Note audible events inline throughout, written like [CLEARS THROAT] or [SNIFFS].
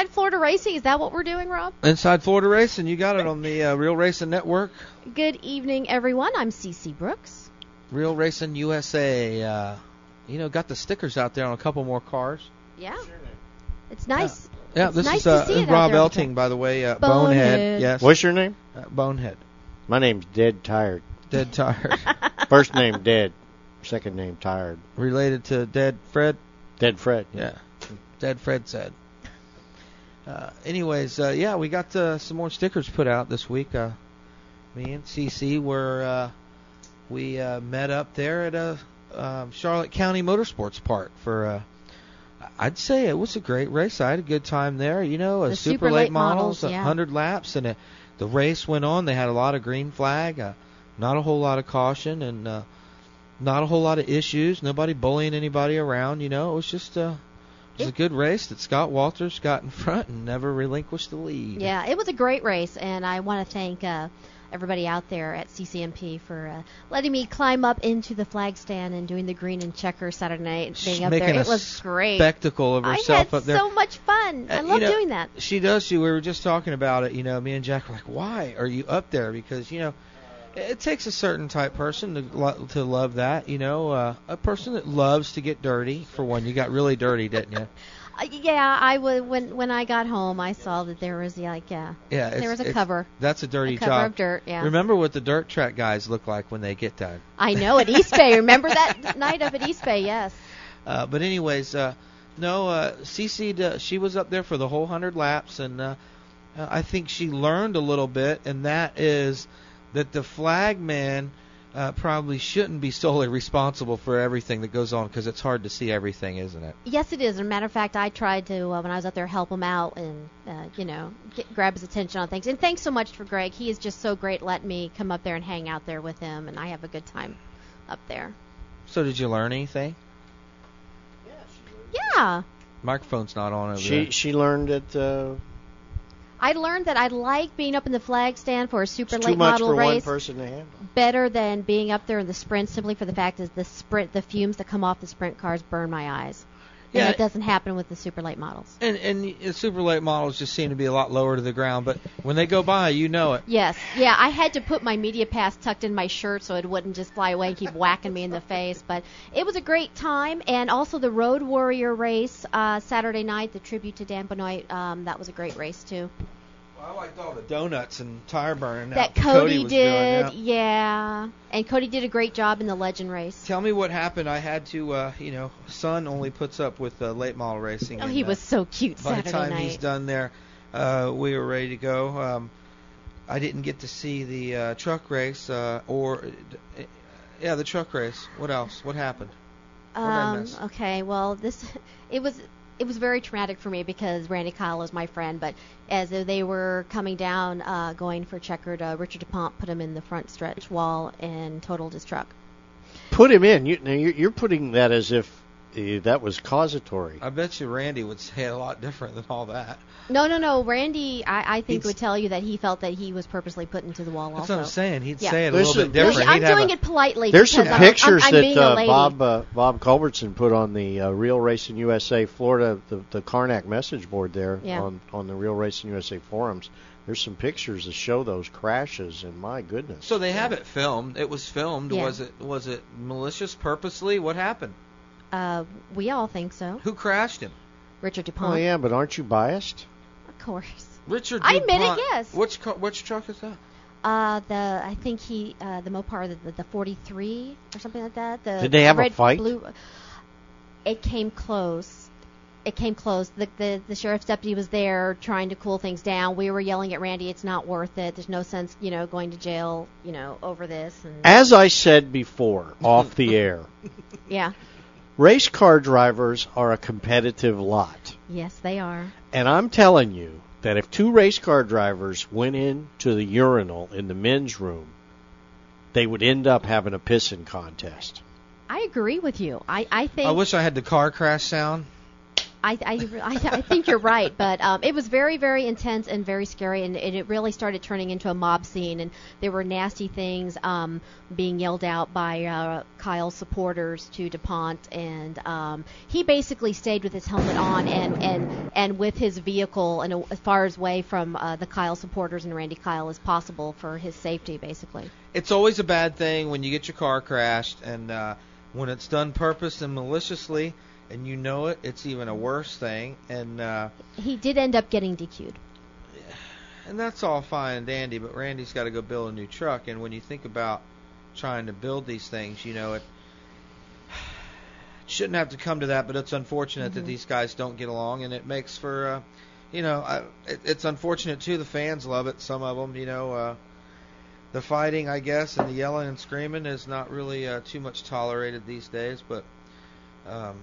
Inside Florida Racing. Is that what we're doing, Rob? Inside Florida Racing, you got it on the uh, Real Racing Network. Good evening, everyone. I'm CC Brooks. Real Racing USA. Uh, you know, got the stickers out there on a couple more cars. Yeah. It's nice. Yeah, It's this nice is to uh, see it out Rob there Elting, by the way. Uh, Bonehead. Yes. What's your name? Uh, Bonehead. My name's Dead Tired. Dead tired. [LAUGHS] First name Dead, second name Tired. Related to Dead Fred. Dead Fred. Yeah. Dead Fred said. Uh, anyways, uh, yeah, we got uh, some more stickers put out this week. Uh, me and CC were uh, we uh, met up there at a um, Charlotte County Motorsports Park for. Uh, I'd say it was a great race. I had a good time there. You know, a The super, late late models, models, a yeah. 100 laps, and it, the race went on. They had a lot of green flag, uh, not a whole lot of caution, and uh, not a whole lot of issues. Nobody bullying anybody around. You know, it was just uh, it was a good race that Scott Walters got in front and never relinquished the lead. Yeah, it was a great race, and I want to thank uh, everybody out there at CCMP for uh, letting me climb up into the flag stand and doing the green and checker Saturday night and being up there. It was great. spectacle of I herself had up there. so much fun. I Uh, you love know, doing that. She does. She. We were just talking about it. You know, me and Jack were like, "Why are you up there?" Because you know, it, takes a certain type person to lo- to love that. You know, uh, a person that loves to get dirty. For one, you got really dirty, didn't you? [LAUGHS] Uh, yeah, I w- when when I got home, I saw that there was like yeah, Yeah. There was a cover, That's a dirty a cover job. of dirt. Yeah, Remember what the dirt track guys look like when they get done. I know at East Bay. Remember that [LAUGHS] night up at East Bay? Yes. Uh, but anyways, uh, no, uh, Cece, d- she was up there for the whole hundred laps, and uh, uh, I think she learned a little bit, and that is that the flag man uh, probably shouldn't be solely responsible for everything that goes on because it's hard to see everything, isn't it? Yes, it is. As a matter of fact, I tried to uh, when I was up there help him out and uh, you know get, grab his attention on things. And thanks so much for Greg. He is just so great letting me come up there and hang out there with him, and I have a good time up there. So did you learn anything? Yeah, yeah. Microphone's not on over She there. she learned that uh, I learned that I like being up in the flag stand for a super it's late too much model for one race person to handle. better than being up there in the sprint. Simply for the fact is the sprint, the fumes that come off the sprint cars burn my eyes. Yeah. And it doesn't happen with the super late models. And and the super late models just seem to be a lot lower to the ground, but when they go by, you know it. Yes, yeah, I had to put my media pass tucked in my shirt so it wouldn't just fly away and keep whacking me in the face. But it was a great time, and also the Road Warrior race uh, Saturday night, the tribute to Dan Benoit. Um, that was a great race too. I liked all the donuts and tire burning that Cody, was did, doing, yeah. yeah, and Cody did a great job in the Legend race. Tell me what happened. I had to, uh, you know, son only puts up with uh, late model racing. Oh, and, he uh, was so cute By Saturday the time night. he's done there, uh, we were ready to go. Um, I didn't get to see the uh, truck race uh, or, uh, yeah, the truck race. What else? What happened? What Um, okay, well, this [LAUGHS] it was it was very traumatic for me because Randy Kyle is my friend, but as they were coming down, uh, going for checkered, uh, Richard DuPont put him in the front stretch wall and totaled his truck. Put him in. You, now you're, you're putting that as if that was causatory. I bet you Randy would say it a lot different than all that. No, no, no. Randy, I, I think He'd- would tell you that he felt that he was purposely put into the wall. That's also. what I'm saying. He'd Yeah. say it a There's little some- bit No, different. I'm He'd have doing a- it politely. There's some because I'm- I'm- pictures I'm that being a uh, lady. Bob uh, Bob Culbertson put on the uh, Real Racing USA Florida the, the Karnak message board there Yeah. on on the Real Racing USA forums. There's some pictures that show those crashes, and my goodness. So they have it filmed. It was filmed. Yeah. Was it was it malicious purposely? What happened? Uh, we all think so. Who crashed him? Richard DuPont. oh yeah, but aren't you biased? Of course. Richard. DuPont. I admit it, yes. Which car, which truck is that? Uh, the I think he uh, the Mopar the, the the 43 or something like that. The Did they have a red, fight? Blue, it came close. It came close. The, the the sheriff's deputy was there trying to cool things down. We were yelling at Randy, "It's not worth it. There's no sense, you know, going to jail, you know, over this." And As I said before, off the air, [LAUGHS] yeah, race car drivers are a competitive lot. yes, they are. And I'm telling you that if two race car drivers went into the urinal in the men's room, they would end up having a pissing contest. I agree with you. I I think I wish I had the car crash sound. I, I, I, think you're right, but um, it was very, very intense and very scary, and, and it really started turning into a mob scene, and there were nasty things um, being yelled out by uh, Kyle's supporters to DuPont, and um, he basically stayed with his helmet on and, and, and with his vehicle and as far as away from uh, the Kyle supporters and Randy Kyle as possible for his safety, basically. It's always a bad thing when you get your car crashed, and uh, when it's done purpose and maliciously, and you know it, it's even a worse thing. And uh, He did end up getting DQ'd. and that's all fine and dandy, but Randy's got to go build a new truck. And when you think about trying to build these things, you know it shouldn't have to come to that, but it's unfortunate that these guys don't get along, and it makes for, uh, you know, I, it, it's unfortunate too. The fans love it. Some of them, you know, uh, the fighting, I guess, and the yelling and screaming is not really uh, too much tolerated these days. But um,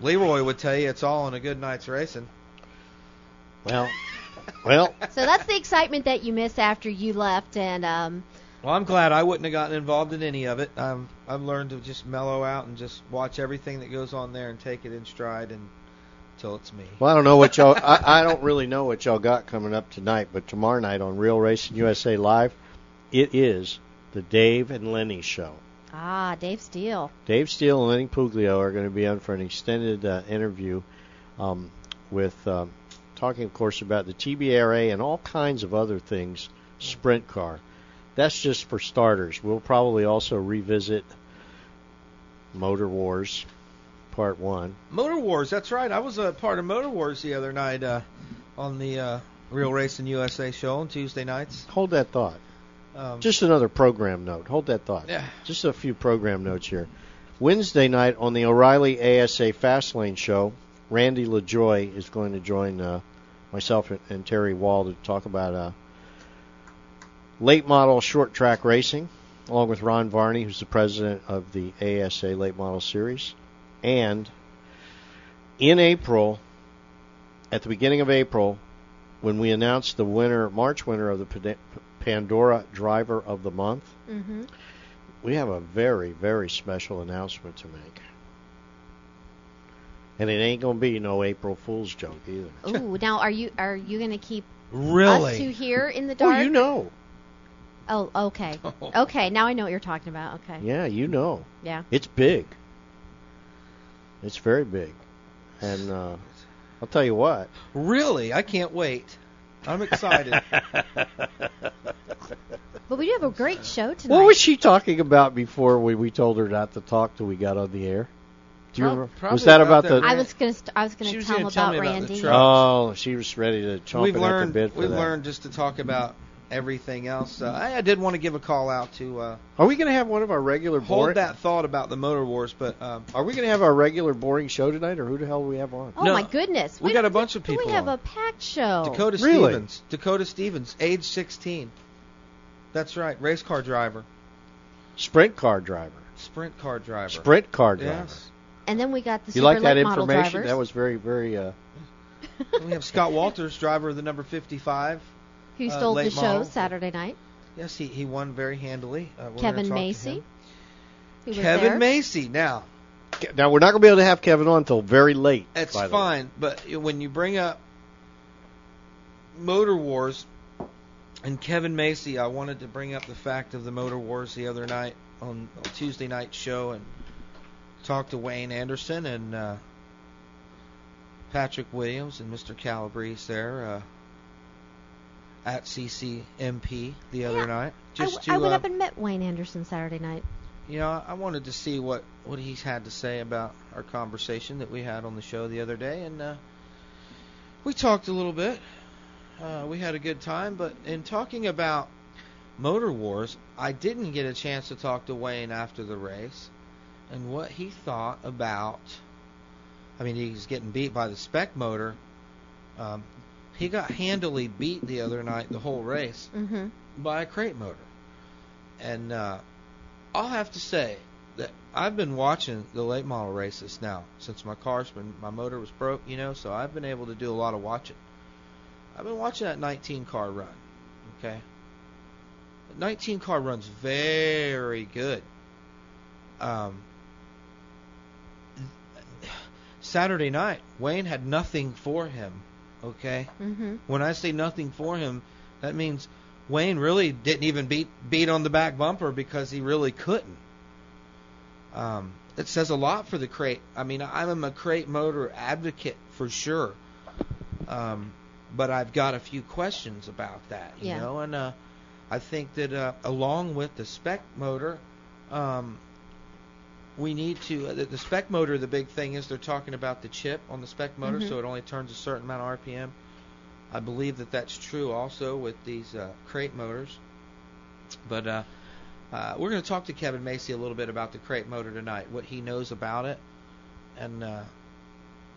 Leroy would tell you it's all in a good night's racing. Well, well, So that's the excitement that you miss after you left, and um, Well, I'm glad I wouldn't have gotten involved in any of it. Um, I've learned to just mellow out and just watch everything that goes on there and take it in stride and until it's me. well, I don't know what y'all. I, I don't really know what y'all got coming up tonight, but tomorrow night on Real Racing USA Live, it is the Dave and Lenny show. Ah, Dave Steele. Dave Steele and Lenny Puglio are going to be on for an extended uh, interview um, with um, talking, of course, about the TBRA and all kinds of other things. Sprint car. That's just for starters. We'll probably also revisit Motor Wars Part One. Motor Wars, that's right. I was a part of Motor Wars the other night uh, on the uh, Real Racing USA show on Tuesday nights. Hold that thought. Um, Just another program note. Hold that thought. Yeah. Just a few program notes here. Wednesday night on the O'Reilly ASA Fastlane show, Randy LaJoie is going to join uh, myself and, Terry Wall to talk about uh, late model short track racing, along with Ron Varney, who's the president of the ASA Late Model Series. And in April, at the beginning of April, when we announced the winner, March winner of the Pandora Driver of the Month, Mm-hmm. we have a very, very special announcement to make. And it ain't gonna be no April Fool's joke either. Ooh, [LAUGHS] now are you are you going to keep us two here in the dark? Oh, you know. Oh, okay. [LAUGHS] Okay, now I know what you're talking about. Okay. Yeah, you know. Yeah. It's big. It's very big. And uh, I'll tell you what. Really? I can't wait. I'm excited. But we do have a great show tonight. What was she talking about before we, we told her not to talk till we got on the air? Do you Prob- remember? probably Was that about about, the? I was going to st- I was gonna, tell him gonna tell about me about Randy. Oh, she was ready to chomp we've it learned at the bit for we've that. learned just to talk about everything else. Uh, I, I did want to give a call out to uh, Are we going to have one of our regular hold boring? that thought about the Motor Wars, but um, Are we going to have our regular boring show tonight, or who the hell do we have on? Oh No, my goodness. we Wait, got a bunch of people. We people have on. a packed show. Dakota really? Stevens, Dakota Stevens, age 16. That's right, race car driver, Sprint car driver. sprint car driver. Sprint car driver. Yes. And then we got the You super like that information? drivers. That was very, very. Uh, [LAUGHS] we have Scott Walters, driver of the number 55. Who uh, stole the show model. Saturday night. Yes, he, he won very handily. Uh, Kevin Macy. him. Who was Kevin there. Macy. Now, now we're not going to be able to have Kevin on until very late. It's by the way. fine, but when you bring up Motor Wars and Kevin Macy, I wanted to bring up the fact of the Motor Wars the other night on a Tuesday night show and talk to Wayne Anderson and uh, Patrick Williams and Mr. Calabrese there uh, at CCMP the other Yeah, night. Just w- I to went uh, up and met Wayne Anderson Saturday night. you know, I wanted to see what what he's had to say about our conversation that we had on the show the other day, and uh, we talked a little bit. Uh, we had a good time, but in talking about Motor Wars, I didn't get a chance to talk to Wayne after the race and what he thought about. I mean, he's getting beat by the spec motor. Um, he got handily beat the other night, the whole race, Mm-hmm. by a crate motor. And uh, I'll have to say that I've been watching the late model races now since my car's been my motor was broke, you know, so I've been able to do a lot of watching. I've been watching that 19 car run. Okay. 19 car runs very good. Um, Saturday night, Wayne had nothing for him. Okay. Mm-hmm. When I say nothing for him, that means Wayne really didn't even beat beat on the back bumper because he really couldn't. Um, it says a lot for the crate. I mean, I'm a crate motor advocate for sure, um, but I've got a few questions about that. You Yeah. know, and uh, I think that uh, along with the spec motor, um, we need to uh, the, the spec motor. The big thing is they're talking about the chip on the spec motor, Mhm. so it only turns a certain amount of RPM. I believe that that's true also with these uh, crate motors. But uh, uh, we're going to talk to Kevin Macy a little bit about the crate motor tonight, what he knows about it, and uh,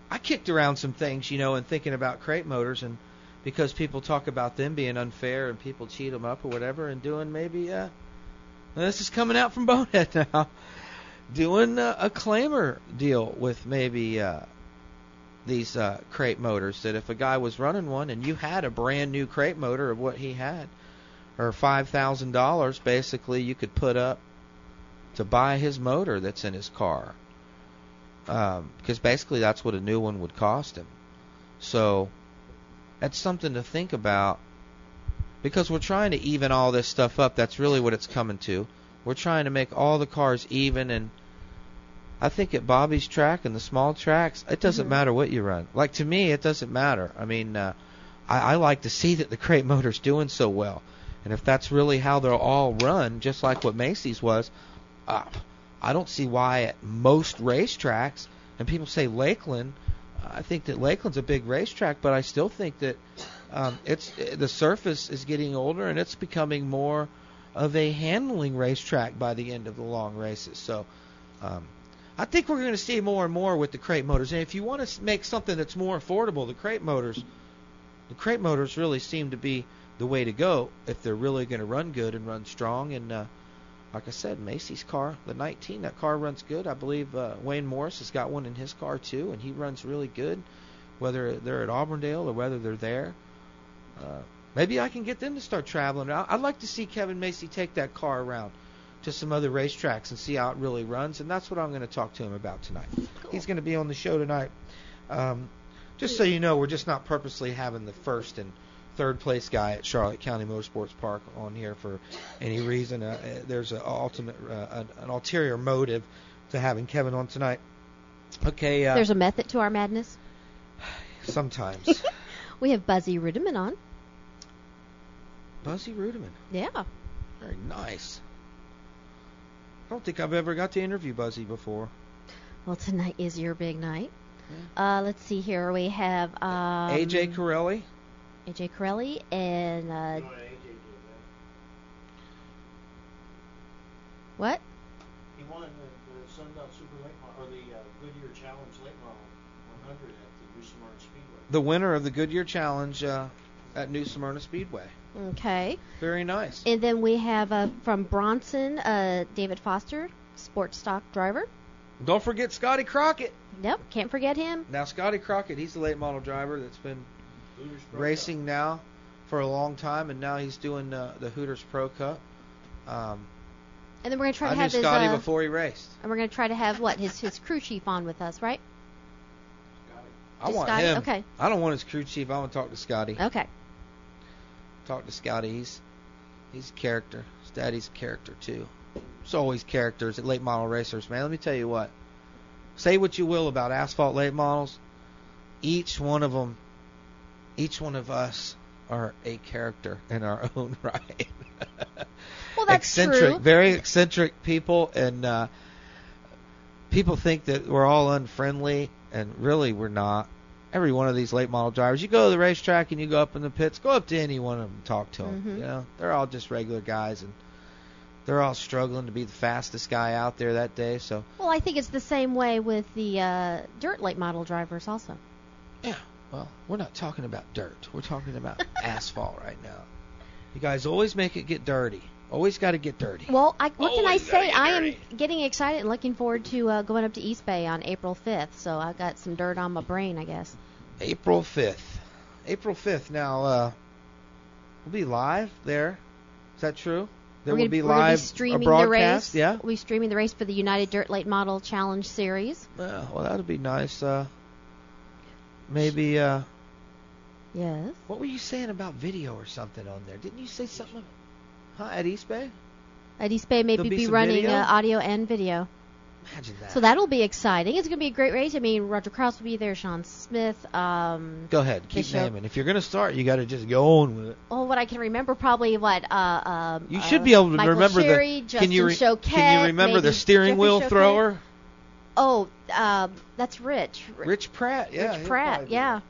I kicked around some things, you know, and thinking about crate motors, and because people talk about them being unfair and people cheat them up or whatever, and doing maybe uh, this is coming out from Bonehead [LAUGHS] now, doing uh, a claimer deal with maybe uh, these uh, crate motors. That if a guy was running one and you had a brand new crate motor of what he had, or five thousand dollars, basically you could put up to buy his motor that's in his car, um, because basically that's what a new one would cost him. So that's something to think about because we're trying to even all this stuff up. That's really what it's coming to. We're trying to make all the cars even and I think at Bobby's track and the small tracks, it doesn't Mhm. matter what you run. Like to me, it doesn't matter. I mean, uh, I, I like to see that the crate motor's doing so well, and if that's really how they'll all run, just like what Macy's was, uh, I don't see why at most racetracks, and people say Lakeland, I think that Lakeland's a big racetrack, but I still think that um, it's the surface is getting older and it's becoming more of a handling racetrack by the end of the long races. So. Um, I think we're going to see more and more with the crate motors. And if you want to make something that's more affordable, the crate motors, the crate motors really seem to be the way to go if they're really going to run good and run strong. And uh, like I said, Macy's car, the 19, that car runs good. I believe uh, Wayne Morris has got one in his car too, and he runs really good, whether they're at Auburndale or whether they're there. Uh, maybe I can get them to start traveling. I'd like to see Kevin Macy take that car around to some other racetracks and see how it really runs, and that's what I'm going to talk to him about tonight. He's going to be on the show tonight. Um, just so you know, we're just not purposely having the first and third place guy at Charlotte County Motorsports Park on here for any reason. Uh, uh, there's an ultimate, uh, an, an ulterior motive to having Kevin on tonight. Okay, uh, There's a method to our madness. sometimes [LAUGHS] We have Buzzy Rudiman on. Buzzy Rudiman, Yeah. very nice. I don't think I've ever got to interview Buzzy before. Well, tonight is your big night. Uh, let's see here. We have um, AJ Corelli. AJ Corelli and uh, what? He won the, the Sunbelt Super Late Model, or the uh, Goodyear Challenge Late Model 100 at the New Smyrna Speedway. the winner of the Goodyear Challenge uh, at New Smyrna Speedway. Okay. Very nice. And then we have uh, from Bronson, uh, David Foster, sports stock driver. Don't forget Scotty Crockett. Nope, can't forget him. Now Scotty Crockett, he's the late model driver that's been Hooters Pro racing now for a long time, and now he's doing uh, the Hooters Pro Cup. Um, And then we're gonna try I to knew have his Scotty uh, before he raced. and we're gonna try to have what his his crew chief on with us, right? Scotty. I Just want Scotty? him. Okay. I don't want his crew chief. I want to talk to Scotty. Okay. Talk to Scotty. He's he's a character. His daddy's a character too. There's always characters at late model racers, man. Let me tell you what. Say what you will about asphalt late models. Each one of them, each one of us, are a character in our [LAUGHS] own right. Well, that's eccentric, true. very eccentric people, and uh, people think that we're all unfriendly, and really we're not. Every one of these late model drivers. You go to the racetrack and you go up in the pits. Go up to any one of them and talk to them. Mhm. You know, they're all just regular guys and they're all struggling to be the fastest guy out there that day. So Well, I think it's the same way with the uh, dirt late model drivers also. yeah. Well, we're not talking about dirt. We're talking about [LAUGHS] asphalt right now. You guys always make it get dirty. Always got to get dirty. Well, I, what can I say? get I am dirty. getting excited and looking forward to uh, going up to East Bay on April 5th. So I've got some dirt on my brain, I guess. April 5th. April 5th. Now, uh, we'll be live there. Is that true? There we're will gonna, be we're live be a streaming the race. Yeah. We'll be streaming the race for the United Dirt Late Model Challenge Series. Yeah, well, that'll be nice. Uh, maybe. Uh, Yes. what were you saying about video or something on there? Didn't you say something? Huh? At East Bay? At East Bay, maybe There'll be be running uh, audio and video. Imagine that. So that'll be exciting. It's going to be a great race. I mean, Roger Krause will be there, Sean Smith. Um, Go ahead. Keep Bishop. naming. If you're gonna start, you got to just go on with it. oh, what I can remember, probably what? Uh, um, You uh, should be able to Michael remember Sherry, the. Justin Can you re- Choquette, can you remember the steering Jeffrey wheel Choquette. thrower? Oh, um, that's Rich. Rich Pratt. Yeah. Rich Pratt. Yeah.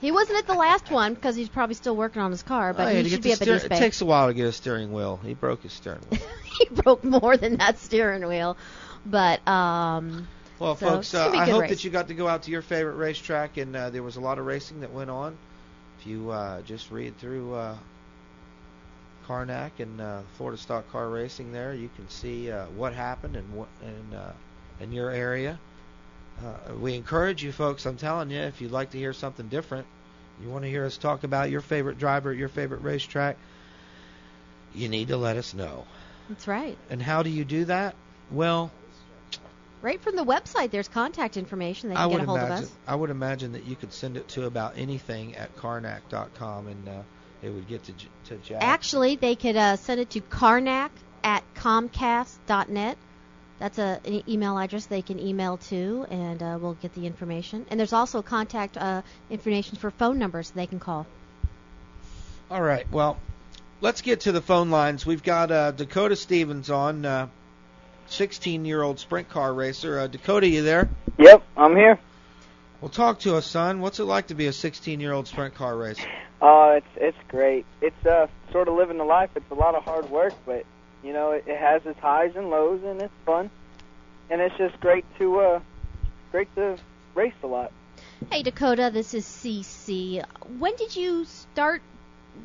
He wasn't at the last one because he's probably still working on his car, but Oh, yeah, he should be the up at steer- East It takes a while to get a steering wheel. He broke his steering wheel. [LAUGHS] he broke more than that steering wheel, but um, Well, So, folks, uh, gonna be a I hope race. that you got to go out to your favorite racetrack, and uh, there was a lot of racing that went on. If you uh, just read through uh, Karnak and uh, Florida Stock Car Racing, there you can see uh, what happened and what in uh, in your area. Uh, we encourage you, folks. I'm telling you, if you'd like to hear something different, you want to hear us talk about your favorite driver your favorite racetrack, you need to let us know. that's right. And how do you do that? Well, Right from the website, there's contact information. They can I get a hold imagine. of us. I would imagine that you could send it to about anything at Karnak.com, and uh, it would get to to Jack. Actually, they could uh, send it to Karnak at Comcast.net. That's a, an email address they can email to, and uh, we'll get the information. And there's also contact uh, information for phone numbers they can call. All right. Well, let's get to the phone lines. We've got uh, Dakota Stevens on, uh, 16-year-old sprint car racer. Uh, Dakota, you there? Yep, I'm here. Well, talk to us, son. What's it like to be a 16-year-old sprint car racer? Uh, it's it's great. It's uh sort of living the life. It's a lot of hard work, but you know it, it has its highs and lows, and it's fun. And it's just great to uh great to race a lot. Hey, Dakota, this is CC. When did you start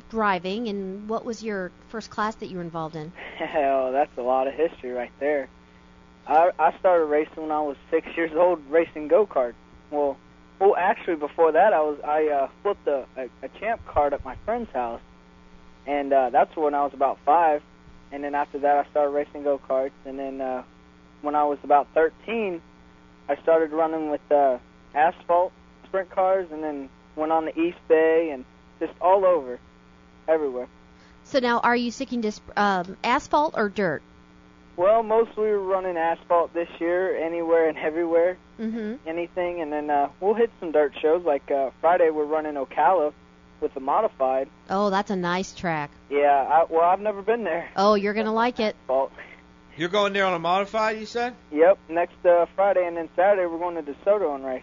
driving, and what was your first class that you were involved in? [LAUGHS] Hell, that's a lot of history right there. I I started racing when I was six years old, racing go kart. Well, well, actually before that, I was I uh, flipped a, a a champ cart at my friend's house, and uh, that's when I was about five. And then after that, I started racing go karts. And then uh, when I was about 13, I started running with uh, asphalt sprint cars, and then went on the East Bay and just all over, everywhere. So now, are you sticking to um, asphalt or dirt? Well, mostly we're running asphalt this year, anywhere and everywhere, Mm-hmm. anything, and then uh, we'll hit some dirt shows. Like uh, Friday, we're running Ocala with the modified. Oh, that's a nice track. Yeah, I, well, I've never been there. Oh, you're gonna like it. Asphalt. You're going there on a modified, you said? Yep, next uh, Friday, and then Saturday we're going to DeSoto and race.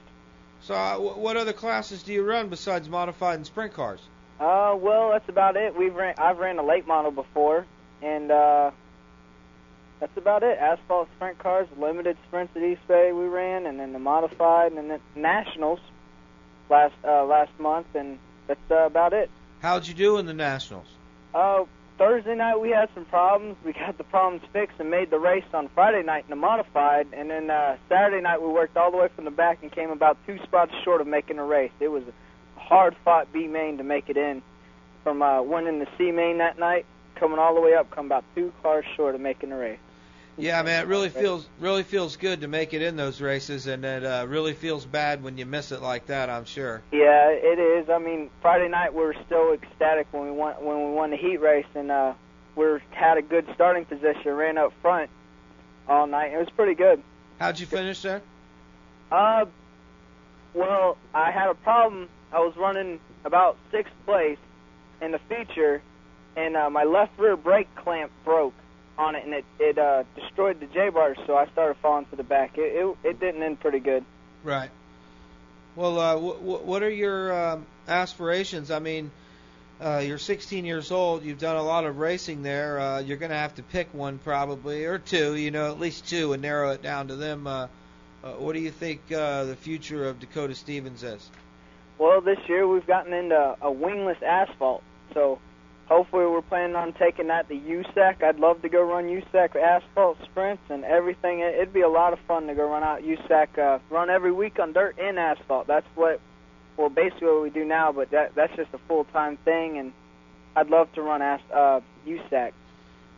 So, uh, wh- what other classes do you run besides modified and sprint cars? Uh, well, that's about it. We've ran, I've ran a late model before, and uh, that's about it. Asphalt sprint cars, limited sprints at East Bay we ran, and then the modified, and then the nationals last uh, last month, and that's uh, about it. How'd you do in the nationals? Uh, Thursday night we had some problems. We got the problems fixed and made the race on Friday night in the modified, and then uh, Saturday night we worked all the way from the back and came about two spots short of making the race. It was a hard-fought B main to make it in. From uh, winning the C main that night, coming all the way up, come about two cars short of making the race. Yeah, man, it really feels really feels good to make it in those races, and it uh, really feels bad when you miss it like that. I'm sure. Yeah, it is. I mean, Friday night we were still ecstatic when we won when we won the heat race, and uh, we were, had a good starting position, ran up front all night. It was pretty good. How'd you finish there? Uh, well, I had a problem. I was running about sixth place in the feature, and uh, my left rear brake clamp broke on it, and it it uh, destroyed the J bars. So I started falling to the back. It, it it didn't end pretty good. Right. Well, uh, w- w- what are your um, aspirations? I mean, uh, you're 16 years old. You've done a lot of racing there. Uh, you're going to have to pick one probably or two. You know, at least two, and narrow it down to them. Uh, uh, what do you think uh, the future of Dakota Stevens is? Well, this year we've gotten into a wingless asphalt, so hopefully we're planning on taking that to USAC. I'd love to go run USAC asphalt sprints and everything. It- It'd be a lot of fun to go run out USAC, uh, run every week on dirt and asphalt. That's what, well, basically what we do now, but that that's just a full time thing, and I'd love to run as, uh, USAC.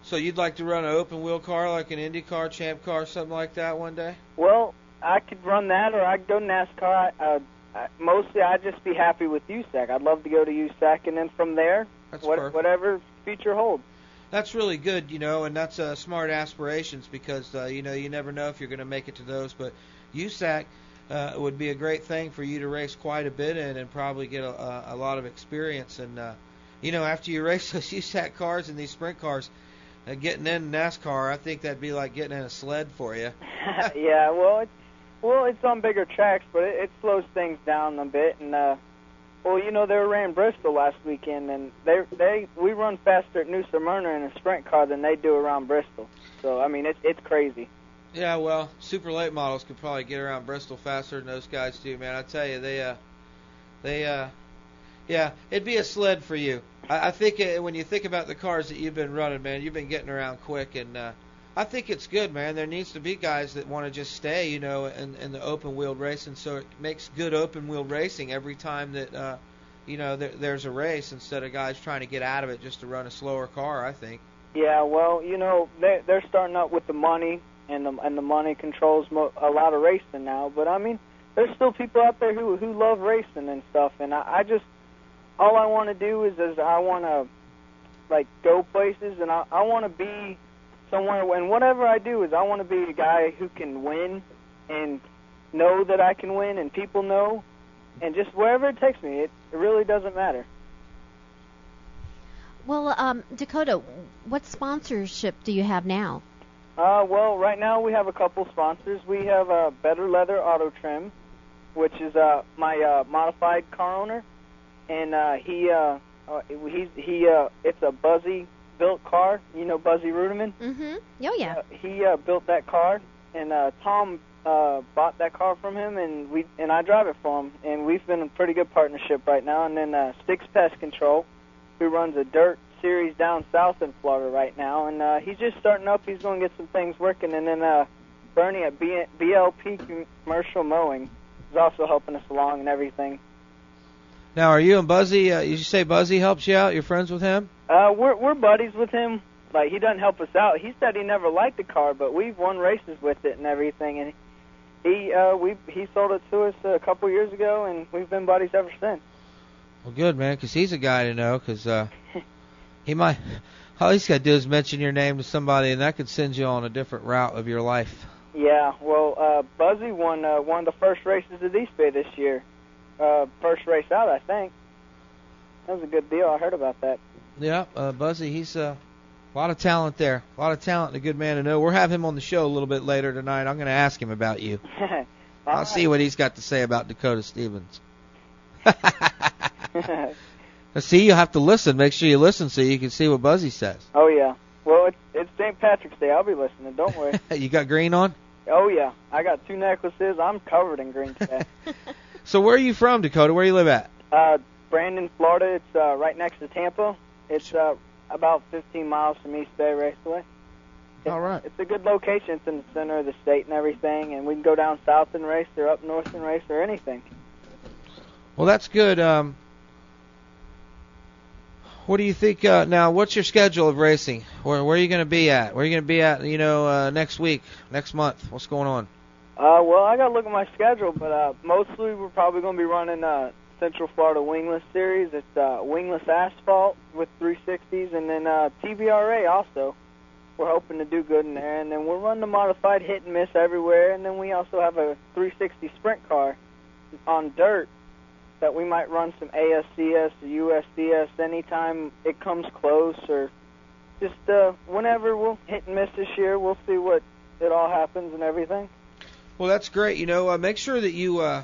So you'd like to run an open wheel car like an Indy car, Champ car, something like that one day? Well, I could run that, or I could go NASCAR. I, uh, I, mostly, I'd just be happy with USAC. I'd love to go to USAC, and then from there, That's what, perfect. whatever future holds. That's really good, you know, and that's uh, smart aspirations because uh, you know you never know if you're going to make it to those. But USAC uh, would be a great thing for you to race quite a bit in and probably get a, a, a lot of experience. And uh, you know, after you [LAUGHS] race those USAC cars and these sprint cars, uh, getting in NASCAR, I think that'd be like getting in a sled for you. [LAUGHS] [LAUGHS] yeah, well, it's well, it's on bigger tracks, but it, it slows things down a bit. And uh, well, you know, they ran Bristol last weekend, and they they we run faster at New Smyrna in a sprint car than they do around Bristol. So I mean, it's it's crazy. Yeah, well, super late models could probably get around Bristol faster than those guys do, man. I tell you, they uh, they uh, yeah, it'd be a sled for you. I, I think uh, when you think about the cars that you've been running, man, you've been getting around quick, and uh, I think it's good, man. There needs to be guys that want to just stay, you know, in, in the open wheeled racing, so it makes good open wheeled racing every time that uh, you know there, there's a race instead of guys trying to get out of it just to run a slower car. I think. Yeah, well, you know, they they're starting up with the money, and the and the money controls mo- a lot of racing now. But I mean, there's still people out there who who love racing and stuff, and I, I just all I want to do is is I want to like go places, and I I want to be somewhere. And whatever I do is I want to be a guy who can win, and know that I can win, and people know, and just wherever it takes me, it, it really doesn't matter. Well, um, Dakota, what sponsorship do you have now? Uh, well, right now we have a couple sponsors. We have uh, Better Leather Auto Trim, which is uh, my uh, modified car owner, and uh, he uh, uh, he's he uh, it's a Buzzy built car. You know Buzzy Rudiman. Mm-hmm. Oh yeah. Uh, he uh, built that car, and uh, Tom uh, bought that car from him, and we and I drive it for him, and we've been in pretty good partnership right now. And then uh, Sticks Pest Control, who runs a dirt series down south in Florida right now, and uh, he's just starting up. He's going to get some things working, and then uh, Bernie at B- BLP Commercial Mowing is also helping us along and everything. Now, are you and Buzzy? Uh, you say Buzzy helps you out? You're friends with him? Uh, we're we're buddies with him. Like he doesn't help us out. He said he never liked the car, but we've won races with it and everything. And he uh, we he sold it to us a couple years ago, and we've been buddies ever since. Well, good man, 'cause he's a guy to know 'cause uh, [LAUGHS] he might. All he's got to do is mention your name to somebody, and that could send you on a different route of your life. Yeah, well, uh, Buzzy won uh, one of the first races at East Bay this year. Uh, first race out, I think. That was a good deal. I heard about that. Yeah, uh, Buzzy, he's uh, a lot of talent there. A lot of talent, and a good man to know. We'll have him on the show a little bit later tonight. I'm going to ask him about you. [LAUGHS] I'll see what he's got to say about Dakota Stevens. [LAUGHS] [LAUGHS] see, you have to listen. Make sure you listen so you can see what Buzzy says. oh yeah. Well, it's it's St. Patrick's Day. I'll be listening. Don't worry. you got green on? oh yeah. I got two necklaces. I'm covered in green today. So where are you from, Dakota? Where you live at? Uh, Brandon, Florida. It's uh, right next to Tampa. It's uh, about 15 miles from East Bay Raceway. All right. It's a good location. It's in the center of the state and everything, and we can go down south and race, or up north and race, or anything. Well, that's good. Um, what do you think uh, now? What's your schedule of racing? Where, where are you going to be at? Where are you going to be at? You know, uh, next week, next month. What's going on? Uh, well, I got to look at my schedule, but uh, mostly we're probably going to be running uh, Central Florida Wingless Series. It's uh, wingless asphalt with 360s, and then uh, TBRA also. We're hoping to do good in there, and then we'll run the modified hit and miss everywhere, and then we also have a 360 sprint car on dirt that we might run some ASCS USDS anytime it comes close, or just uh, whenever we'll hit and miss this year. We'll see what it all happens and everything. Well, that's great. You know, uh, make sure that you uh,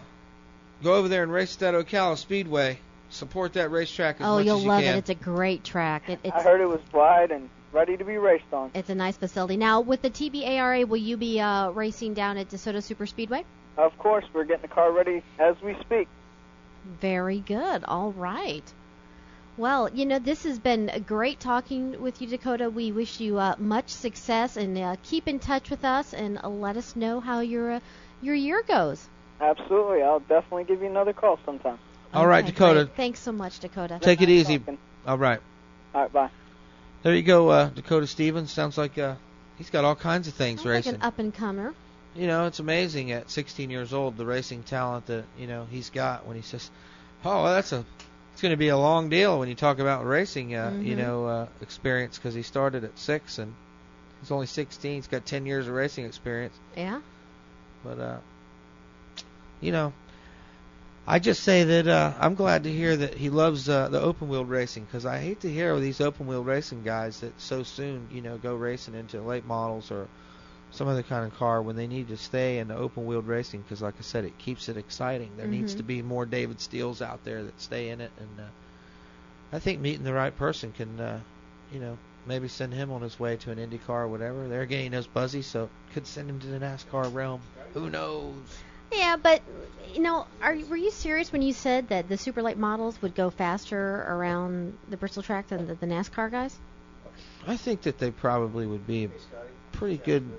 go over there and race at that Ocala Speedway. Support that racetrack as Oh, much you'll as you'll love can. it. It's a great track. It, it's I heard it was wide and ready to be raced on. it's a nice facility. Now, with the TBARA, will you be uh, racing down at DeSoto Super Speedway? Of course, we're getting the car ready as we speak. Very good. All right. Well, you know, this has been great talking with you, Dakota. We wish you uh, much success and uh, keep in touch with us and uh, let us know how your uh, your year goes. Absolutely, I'll definitely give you another call sometime. All right, Okay, Dakota. great. Thanks so much, Dakota. Take it easy. Talking. All right. All right, bye. There you go, uh, Dakota Stevens. Sounds like uh, he's got all kinds of things Sounds like racing. an up and comer. you know, it's amazing at 16 years old the racing talent that you know he's got when he says, "Oh, well, that's a it's going to be a long deal when you talk about racing, uh, you Mhm. know, uh, experience because he started at six and he's only 16. He's got 10 years of racing experience, Yeah. but uh, you know." I just say that uh, I'm glad to hear that he loves uh, the open wheel racing because I hate to hear of these open wheel racing guys that so soon you know go racing into late models or some other kind of car when they need to stay in the open wheeled racing because like I said it keeps it exciting. There needs Mhm. to be more David Steeles out there that stay in it and uh, I think meeting the right person can uh, you know maybe send him on his way to an Indy car or whatever. There again he knows Buzzy so could send him to the NASCAR realm. Who knows? Yeah, but you know, are were you serious when you said that the super late models would go faster around the Bristol track than the, the NASCAR guys? I think that they probably would be pretty good.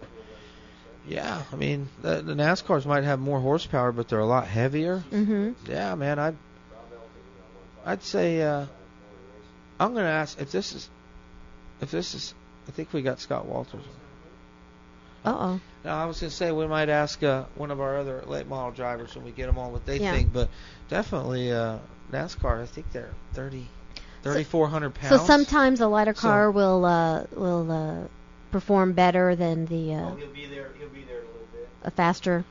Yeah, I mean the, the NASCARs might have more horsepower, but they're a lot heavier. Mm-hmm. Yeah, man, I'd I'd say uh, I'm gonna ask if this is if this is. I think we got Scott Walters. Uh oh. No, I was gonna say we might ask uh, one of our other late model drivers when we get them on what they Yeah. think, but definitely uh, NASCAR. I think they're 30, 3,400 pounds. So sometimes a lighter So- car will uh, will uh, perform better than the uh, he'll be there. He'll be there a little bit. a faster.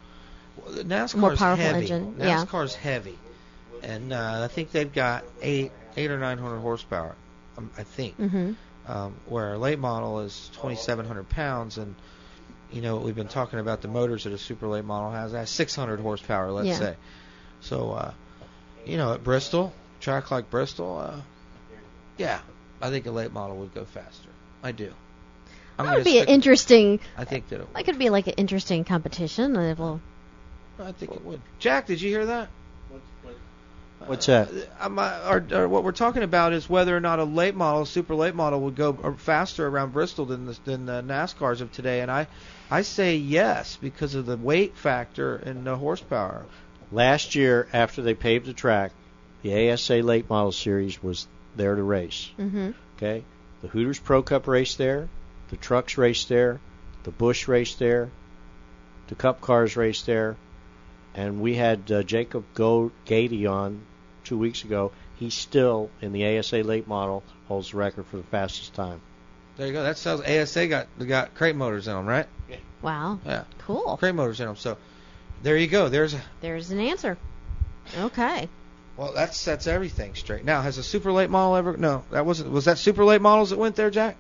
Well, NASCAR's More powerful heavy. engine, yeah. NASCAR's heavy, and uh, I think they've got eight, eight or nine hundred horsepower. Um, I think. Mm-hmm. Um, where a late model is twenty seven hundred pounds, and you know we've been talking about the motors that a super late model has. That's six hundred horsepower, let's Yeah. say. So, uh, you know, at Bristol, track like Bristol, uh, yeah, I think a late model would go faster. I do. I'm That would be an interesting. I think that it would. That could be like an interesting competition. Well, I think it would. Jack, did you hear that? What's that? Uh, um, uh, or, or what we're talking about is whether or not a late model, super late model, would go uh, faster around Bristol than the, than the NASCARs of today, and I, I say yes because of the weight factor and the horsepower. Last year, after they paved the track, the ASA Late Model Series was there to race. mm-hmm. Okay, the Hooters Pro Cup raced there, the trucks raced there, the Busch raced there, the Cup cars raced there, and we had uh, Jacob Go Gady on two weeks ago. He still in the ASA Late Model holds the record for the fastest time. There you go. That sells. ASA got got crate motors in them, right? Yeah. Wow. Yeah, Cool. crate motors in them. So there you go. There's a There's an answer. Okay. well. That sets everything straight. Now, has a super late model ever? No, that wasn't. Was that super late models that went there, Jack?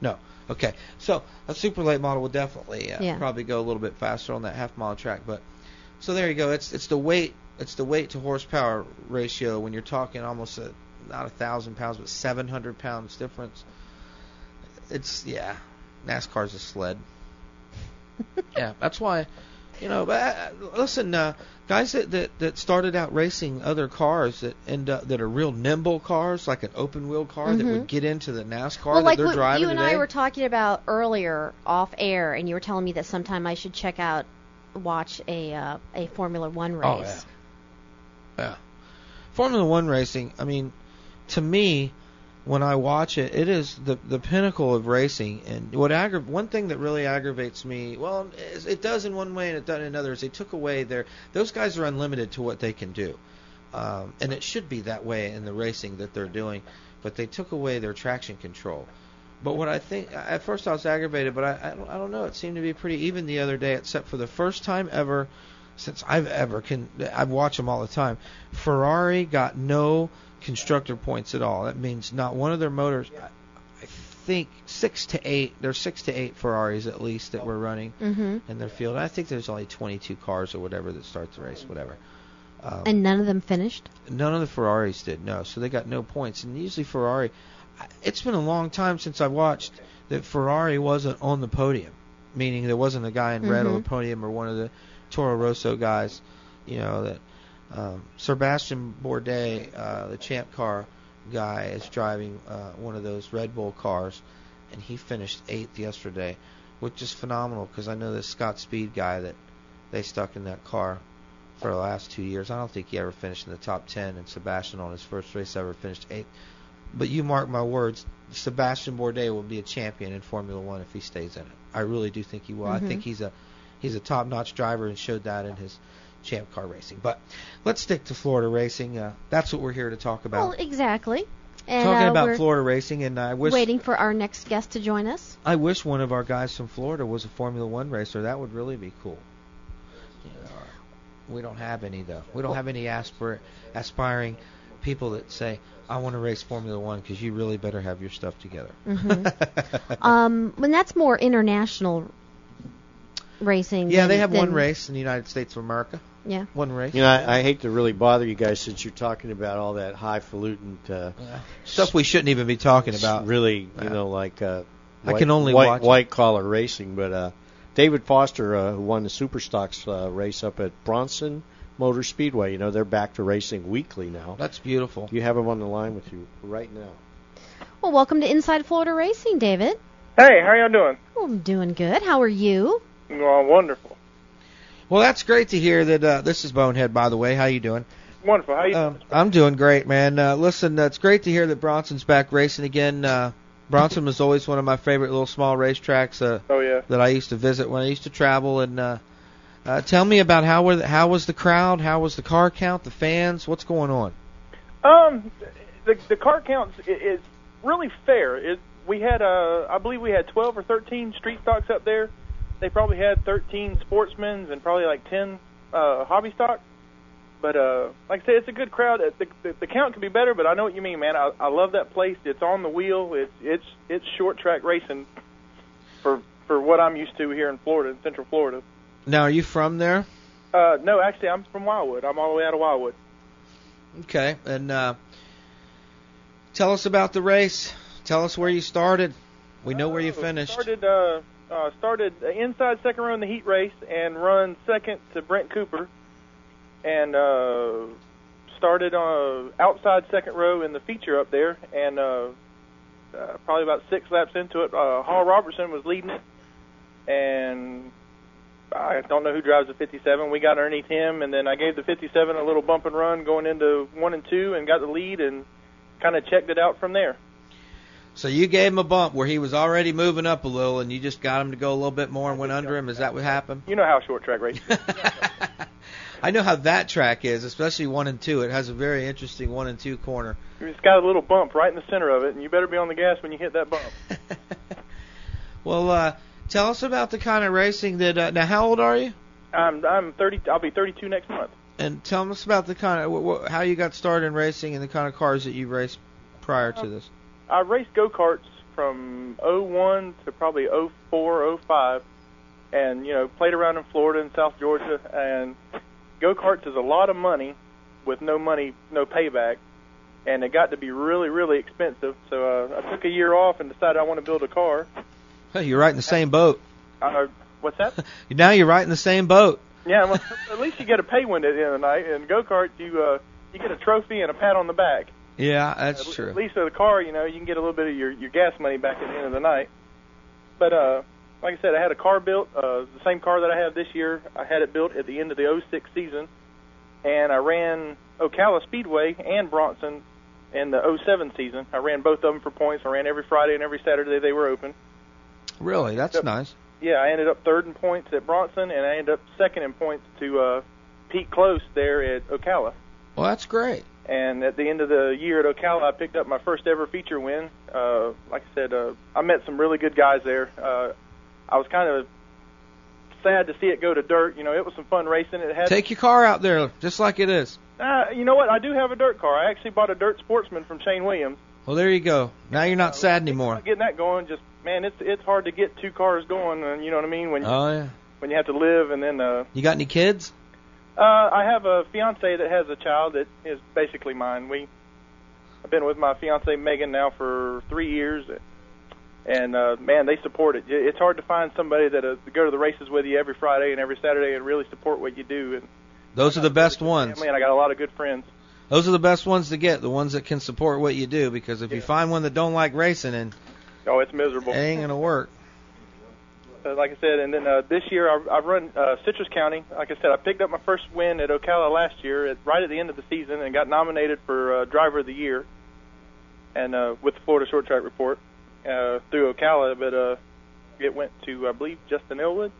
No. Okay. So a super late model would definitely uh, Yeah. probably go a little bit faster on that half mile track, but so there you go. It's it's the weight it's the weight to horsepower ratio when you're talking almost a not a thousand pounds but 700 pounds difference. It's yeah, NASCAR's a sled. [LAUGHS] yeah, that's why you know. But uh, listen, uh, guys that, that that started out racing other cars that end up that are real nimble cars, like an open wheel car that Mhm. would get into the NASCAR well, that like they're what driving you and today. I were talking about earlier off air, and you were telling me that sometime I should check out, watch a uh, a Formula One race. Oh, yeah. Yeah. Formula One racing, I mean, to me, when I watch it, it is the the pinnacle of racing. And what aggra- one thing that really aggravates me, well, it does in one way and it does in another, is they took away their. Those guys are unlimited to what they can do, um, and it should be that way in the racing that they're doing. But they took away their traction control. But what I think, at first I was aggravated, but I, I, don't, I don't know. It seemed to be pretty even the other day, except for the first time ever since I've ever can. I watch them all the time. Ferrari got no constructor points at all. That means not one of their motors. I, I think six to eight. There's six to eight Ferraris at least that were running Mm-hmm. in their field. I think there's only 22 cars or whatever that start the race, whatever. Um, And none of them finished. None of the Ferraris did, no. So they got no points. And usually Ferrari, it's been a long time since I watched that Ferrari wasn't on the podium, meaning there wasn't a guy in red on the Mhm. podium or one of the Toro Rosso guys, you know that. Um, Sebastian Bourdais, uh, the champ car guy, is driving uh, one of those Red Bull cars, and he finished eighth yesterday, which is phenomenal because I know this Scott Speed guy that they stuck in that car for the last two years. I don't think he ever finished in the top ten, and Sebastian on his first race ever finished eighth. But you mark my words, Sebastian Bourdais will be a champion in Formula One if he stays in it. I really do think he will. I Mhm. think he's a he's a top-notch driver and showed that in his champ car racing. But let's stick to Florida racing. Uh, that's what we're here to talk about. Well, exactly. And Talking uh, about Florida racing, and I wish waiting for our next guest to join us. I wish one of our guys from Florida was a Formula One racer. That would really be cool. We don't have any though. We don't have any aspir- aspiring people that say, "I want to race Formula One," because you really better have your stuff together. Mhm. [LAUGHS] Um, when that's more international racing. yeah, than- they have one race in the United States of America. Yeah. One race. You know, I, I hate to really bother you guys since you're talking about all that highfalutin uh, Stuff we shouldn't even be talking about. Really, you Yeah. know, like uh, I white, can only white, watch white collar racing. But uh, David Foster, uh, who won the Superstocks uh, race up at Bronson Motor Speedway, you know, they're back to racing weekly now. That's beautiful. You have him on the line with you right now. Well, welcome to Inside Florida Racing, David. Hey, how are y'all doing? Well, I'm doing good. How are you? Well, wonderful, Well, that's great to hear that. Uh, this is Bonehead, by the way. How you doing? wonderful. How you? Um, I'm doing great, man. Uh, listen, uh, it's great to hear that Bronson's back racing again. Uh, Bronson was always one of my favorite little small racetracks uh, oh yeah. that I used to visit when I used to travel. And uh, uh, tell me about how were the, how was the crowd? How was the car count? The fans? What's going on? Um, the the car count is really fair. It we had uh I believe we had 12 or 13 street stocks up there. They probably had 13 sportsmen's and probably like 10 uh hobby stock. But uh like I said, it's a good crowd. Uh, The, the, the count could be better, but I know what you mean, man. I, I love that place. It's on the wheel. It's it's it's short track racing for for what I'm used to here in Florida, in Central Florida. Now, are you from there? Uh no, actually I'm from Wildwood. I'm all the way out of Wildwood. Okay, and uh, tell us about the race. Tell us where you started. We know where you Uh, finished. Started uh, uh, started inside second row in the heat race and run second to Brent Cooper, and uh, started uh, outside second row in the feature up there, and uh, uh, probably about six laps into it, uh, Hall Robertson was leading it, and I don't know who drives the 57. We got underneath him, and then I gave the 57 a little bump and run going into one and two, and got the lead, and kind of checked it out from there. So you gave him a bump where he was already moving up a little, and you just got him to go a little bit more and went under him. Is that what happened? You know how short track racing. is. [LAUGHS] I know how that track is, especially one and two. It has a very interesting one and two corner. It's got a little bump right in the center of it, and you better be on the gas when you hit that bump. [LAUGHS] Well, uh, tell us about the kind of racing that. Uh, now, how old are you? I'm I'm 30. I'll be 32 next month. And tell us about the kind of wh- wh- how you got started in racing and the kind of cars that you raced prior to this. I raced go karts from '01 to probably '04, '05, and you know played around in Florida and South Georgia. And go karts is a lot of money with no money, no payback, and it got to be really, really expensive. So uh, I took a year off and decided I want to build a car. You're right in the same boat. Uh, what's that? [LAUGHS] Now you're right in the same boat. Yeah, well, [LAUGHS] at least you get a pay window at the end of the night. And go kart, you uh, you get a trophy and a pat on the back. Yeah, that's at, true. At least with the car, you know, you can get a little bit of your your gas money back at the end of the night. But uh, like I said, I had a car built, uh, the same car that I have this year. I had it built at the end of the '06 season, and I ran Ocala Speedway and Bronson in the '07 season. I ran both of them for points. I ran every Friday and every Saturday they were open. Really, that's Yep. nice. Yeah, I ended up third in points at Bronson, and I ended up second in points to uh, Pete Close there at Ocala. Well, that's great. And at the end of the year at Ocala, I picked up my first ever feature win. Uh, like I said, uh, I met some really good guys there. Uh, I was kind of sad to see it go to dirt. You know, it was some fun racing. It had. Take your car out there, just like it is. Uh, you know what? I do have a dirt car. I actually bought a dirt sportsman from Shane Williams. Well, there you go. Now you're not sad anymore. Getting that going, just man, it's it's hard to get two cars going. And you know what I mean when Oh yeah. when you have to live and then uh, You got any kids? Uh, I have a fiance that has a child that is basically mine. We I've been with my fiance Megan now for three years, and uh, man, they support it. It's hard to find somebody that uh, go to the races with you every Friday and every Saturday and really support what you do. And Those are the best ones. family, and I got a lot of good friends. Those are the best ones to get, the ones that can support what you do. Because if you find one that don't like racing, and Oh, it's miserable. it ain't gonna work. Uh, like I said, and then uh, this year I've, I've run uh, Citrus County. Like I said, I picked up my first win at Ocala last year, at, right at the end of the season, and got nominated for uh, Driver of the Year, and uh, with the Florida Short Track Report uh, through Ocala. But uh, it went to I believe Justin Elwood,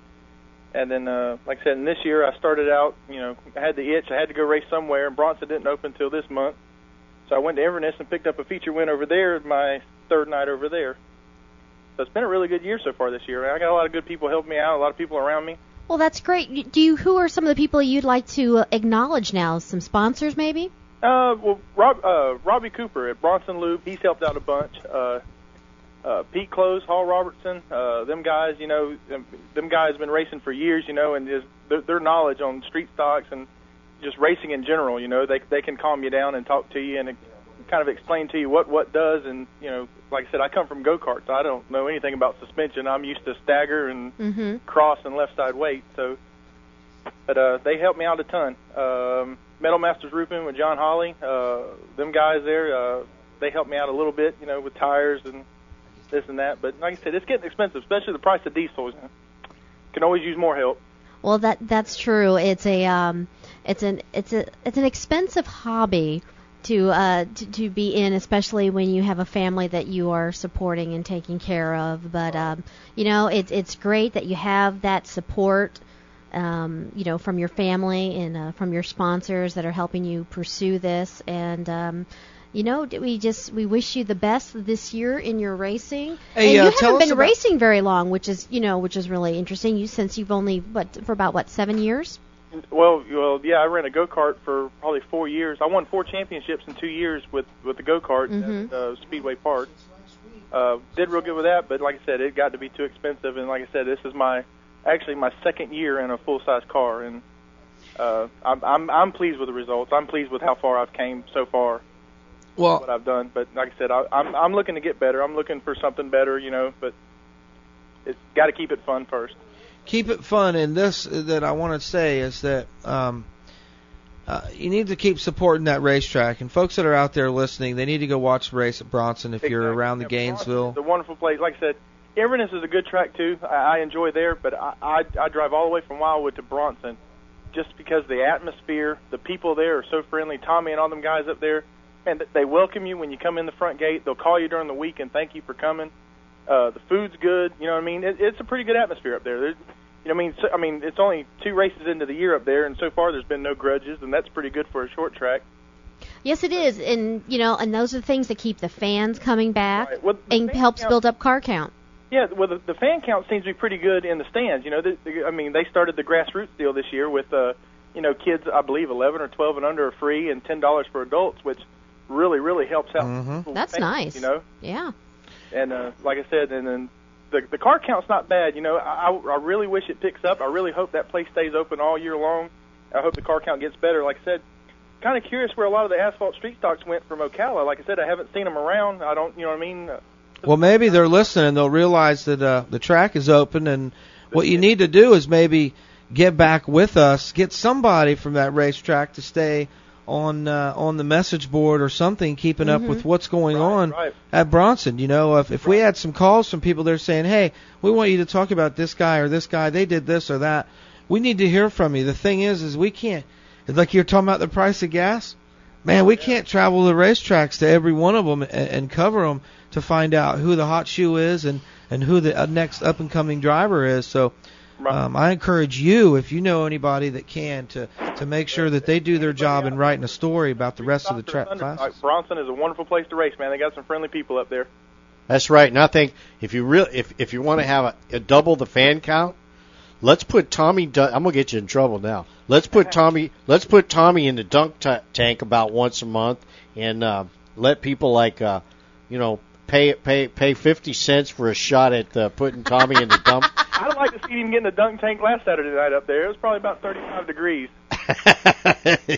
and then uh, like I said, and this year I started out. You know, I had the itch. I had to go race somewhere, and Bronson didn't open until this month, so I went to Inverness and picked up a feature win over there. My third night over there. So it's been a really good year so far this year. I got a lot of good people helping me out, a lot of people around me. Well, that's great. Do you? Who are some of the people you'd like to uh, acknowledge now? Some sponsors, maybe? Uh, well, Rob, uh, Robbie Cooper at Bronson Lube, he's helped out a bunch. Uh, uh, Pete Close, Hall Robertson, uh, them guys, you know, them, them guys have been racing for years, you know, and just their, their knowledge on street stocks and just racing in general, you know, they they can calm you down and talk to you and kind of explain to you what what does and you know, like I said, I come from go karts, I don't know anything about suspension. I'm used to stagger and Mm-hmm. cross and left side weight. So, but uh, they helped me out a ton. Um, Metal Masters Roofing with John Holly, uh, them guys there, uh, they helped me out a little bit, you know, with tires and this and that. But like I said, it's getting expensive, especially the price of diesel. You know. Can always use more help. Well, that that's true. It's a um, it's an it's a it's an expensive hobby to uh to, to be in, especially when you have a family that you are supporting and taking care of. But um, you know, it's it's great that you have that support. Um, you know, from your family and uh, from your sponsors that are helping you pursue this, and um, you know, we just we wish you the best this year in your racing. Hey, and uh, you haven't been racing very long, which is you know, which is really interesting. You since you've only what for about what seven years? Well, well, yeah, I ran a go kart for probably four years. I won four championships in two years with with the go kart Mhm. at uh, Speedway Park. Uh, did real good with that, but like I said, it got to be too expensive. And like I said, this is my actually my second year in a full size car, and uh, I'm, I'm I'm pleased with the results. I'm pleased with how far I've came so far. Well- what I've done, but like I said, I, I'm I'm looking to get better. I'm looking for something better, you know. But it's got to keep it fun first. Keep it fun. And this that I want to say is that um, uh, you need to keep supporting that racetrack. And folks that are out there listening, they need to go watch the race at Bronson if you're around the Gainesville. It's a wonderful place. Like I said, Inverness is a good track too. I, I enjoy there, but I, I I drive all the way from Wildwood to Bronson, just because the atmosphere, the people there are so friendly. Tommy and all them guys up there, th- they welcome you when you come in the front gate. They'll call you during the week and thank you for coming. Uh, the food's good. You know what I mean? It, it's a pretty good atmosphere up there. There's, you know, what I mean, so, I mean, it's only two races into the year up there, and so far there's been no grudges, and that's pretty good for a short track. Yes, it is, and you know, and those are the things that keep the fans coming back Right. Well, and helps count- build up car count. Yeah, well, the, the fan count seems to be pretty good in the stands. You know, the, the, I mean, they started the grassroots deal this year with, uh, you know, kids, I believe, 11 or 12 and under are free and $10 for adults, which really, really helps out. Mhm. That's fans, nice. You know, Yeah. And uh, like I said, and then the the car count's not bad. You know, I, I really wish it picks up. I really hope that place stays open all year long. I hope the car count gets better. Like I said, kind of curious where a lot of the asphalt street stocks went from Ocala. Like I said, I haven't seen them around. I don't, you know what I mean? Well, maybe they're listening they'll realize that uh, the track is open, and what you need to do is maybe get back with us, get somebody from that racetrack to stay on uh, on the message board or something, keeping up Mhm. with what's going Right, on right. at Bronson. You know, if if we had some calls from people, they're saying, "Hey, we want you to talk about this guy or this guy. They did this or that." We need to hear from you. The thing is, is we can't. It's like you're talking about the price of gas. Man, we can't travel the racetracks to every one of them and, and cover them to find out who the hot shoe is and and who the uh, next up and coming driver is. So, Right. um, I encourage you, if you know anybody that can, to to make sure that they do their job in writing a story about the rest of the track Thunder- classes. Bronson is a wonderful place to race, man. They got some friendly people up there. That's right. And I think if you real if if you want to have a, a double the fan count, let's put Tommy. Du- I'm gonna get you in trouble now. Let's put [LAUGHS] Tommy. Let's put Tommy in the dunk ta tank about once a month, and uh, let people like uh, you know pay pay pay fifty cents for a shot at uh, putting Tommy in the dump. [LAUGHS] I'd like to see him get in the dunk tank last Saturday night up there. It was probably about 35 degrees. [LAUGHS]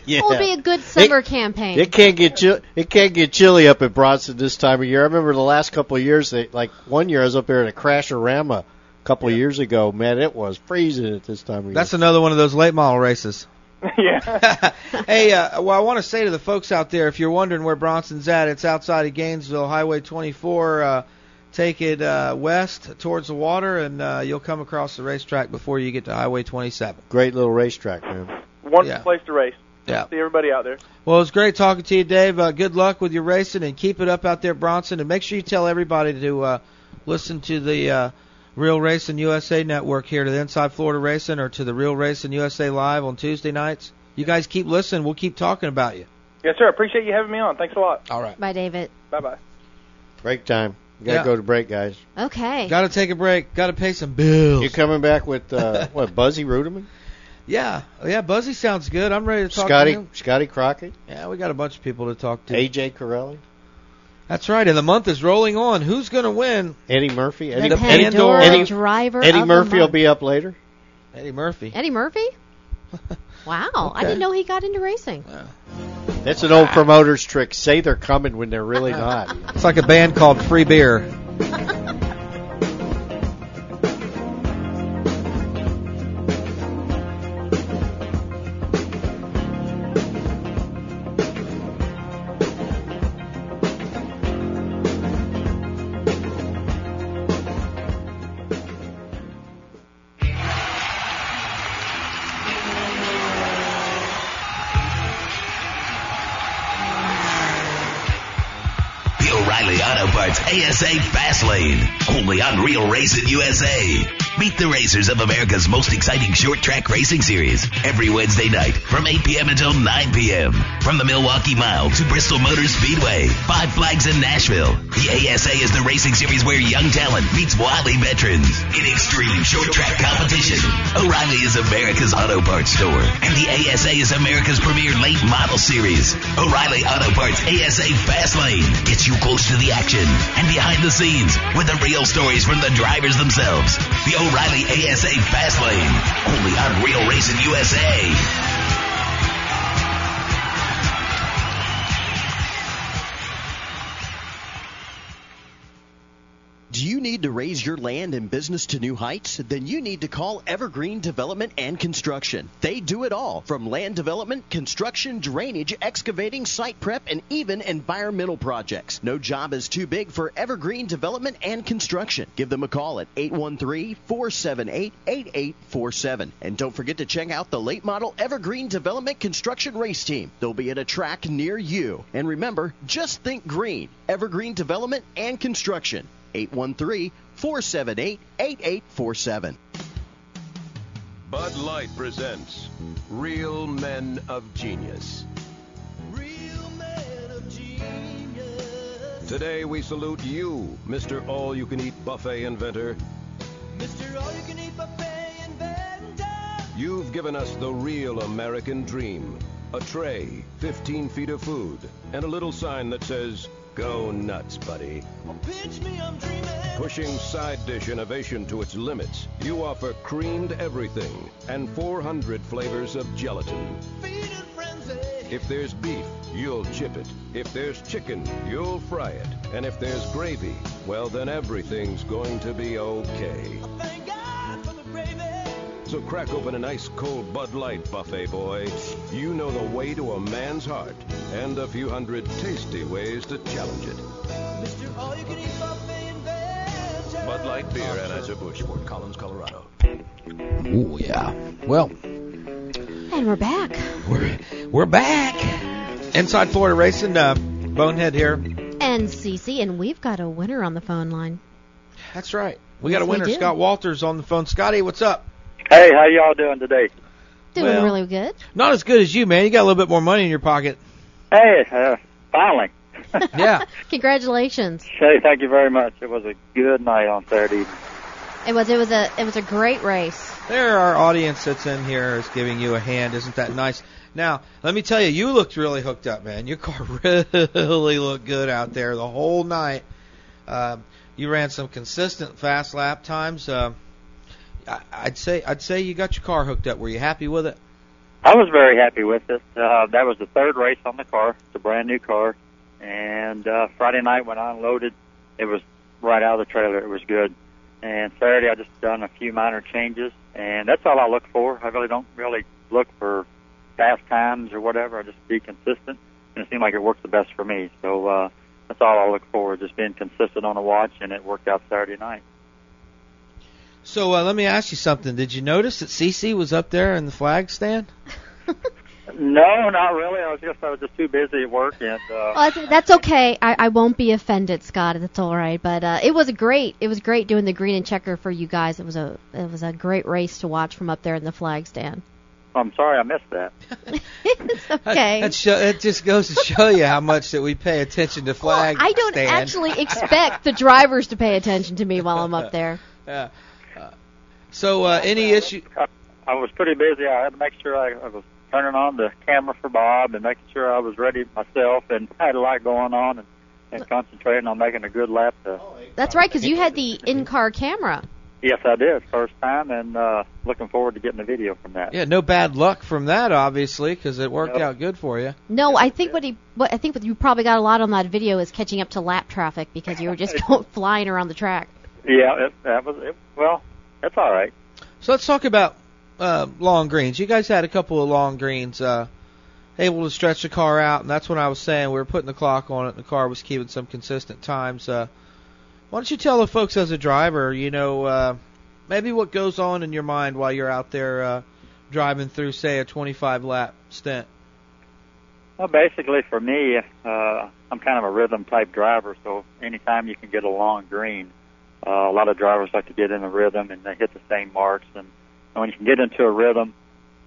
yeah. it'll be a good summer campaign. It can't get chill. It can't get chilly up at Bronson this time of year. I remember the last couple of years. They, like one year, I was up there at a Crasherama a couple of years ago. Man, it was freezing at this time of year. That's another one of those late model races. [LAUGHS] yeah. [LAUGHS] hey, uh, well, I want to say to the folks out there, if you're wondering where Bronson's at, it's outside of Gainesville, Highway 24. Uh, take it uh, west towards the water, and uh, you'll come across the racetrack before you get to Highway 27. Great little racetrack, man. Wonderful Yeah. place to race. Yeah. See everybody out there. Well, it was great talking to you, Dave. Uh, good luck with your racing, and keep it up out there, Bronson. And make sure you tell everybody to uh, listen to the uh, Real Racing USA network here to the Inside Florida Racing or to the Real Racing USA Live on Tuesday nights. You guys keep listening. We'll keep talking about you. Yes, sir. Appreciate you having me on. Thanks a lot. All right. Bye, David. Bye bye. Break time. You gotta Yeah. go to break, guys. Okay. Got to take a break. Got to pay some bills. You coming back with uh, [LAUGHS] what? Buzzy Ruderman, Yeah, yeah. Buzzy sounds good. I'm ready to talk Scotty, to him. Scotty Crockett, Yeah, we got a bunch of people to talk to. AJ Corelli, That's right. And the month is rolling on. Who's going to win? Eddie Murphy. Eddie, The Eddie, Pandora Eddie- driver Eddie of Murphy the will be up later. Eddie Murphy. Eddie Murphy? [LAUGHS] Wow. I didn't know he got into racing. That's an old promoter's trick. Say they're coming when they're really [LAUGHS] not. It's like a band called Free Beer. [LAUGHS] Parts ASA Fast Lane. Only on Real Racing USA. Meet the racers of America's most exciting short track racing series every Wednesday night from 8 p.m. until 9 p.m. From the Milwaukee Mile to Bristol Motor Speedway, Five Flags in Nashville. The ASA is the racing series where young talent meets wily veterans in extreme short track competition. O'Reilly is America's auto parts store, and the ASA is America's premier late model series. O'Reilly Auto Parts ASA Fast Lane gets you close to the action and behind the scenes with the real stories from the drivers themselves. The O'Reilly ASA Fast Lane, only on Real Racing USA. Do you need to raise your land and business to new heights? Then you need to call Evergreen Development and Construction. They do it all from land development, construction, drainage, excavating, site prep, and even environmental projects. No job is too big for Evergreen Development and Construction. Give them a call at 813 478 8847. And don't forget to check out the late model Evergreen Development Construction Race Team. They'll be at a track near you. And remember, just think green. Evergreen Development and Construction. 813 478 8847. Bud Light presents Real Men of Genius. Today we salute you, Mr. All You Can Eat Buffet Inventor. Mr. All You Can Eat Buffet Inventor. You've given us the real American dream a tray, 15 feet of food, and a little sign that says, Go nuts, buddy. Pitch me, I'm dreaming. Pushing side dish innovation to its limits, you offer creamed everything and 400 flavors of gelatin. If there's beef, you'll chip it. If there's chicken, you'll fry it. And if there's gravy, well, then everything's going to be okay. So crack open an ice cold Bud Light buffet, boy. You know the way to a man's heart and a few hundred tasty ways to challenge it. Mr. All You Can Eat Buffet Inventor. Bud Light Beer, Anheuser-Busch, Fort Collins, Colorado. Oh yeah. Well, And we're back. we're we're back. Inside Florida Racing. Uh, Bonehead here. And Cece, and we've got a winner on the phone line. That's right. We got Yes, a winner. Scott Walters on the phone. Scotty, what's up? Hey, how y'all doing today? Doing Well- really good. Not as good as you, man. You got a little bit more money in your pocket. Hey, uh, finally. [LAUGHS] [LAUGHS] Yeah. Congratulations. Hey, thank you very much. It was a good night on Saturday. evening. It was it was a it was a great race. There, our audience that's in here is giving you a hand. Isn't that nice? Now, let me tell you, you looked really hooked up, man. Your car [LAUGHS] really looked good out there the whole night. Um, you ran some consistent fast lap times. Uh, I, I'd say I'd say you got your car hooked up. Were you happy with it? I was very happy with it. Uh, that was the third race on the car. It's a brand new car. And uh, Friday night when I unloaded, it was right out of the trailer. It was good. And Saturday I just done a few minor changes, and that's all I look for. I really don't really look for fast times or whatever. I just be consistent, and it seemed like it worked the best for me. So uh, that's all I look for, just being consistent on the watch, and it worked out Saturday night. So uh, let me ask you something. Did you notice that CC was up there in the flag stand? [LAUGHS] No, not really. I was just I was just too busy at work, and uh, Well, that's, that's okay. I, I won't be offended, Scott. That's all right. But uh, it was a great. It was great doing the green and checker for you guys. It was a it was a great race to watch from up there in the flag stand. I'm sorry I missed that. [LAUGHS] [LAUGHS] it's okay. That show, it just goes to show you how much that we pay attention to flag Well, I don't stand. actually expect the drivers to pay attention to me while I'm up there. Yeah. So uh, any issue? I was pretty busy. I had to make sure I, I was turning on the camera for Bob and making sure I was ready myself, and I had a lot going on, and, and concentrating on making a good lap. To, That's right, because you had the in-car camera. yes, I did first time, and uh, looking forward to getting the video from that. Yeah, no bad luck from that, obviously, because it worked Nope. out good for you. No, I think what he, what I think what you probably got a lot on that video is catching up to lap traffic because you were just [LAUGHS] [LAUGHS] going flying around the track. Yeah, it, that was it. Well, that's all right. So let's talk about uh, long greens. You guys had a couple of long greens, uh, able to stretch the car out, and that's when I was saying we were putting the clock on it, and the car was keeping some consistent times. Uh, why don't you tell the folks as a driver, you know, uh, maybe what goes on in your mind while you're out there uh, driving through, say, a 25 lap stint? Well, basically for me, uh, I'm kind of a rhythm type driver, so anytime you can get a long green, uh, a lot of drivers like to get in a rhythm and they hit the same marks. And when you can get into a rhythm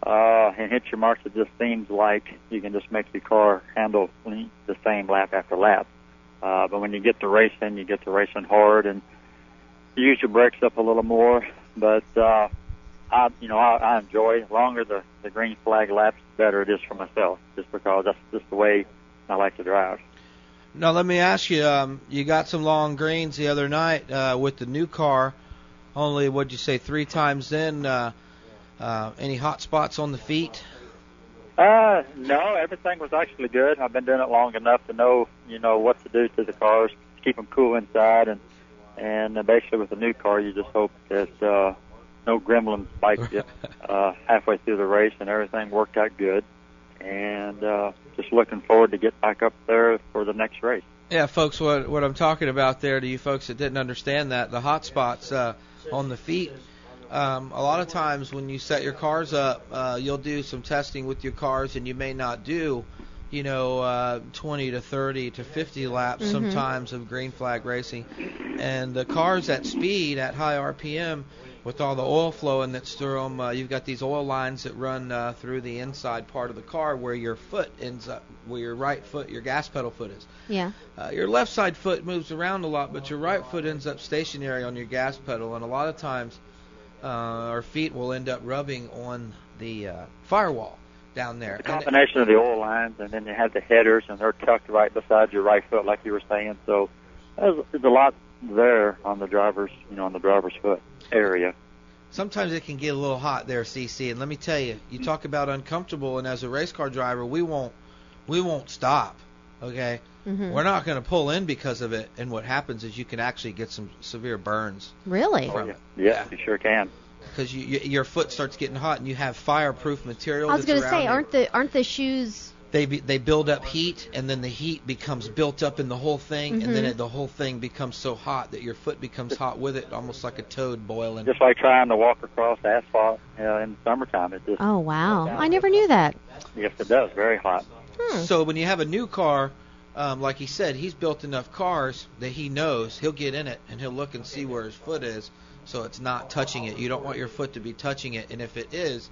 uh, and hit your marks, it just seems like you can just make your car handle the same lap after lap. Uh, but when you get to racing, you get to racing hard and you use your brakes up a little more. But uh, I, you know, I, I enjoy longer the the green flag laps, the better it is for myself, just because that's just the way I like to drive. Now let me ask you, um, you got some long greens the other night uh, with the new car. Only what'd you say three times in? Uh, uh, any hot spots on the feet? Uh, no, everything was actually good. I've been doing it long enough to know, you know, what to do to the cars, keep them cool inside, and and uh, basically with the new car, you just hope that uh, no gremlins bite you [LAUGHS] uh, halfway through the race, and everything worked out good. And uh, just looking forward to get back up there for the next race. Yeah, folks, what what I'm talking about there to you folks that didn't understand that the hot spots uh, on the feet. Um, a lot of times when you set your cars up, uh, you'll do some testing with your cars, and you may not do, you know, uh, 20 to 30 to 50 laps Mhm. sometimes of green flag racing, and the cars at speed at high RPM. With all the oil flowing that's through them, uh, you've got these oil lines that run uh, through the inside part of the car where your foot ends up, where your right foot, your gas pedal foot is. Yeah. Uh, your left side foot moves around a lot, but your right foot ends up stationary on your gas pedal, and a lot of times uh, our feet will end up rubbing on the uh, firewall down there. The And it- combination of the oil lines, and then you have the headers, and they're tucked right beside your right foot, like you were saying. So there's, there's a lot there on the driver's, you know, on the driver's foot area. sometimes it can get a little hot there, CC. And let me tell you, you talk about uncomfortable, and as a race car driver, we won't we won't stop. Okay, Mhm. we're not going to pull in because of it. And what happens is you can actually get some severe burns. Really? From it. Yeah, you sure can. Because you, you, your foot starts getting hot, and you have fireproof material. I was going gonna say, aren't the aren't the shoes? They be, they build up heat and then the heat becomes built up in the whole thing and then Mhm. it, the whole thing becomes so hot that your foot becomes hot with it almost like a toad boiling Just like trying to walk across asphalt uh, in the summertime. It just Oh wow, I never knew that. yes, it does. Very hot. so when you have a new car um, like he said he's built enough cars that he knows he'll get in it and he'll look and see where his foot is so it's not touching it you don't want your foot to be touching it and if it is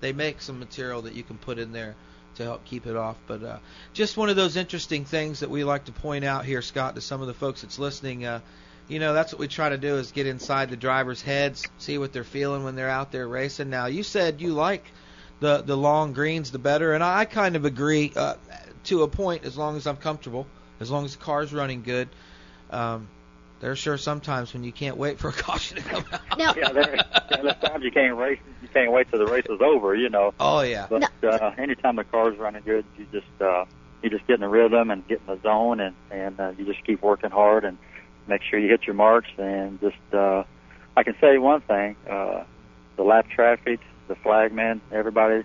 they make some material that you can put in there to help keep it off. But uh, just one of those interesting things that we like to point out here, Scott, to some of the folks that's listening. Uh, you know, that's what we try to do is get inside the drivers' heads, see what they're feeling when they're out there racing. Now, you said you like the the long greens the better, and I kind of agree uh, to a point. As long as I'm comfortable, as long as the car's running good. Um, There's sure sometimes when you can't wait for a caution to come out. [LAUGHS] Now, yeah, there, yeah, there's times you can't race. You can't wait till the race is over. You know. Oh yeah. But uh, anytime the car's running good, you just uh, you just get in the rhythm and get in the zone, and and uh, you just keep working hard and make sure you hit your marks. And just uh, I can say one thing: uh, the lap traffic, the flagmen, everybody,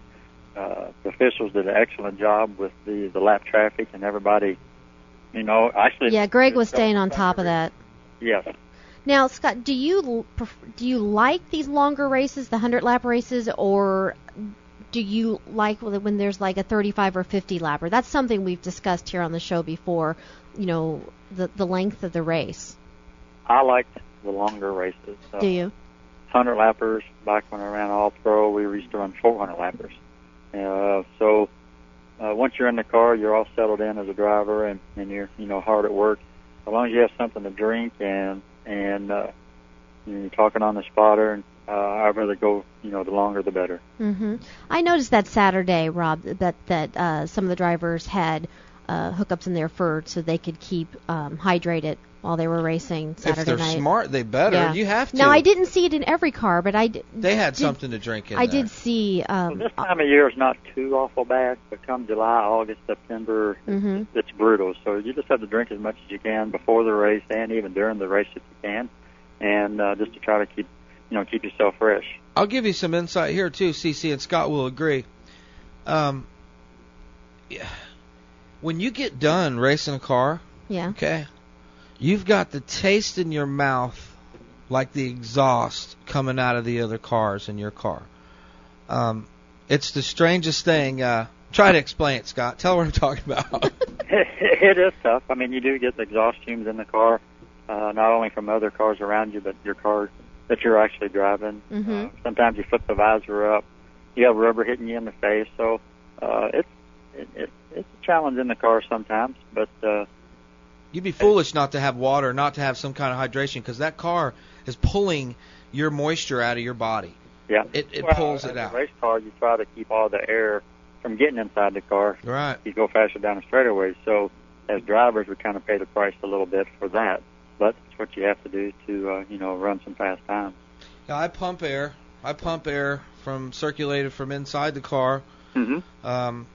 uh, the officials did an excellent job with the the lap traffic, and everybody. You know, actually. yeah, Greg was staying on top of that. Yes. Now, Scott, do you do you like these longer races, the hundred lap races, or do you like when there's like a 35 or 50 lapper? That's something we've discussed here on the show before. You know, the the length of the race. I liked the longer races. Uh, Do you? 100 lappers. Back when I ran All Pro, we used to run 400 lappers. Uh, so uh, once you're in the car, you're all settled in as a driver, and, and you're you know hard at work. As long as you have something to drink and and uh, you're talking on the spotter, uh, I'd rather go you know the longer the better. hmm I noticed that Saturday, Rob, that that uh, some of the drivers had uh, hookups in their fur so they could keep um, hydrated while they were racing Saturday night. if they're night. smart, they better. Yeah. You have to. Now I didn't see it in every car, but I d- They had did- something to drink in I there. did see. Um, This time of year is not too awful bad, but come July, August, September, hmm it's brutal. So you just have to drink as much as you can before the race and even during the race if you can, and uh, just to try to keep you know keep yourself fresh. I'll give you some insight here too, CC, and Scott will agree. Um, yeah, when you get done racing a car, Yeah. okay, you've got the taste in your mouth like the exhaust coming out of the other cars in your car. Um, it's the strangest thing. Uh, try to explain it, Scott. Tell what I'm talking about. [LAUGHS] [LAUGHS] it is tough. I mean, you do get the exhaust fumes in the car, uh, not only from other cars around you, but your car that you're actually driving. hmm Sometimes you flip the visor up, you have rubber hitting you in the face. So uh, it's it, it, it's a challenge in the car sometimes, but uh, You'd be foolish not to have water, not to have some kind of hydration, because that car is pulling your moisture out of your body. yeah, It it well, pulls it a out. race car, you try to keep all the air from getting inside the car. Right. You go faster down the straightaway. So as drivers, we kind of pay the price a little bit for that. But it's what you have to do to uh, you know run some fast times. Yeah, I pump air. I pump air from circulated from inside the car. Mm-hmm. Um,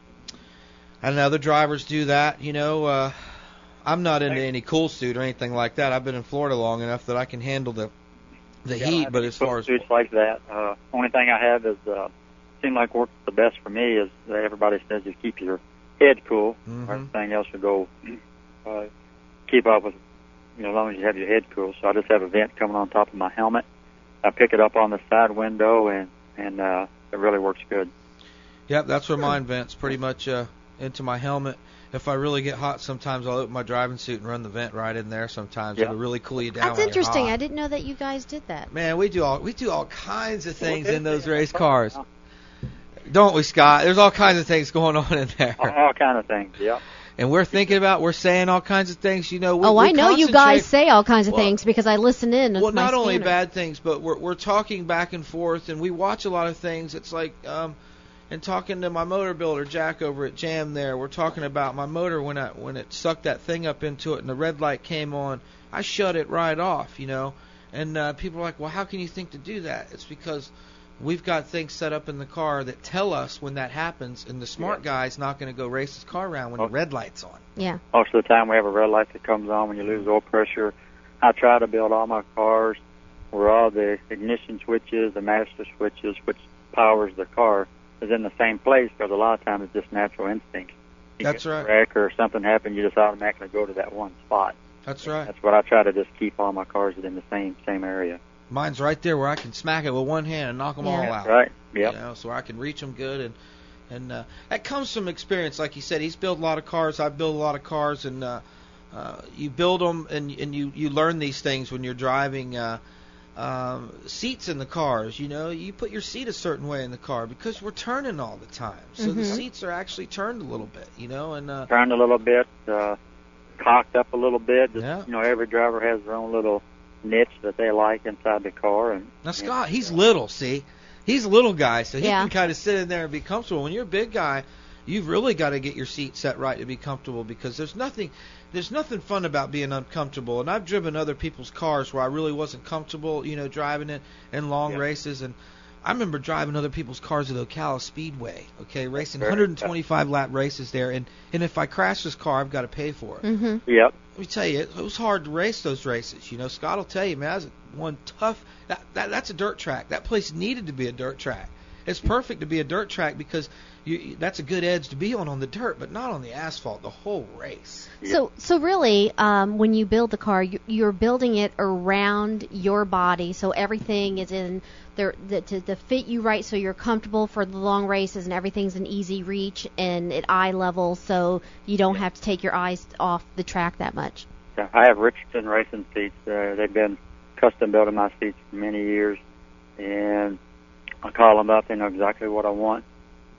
and other drivers do that. You know, uh, I'm not into any cool suit or anything like that. I've been in Florida long enough that I can handle the the Yeah, heat. But as far as suits like that, uh, only thing I have is uh, seem like works the best for me is that everybody says you keep your head cool. Mhm. Everything else will go uh, keep up with you know as long as you have your head cool. So I just have a vent coming on top of my helmet. I pick it up on the side window and and uh, it really works good. Yep, that's where mine vents pretty much uh, into my helmet. If I really get hot, sometimes I'll open my driving suit and run the vent right in there. Sometimes Yeah. it'll really cool you down. That's interesting. I didn't know that you guys did that. Man, we do all we do all kinds of things in those race cars, don't we, Scott? There's all kinds of things going on in there, All, all kind of things. Yep. and we're thinking about, we're saying all kinds of things. You know, we, oh, we I know you guys say all kinds of Well- things because I listen in. Well, with my not only scanner. bad things, but we're we're talking back and forth, and we watch a lot of things. It's like, um, and talking to my motor builder Jack over at Jam. There, we're talking about my motor when I when it sucked that thing up into it, and the red light came on. I shut it right off, you know. And uh, people are like, well, how can you think to do that? It's because we've got things set up in the car that tell us when that happens, and the smart guy's not going to go race his car around when the red light's on. Yeah. Most of the time, we have a red light that comes on when you lose oil pressure. I try to build all my cars where all the ignition switches, the master switches, which powers the car, is in the same place because a lot of times it's just natural instinct. You That's right. Wreck or something happen, you just automatically go to that one spot. That's right. That's what I try to just keep all my cars in the same same area. Mine's right there where I can smack it with one hand and knock them all out. Right. Yep. You know, so I can reach them good, and and uh, that comes from experience. Like you said, he's built a lot of cars. I've built a lot of cars, and uh, uh, you build them, and and you you learn these things when you're driving. Uh, um, seats in the cars, you know, you put your seat a certain way in the car because we're turning all the time. So the Mhm. seats are actually turned a little bit, you know, and uh, Turned a little bit, uh, cocked up a little bit. Just, Yeah. You know, every driver has their own little niche that they like inside the car, and Now Scott, he's little. See, he's a little guy, so he Yeah. can kind of sit in there and be comfortable. When you're a big guy, you've really got to get your seat set right to be comfortable because there's nothing there's nothing fun about being uncomfortable. And I've driven other people's cars where I really wasn't comfortable, you know, driving it in long Yeah. races and I remember driving other people's cars at Ocala Speedway, okay, racing Very 125 lap races there, and and if I crash this car, I've got to pay for it. Mm-hmm. Yep. Let me tell you, it, it was hard to race those races. You know, Scott will tell you, man, that was one tough. That, that that's a dirt track. That place needed to be a dirt track. It's perfect to be a dirt track because you that's a good edge to be on on the dirt, but not on the asphalt. The whole race. So, so really, um, when you build the car, you, you're building it around your body, so everything is in there the, to, to fit you right, so you're comfortable for the long races, and everything's in easy reach and at eye level, so you don't have to take your eyes off the track that much. Yeah, I have Richardson racing seats. Uh, they've been custom building my seats for many years, and I call them up. They know exactly what I want.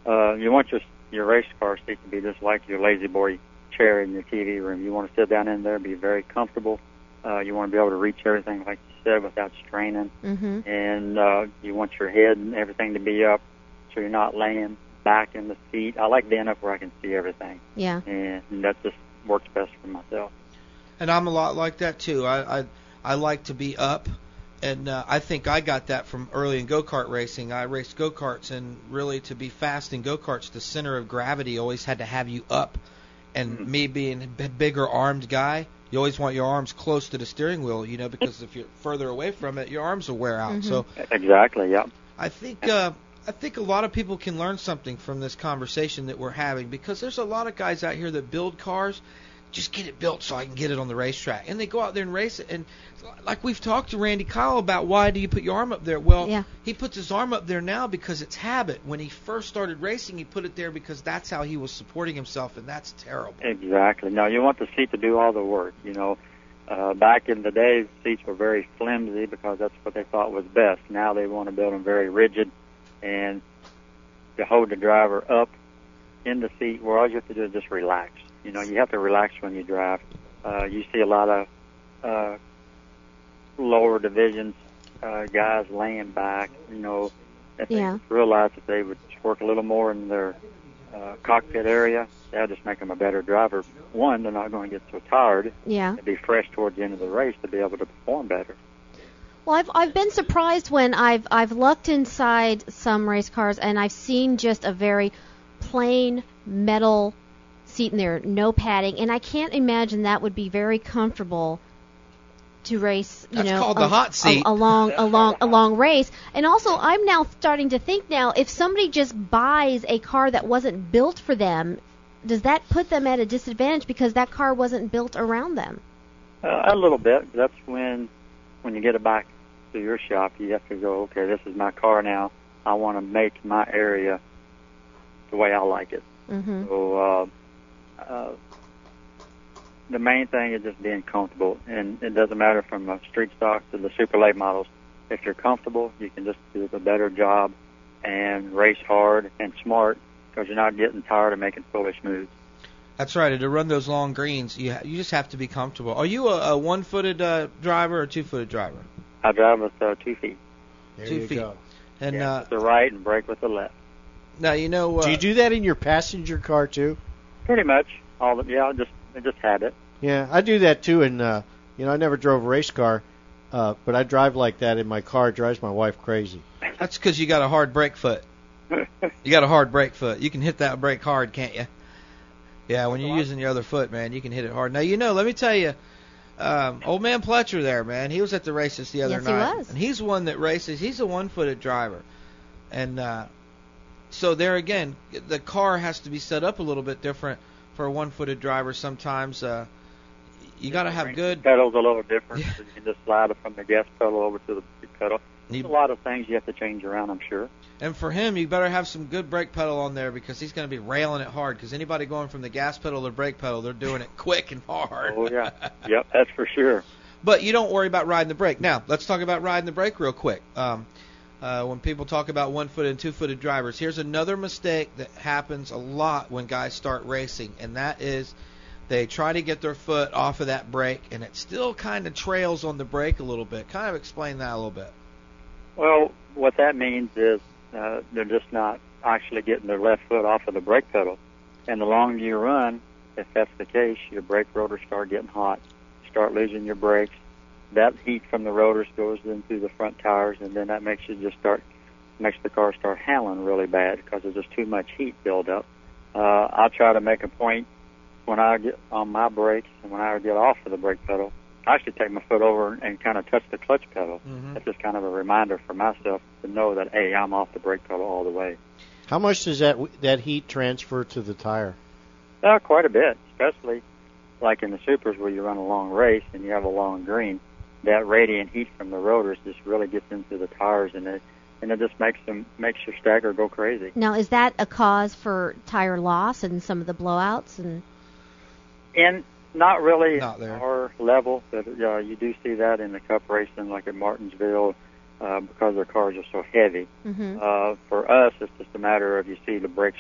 Uh, you want your your race car seat to be just like your La-Z-Boy chair in your TV room. You want to sit down in there, be very comfortable. Uh, you want to be able to reach everything, like you said, without straining. Mm-hmm. And uh, you want your head and everything to be up, so you're not laying back in the seat. I like being up where I can see everything, Yeah. and that just works best for myself. And I'm a lot like that too. I I, I like to be up, and uh, I think I got that from early in go kart racing. I raced go karts, and really to be fast in go karts, the center of gravity always had to have you up. And me being a b- bigger armed guy, you always want your arms close to the steering wheel, you know, because if you're further away from it, your arms will wear out. So Exactly. yeah. I think uh, I think a lot of people can learn something from this conversation that we're having because there's a lot of guys out here that build cars. Just get it built so I can get it on the racetrack, and they go out there and race it. And like we've talked to Randy Kyle about, why do you put your arm up there? Well, Yeah. he puts his arm up there now because it's habit. When he first started racing, he put it there because that's how he was supporting himself, and that's terrible. Exactly. No, you want the seat to do all the work. You know, uh, back in the day, seats were very flimsy because that's what they thought was best. Now they want to build them very rigid and to hold the driver up in the seat where all you have to do is just relax. You know, you have to relax when you drive. Uh, you see a lot of uh, lower divisions uh, guys laying back. You know, if they Yeah. realize that they would work a little more in their uh, cockpit area, that'll just make them a better driver. One, they're not going to get so tired. Yeah. They'll be fresh towards the end of the race to be able to perform better. Well, I've I've been surprised when I've I've looked inside some race cars and I've seen just a very plain metal seat in there, no padding, and I can't imagine that would be very comfortable to race. You That's know, called the a, hot seat. A, a long a long a long race. And also, I'm now starting to think now if somebody just buys a car that wasn't built for them, does that put them at a disadvantage because that car wasn't built around them? Uh, a little bit. That's when, when you get it back to your shop, you have to go. Okay, this is my car now. I want to make my area the way I like it. Mm-hmm. So uh, uh, the main thing is just being comfortable, and it doesn't matter from the street stock to the super late models. If you're comfortable, you can just do a better job and race hard and smart because you're not getting tired of making foolish moves. That's right. and To run those long greens, you ha- you just have to be comfortable. Are you a, a one-footed uh, driver or two-footed driver? I drive with uh, two feet. There Two you feet. go. And yeah, uh, the right and brake with the left. now you know. Uh, Do you do that in your passenger car too? Pretty much all the yeah, I just I just habit. Yeah, I do that too. And uh, you know, I never drove a race car, uh, but I drive like that in my car. It drives my wife crazy. That's because you got a hard brake foot. You got a hard brake foot. You can hit that brake hard, can't you? Yeah, when you're using your other foot, man, you can hit it hard. Now you know. Let me tell you, um, old man Pletcher there, man. He was at the races the other Yes, he night, was. and he's one that races. He's a one-footed driver, and uh, so there again, the car has to be set up a little bit different for a one-footed driver. Sometimes uh, you got to have good. pedal's a little different. So you can just slide it from the gas pedal over to the brake pedal. You- a lot of things you have to change around, I'm sure. And for him, you better have some good brake pedal on there because he's going to be railing it hard. Because anybody going from the gas pedal to the brake pedal, they're doing it [LAUGHS] quick and hard. Oh yeah, yep, that's for sure. But you don't worry about riding the brake. Now, let's talk about riding the brake real quick. Um, uh, when people talk about one-footed and two-footed drivers, here's another mistake that happens a lot when guys start racing, and that is they try to get their foot off of that brake, and it still kind of trails on the brake a little bit. Kind of explain that a little bit. Well, what that means is uh, they're just not actually getting their left foot off of the brake pedal. And the longer you run, if that's the case, your brake rotors start getting hot, start losing your brakes. That heat from the rotors goes into the front tires, and then that makes you just start makes the car start howling really bad because there's just too much heat buildup. Uh, I try to make a point when I get on my brakes and when I get off of the brake pedal. I actually take my foot over and kind of touch the clutch pedal. Mhm. That's just kind of a reminder for myself to know that hey, I'm off the brake pedal all the way. How much does that that heat transfer to the tire? Uh, quite a bit, especially like in the supers where you run a long race and you have a long green. That radiant heat from the rotors just really gets into the tires and it and it just makes them makes your stagger go crazy. Now, is that a cause for tire loss and some of the blowouts? And And not really Not there. our level, but uh, you do see that in the Cup racing, like at Martinsville, uh, because their cars are so heavy. Mhm. Uh, for us, it's just a matter of you see the brakes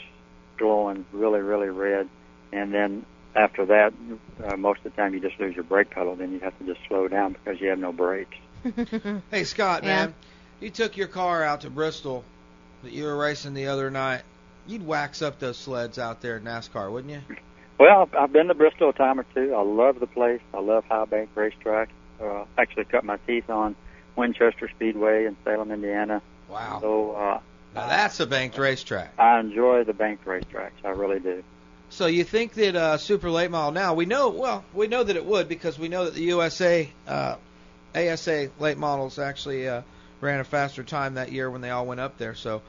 glowing really, really red, and then after that, uh, most of the time you just lose your brake pedal. Then you have to just slow down because you have no brakes. [LAUGHS] Hey Scott, Yeah. man, you took your car out to Bristol that you were racing the other night. You'd wax up those sleds out there in NASCAR, wouldn't you? Well, I've- I've been to Bristol a time or two. I love the place. I love High Bank Racetrack. Uh, actually, cut my teeth on Winchester Speedway in Salem, Indiana. Wow. So uh, Now that's a banked racetrack. I enjoy the banked racetracks. I really do. So you think that uh, super late model now we know well we know that it would because we know that the USA uh, ASA late models actually uh, ran a faster time that year when they all went up there. So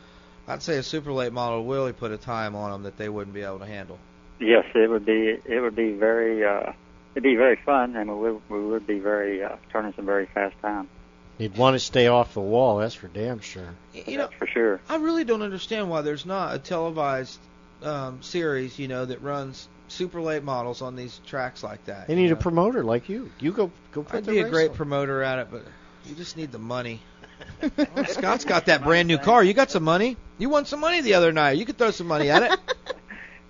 I'd say a super late model will really put a time on them that they wouldn't be able to handle. Yes, it would be. It would be very. Uh, it'd be very fun, and we would, we would be very uh, turning some very fast time. You'd want to stay off the wall. That's for damn sure. You know, for sure. I really don't understand why there's not a televised um, series, you know, that runs super late models on these tracks like that. They you need a promoter like you. You go go put I'd the be a great on. promoter at it, but you just need the money. [LAUGHS] Well, Scott's got that brand new car. You got some money. You won some money the other night. You could throw some money at it. [LAUGHS]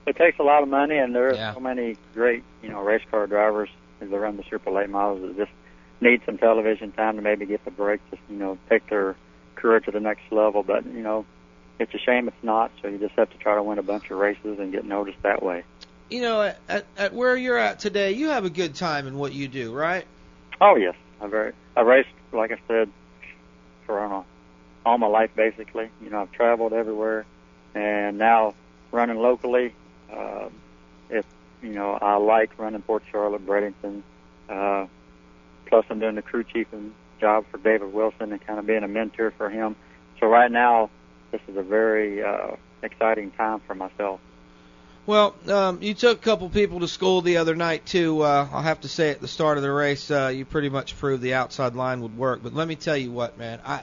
It takes a lot of money, and there are Yeah. so many great, you know, race car drivers that run the super late models that just need some television time to maybe get the break, just you know, take their career to the next level. But you know, it's a shame it's not. So you just have to try to win a bunch of races and get noticed that way. You know, at, at, where you're at today, you have a good time in what you do, right? Oh yes, I very I raced like I said for all my life basically. You know, I've traveled everywhere, and now running locally. Uh, it you know I like running Port Charlotte, Bradenton. Uh, plus, I'm doing the crew chiefing job for David Wilson and kind of being a mentor for him. So right now, this is a very uh, exciting time for myself. Well, um, you took a couple people to school the other night too. Uh, I'll have to say at the start of the race, uh, you pretty much proved the outside line would work. But let me tell you what, man, I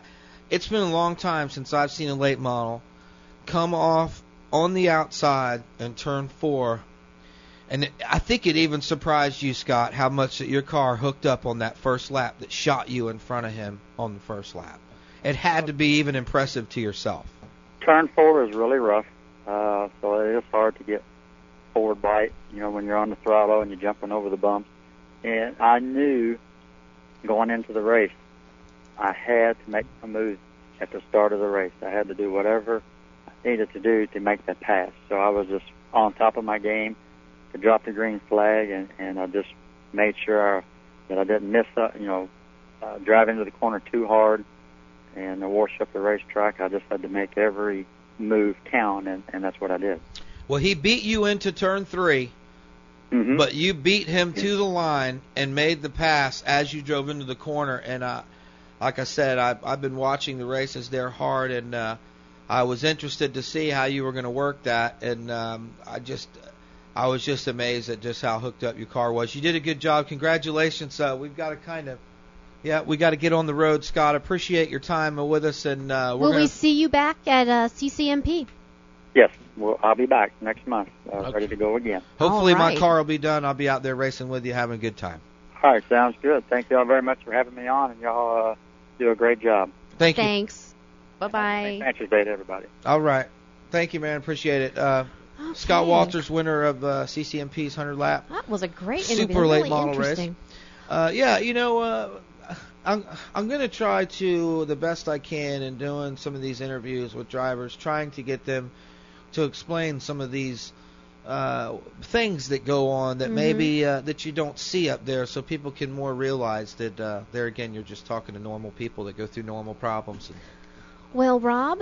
it's been a long time since I've seen a late model come off on the outside and turn four. And I think it even surprised you, Scott, how much that your car hooked up on that first lap that shot you in front of him on the first lap. It had to be even impressive to yourself. Turn four is really rough, uh, so it is hard to get forward bite. You know, when you're on the throttle and you're jumping over the bumps. And I knew going into the race, I had to make a move at the start of the race. I had to do whatever I needed to do to make that pass. So I was just on top of my game to drop the green flag, and and I just made sure that I didn't miss, uh, you know, uh, drive into the corner too hard and to wash up the racetrack. I just had to make every move count, and, and that's what I did. Well, he beat you into turn 3 Mhm. but you beat him to the line and made the pass as you drove into the corner. And uh, like I said, I, I've been watching the races there hard, and uh, I was interested to see how you were going to work that. And um, I just, I was just amazed at just how hooked up your car was. You did a good job. Congratulations. Uh, we've got to kind of. Yeah, we got to get on the road, Scott. Appreciate your time with us, and uh, we're will gonna we see you back at uh, CCMP? Yes, well, I'll be back next month, uh, ready to go again. Hopefully, All my car will be done. I'll be out there racing with you, having a good time. All right, sounds good. Thank you all very much for having me on, and y'all uh, do a great job. Thank you. Thanks. Bye bye. Thanks, Bay, everybody. All right. Thank you, man. Appreciate it. Uh, Scott Walters, winner of uh, CCMP's 100 lap. That was a great Super interview. late really model race. Uh, yeah, you know, uh, I'm I'm gonna try to the best I can in doing some of these interviews with drivers, trying to get them to explain some of these uh, things that go on that Mhm. maybe uh, that you don't see up there, so people can more realize that uh, there again you're just talking to normal people that go through normal problems. Well, Rob,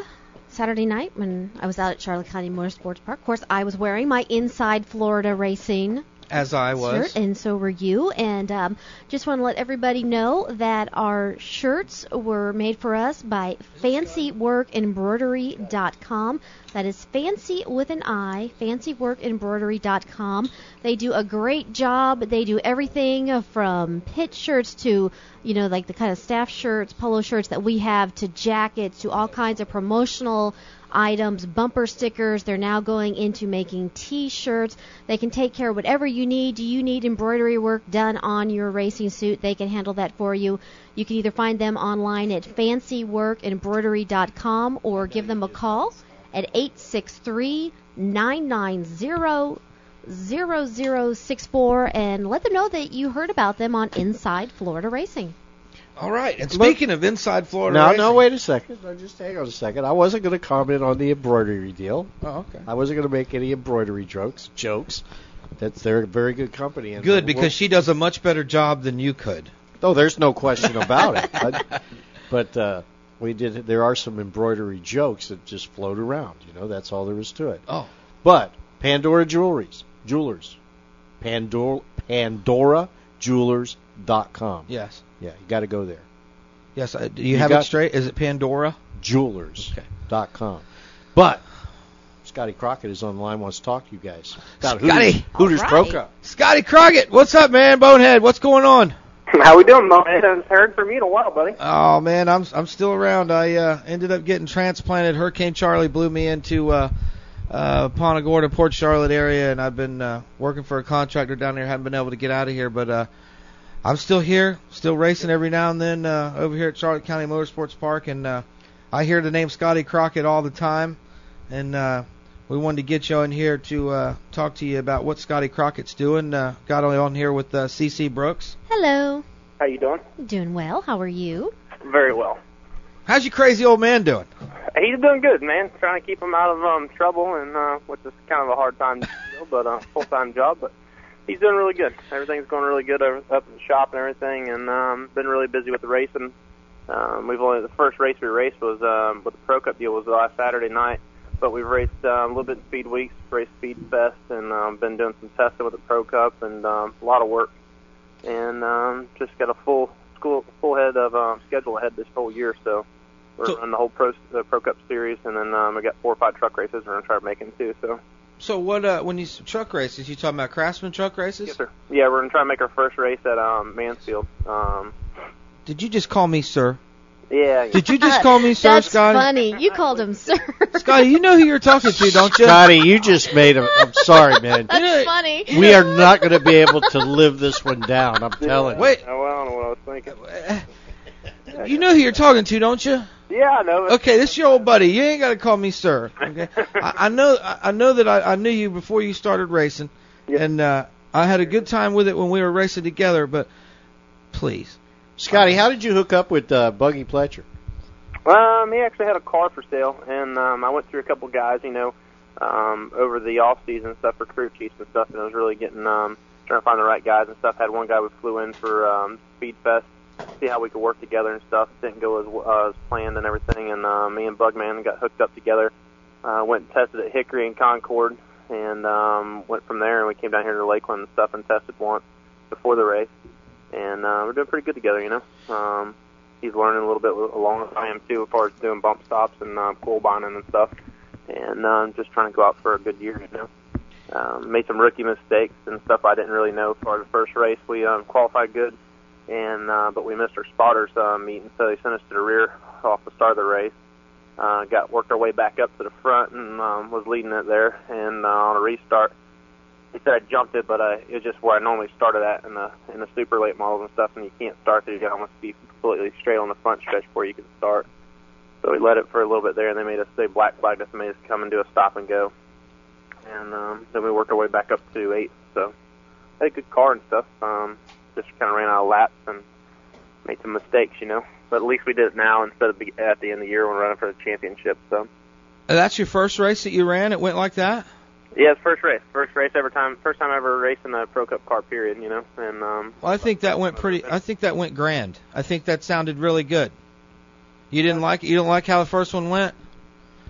Saturday night when I was out at Charlotte County Motorsports Park, of course, I was wearing my Inside Florida Racing As I was. shirt, and so were you. And um, just want to let everybody know that our shirts were made for us by FancyWorkEmbroidery.com. That is fancy with an I, FancyWorkEmbroidery.com. They do a great job. They do everything from pit shirts to, you know, like the kind of staff shirts, polo shirts that we have, to jackets, to all kinds of promotional items, bumper stickers. They're now going into making T-shirts. They can take care of whatever you need. Do you need embroidery work done on your racing suit? They can handle that for you. You can either find them online at fancyworkembroidery.com or give them a call at 863 990 0064 and let them know that you heard about them on Inside Florida Racing. All right. And speaking of inside Florida No, racing, no, wait a second. No, just hang on a second. I wasn't going to comment on the embroidery deal. Oh, okay. I wasn't going to make any embroidery jokes. Jokes. That's they're a very good company. and Good because she does a much better job than you could. Oh, there's no question about it. [LAUGHS] But, but uh, we did. There are some embroidery jokes that just float around. You know, that's all there is to it. Oh. But Pandora Jewelries, jewelers, Pandora, PandoraJewelers.com. Yes. Yeah, you got to go there. Yes. Uh, do you, You have it straight? Is it Pandora? Jewelers.com. But Scotty Crockett is on the line. Wants to talk to you guys. About Scotty. Hooters, Hooters All Pro right. Scotty Crockett, what's up, man? Bonehead, what's going on? [LAUGHS] How we doing, Bonehead? I haven't heard from you in a while, buddy. Oh man, I'm I'm still around. I uh, ended up getting transplanted. Hurricane Charley blew me into uh, uh, Punta Gorda, Port Charlotte area, and I've been uh, working for a contractor down there. Haven't been able to get out of here, but uh, I'm still here, still racing every now and then uh, over here at Charlotte County Motorsports Park, and uh, I hear the name Scotty Crockett all the time, and uh, we wanted to get you in here to uh, talk to you about what Scotty Crockett's doing. Uh, got on here with uh, CC Brooks. Hello. How you doing? Doing well. How are you? Very well. How's your crazy old man doing? He's doing good, man. Trying to keep him out of um trouble, and uh, which is kind of a hard time, to do, but uh, full time job. But he's doing really good. Everything's going really good over, up in the shop and everything, and um, been really busy with the racing. Um, we've only the first race we raced was um, with the Pro Cup deal was last Saturday night, but we've raced um, a little bit in Speed Weeks, raced Speed Fest, and um, been doing some testing with the Pro Cup, and um, a lot of work, and um, just got a full school full head of um, schedule ahead this whole year. So we're So- running the whole Pro the Pro Cup series, and then um, I got four or five truck races we're gonna try to make it too. So So what? Uh, when you truck races, you talking about Craftsman truck races? yes, sir. Yeah, we're gonna try to make our first race at um, Mansfield. Um, Did you just call me sir? yeah. Did you just call me [LAUGHS] sir, That's Scotty? funny. You called him sir. Scotty, you know who you're talking to, don't you? Scotty, you just made a. I'm sorry, man. That's funny. We are not going to be able to live this one down. I'm telling you. Wait. Oh, well, I don't know what I was thinking. You know who you're talking to, don't you? Yeah, I know. Okay, this is your old buddy. You ain't got to call me sir. Okay, [LAUGHS] I, I know. I, I know that I, I knew you before you started racing, and uh, I had a good time with it when we were racing together. But please, Scotty, how did you hook up with uh, Buggy Pletcher? Um, he actually had a car for sale, and um, I went through a couple guys, you know, um, over the off season stuff for crew chiefs and stuff, and I was really getting um, trying to find the right guys and stuff. Had one guy we flew in for um, Speed Fest, see how we could work together and stuff. Didn't go as uh, as planned and everything, and uh, me and Bugman got hooked up together. Uh, went and tested at Hickory and Concord, and um, went from there. And we came down here to Lakeland and stuff and tested once before the race, and uh, we're doing pretty good together, you know. Um, he's learning a little bit along with I am too, as far as doing bump stops and uh, coil binding and stuff, and um, just trying to go out for a good year, you know. Um, made some rookie mistakes and stuff I didn't really know. As the first race, we um, qualified good, and uh, but we missed our spotters uh, meeting, so they sent us to the rear off the start of the race. Uh, got worked our way back up to the front and um, was leading it there, and uh, on a restart, he said I jumped it, but uh, it was just where I normally started at in the in the super late models and stuff, and you can't start there. You got almost be completely straight on the front stretch before you can start. So we let it for a little bit there, and they made us they black flagged us and made us come and do a stop and go, and um, then we worked our way back up to eight. So had a good car and stuff. Um, just kind of ran out of laps and made some mistakes, you know. But at least we did it now instead of be- at the end of the year when we're running for the championship. So Uh, that's your first race that you ran. It went like that. Yeah, it's first race, first race every time, first time ever racing a Pro Cup car. Period. You know, and um, Well, I think that went pretty. I think that went grand. I think that sounded really good. You didn't like you don't like how the first one went?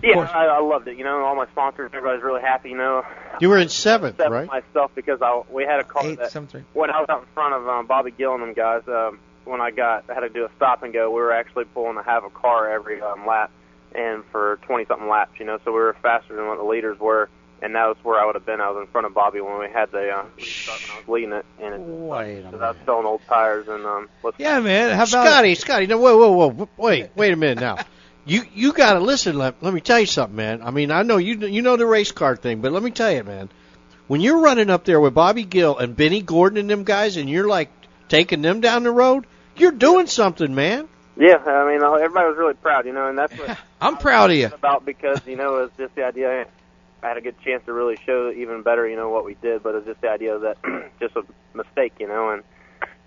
Yeah, course. I, I loved it. You know, all my sponsors, everybody's really happy. You know, You were in seventh, except right? myself because I we had a car Eight, that seven, three. when I was out in front of um, Bobby Gill and them guys, um, when I got I had to do a stop and go, we were actually pulling to have a car every um, lap, and for 20 something laps, you know, so we were faster than what the leaders were, and that was where I would have been. I was in front of Bobby when we had the uh, restart when I was leading it, and it, Wait a so I was selling old tires and um, let's Yeah, man. How about Scotty, Scotty, no, whoa, whoa, whoa, wait, wait a minute now. [LAUGHS] You you got to listen. Let, let me tell you something, man. I mean, I know you you know the race car thing, but let me tell you, man. When you're running up there with Bobby Gill and Benny Gordon and them guys, and you're like taking them down the road, you're doing something, man. Yeah, I mean, uh, everybody was really proud, you know, and that's what [LAUGHS] I'm proud of you. about because you know it was just the idea. I had a good chance to really show even better, you know, what we did, but it was just the idea that [CLEARS THROAT] just a mistake, you know, and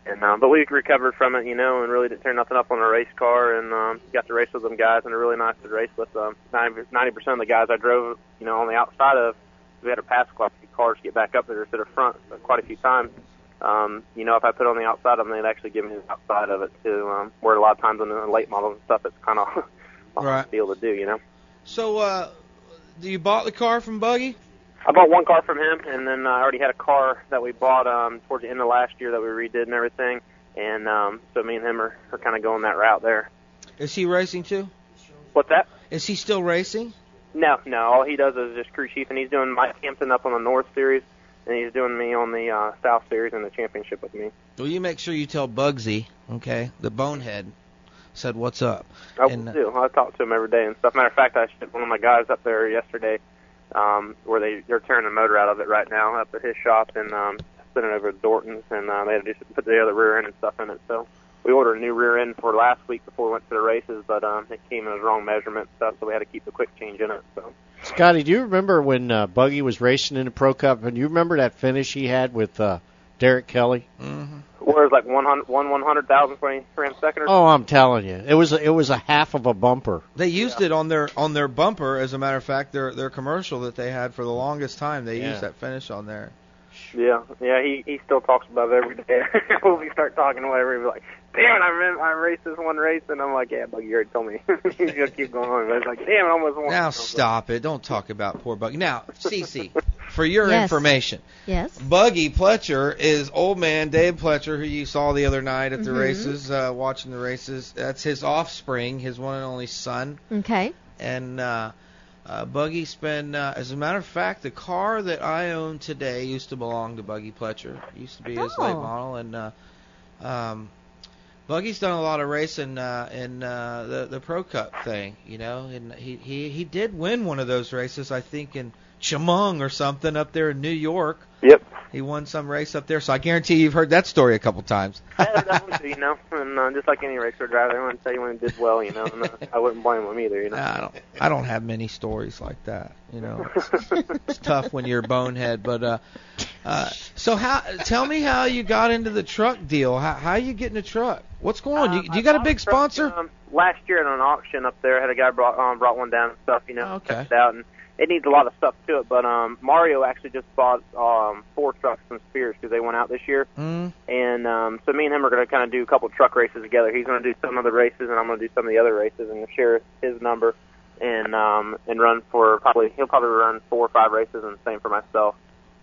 and um, but we recovered from it, you know, and really didn't turn nothing up on a race car, and um, got to race with them guys, and a really nice to race with. Um, ninety percent of the guys I drove, you know, on the outside of, we had to pass quite a few cars to get back up there to the front quite a few times. Um, you know, if I put on the outside of them, they'd actually give me the outside of it too. Um, where a lot of times on the late models and stuff, it's kind [LAUGHS] of Right. deal to do, you know. So, uh, you bought the car from Buggy? I bought one car from him, and then I already had a car that we bought um, towards the end of last year that we redid and everything. And um, so me and him are, are kind of going that route there. Is he racing too? What's that? Is he still racing? No, no. All he does is just crew chief, and he's doing Mike Hampton up on the North Series, and he's doing me on the uh, South Series and the championship with me. Well, you make sure you tell Bugsy, okay, the bonehead, said what's up. I And, uh, will do. I talk to him every day and stuff. Matter of fact, I shipped one of my guys up there yesterday, um, where they they're tearing the motor out of it right now up at his shop, and um, sent it over to Dorton's, and uh, they had to do, put the other rear end and stuff in it. So we ordered a new rear end for last week before we went to the races, but um, it came in the wrong measurement stuff, so we had to keep the quick change in it. So Scotty, do you remember when uh, Buggy was racing in the Pro Cup? And you remember that finish he had with uh, Derek Kelly? Mm-hmm. where it was like one hundred one one hundred thousand for any ran second or Oh, I'm telling you, it was a, it was a half of a bumper. They used it on their on their bumper. As a matter of fact, their their commercial that they had for the longest time, they Yeah. used that finish on there. Yeah, yeah, he he still talks about it every day. [LAUGHS] when we start talking, whatever, he's like, "Damn it, I remember I raced this one race," and I'm like, "Yeah, Buggy, you already told me." [LAUGHS] He's gonna keep going on. But it's like, "Damn, it, I almost won." Now stop it! Don't talk about poor Buggy. Now, Cece, [LAUGHS] for your Yes. information, Yes. Buggy Pletcher is old man Dave Pletcher, who you saw the other night at the Mhm. races, uh, watching the races. That's his offspring, his one and only son. Okay. And uh, uh, Buggy's been, uh, as a matter of fact, the car that I own today used to belong to Buggy Pletcher. It used to be his late Oh. model, and uh, um, Buggy's done a lot of racing uh, in uh, the the Pro Cup thing, you know, and he he he did win one of those races, I think, in Chemung or something up there in New York. Yep. He won some race up there, so I guarantee you've heard that story a couple times. [LAUGHS] Yeah, that one too, you know, and uh, just like any racer driver, I want to tell you when he did well, you know, and uh, I wouldn't blame him either, you know. I don't I don't have many stories like that. You know, [LAUGHS] it's, it's tough when you're a bonehead. But uh, uh, so how? Tell me how you got into the truck deal. How how you getting a truck? What's going on? You, you got a big sponsor? Um, last year at an auction up there, I had a guy brought um, brought one down and stuff, you know, Okay. checked it out, and it needs a lot of stuff to it. But um, Mario actually just bought um, four trucks from Spears because they went out this year, Mm. and um, so me and him are going to kind of do a couple truck races together. He's going to do some of the races, and I'm going to do some of the other races, and share his number, and um, and run for probably he'll probably run four or five races, and same for myself.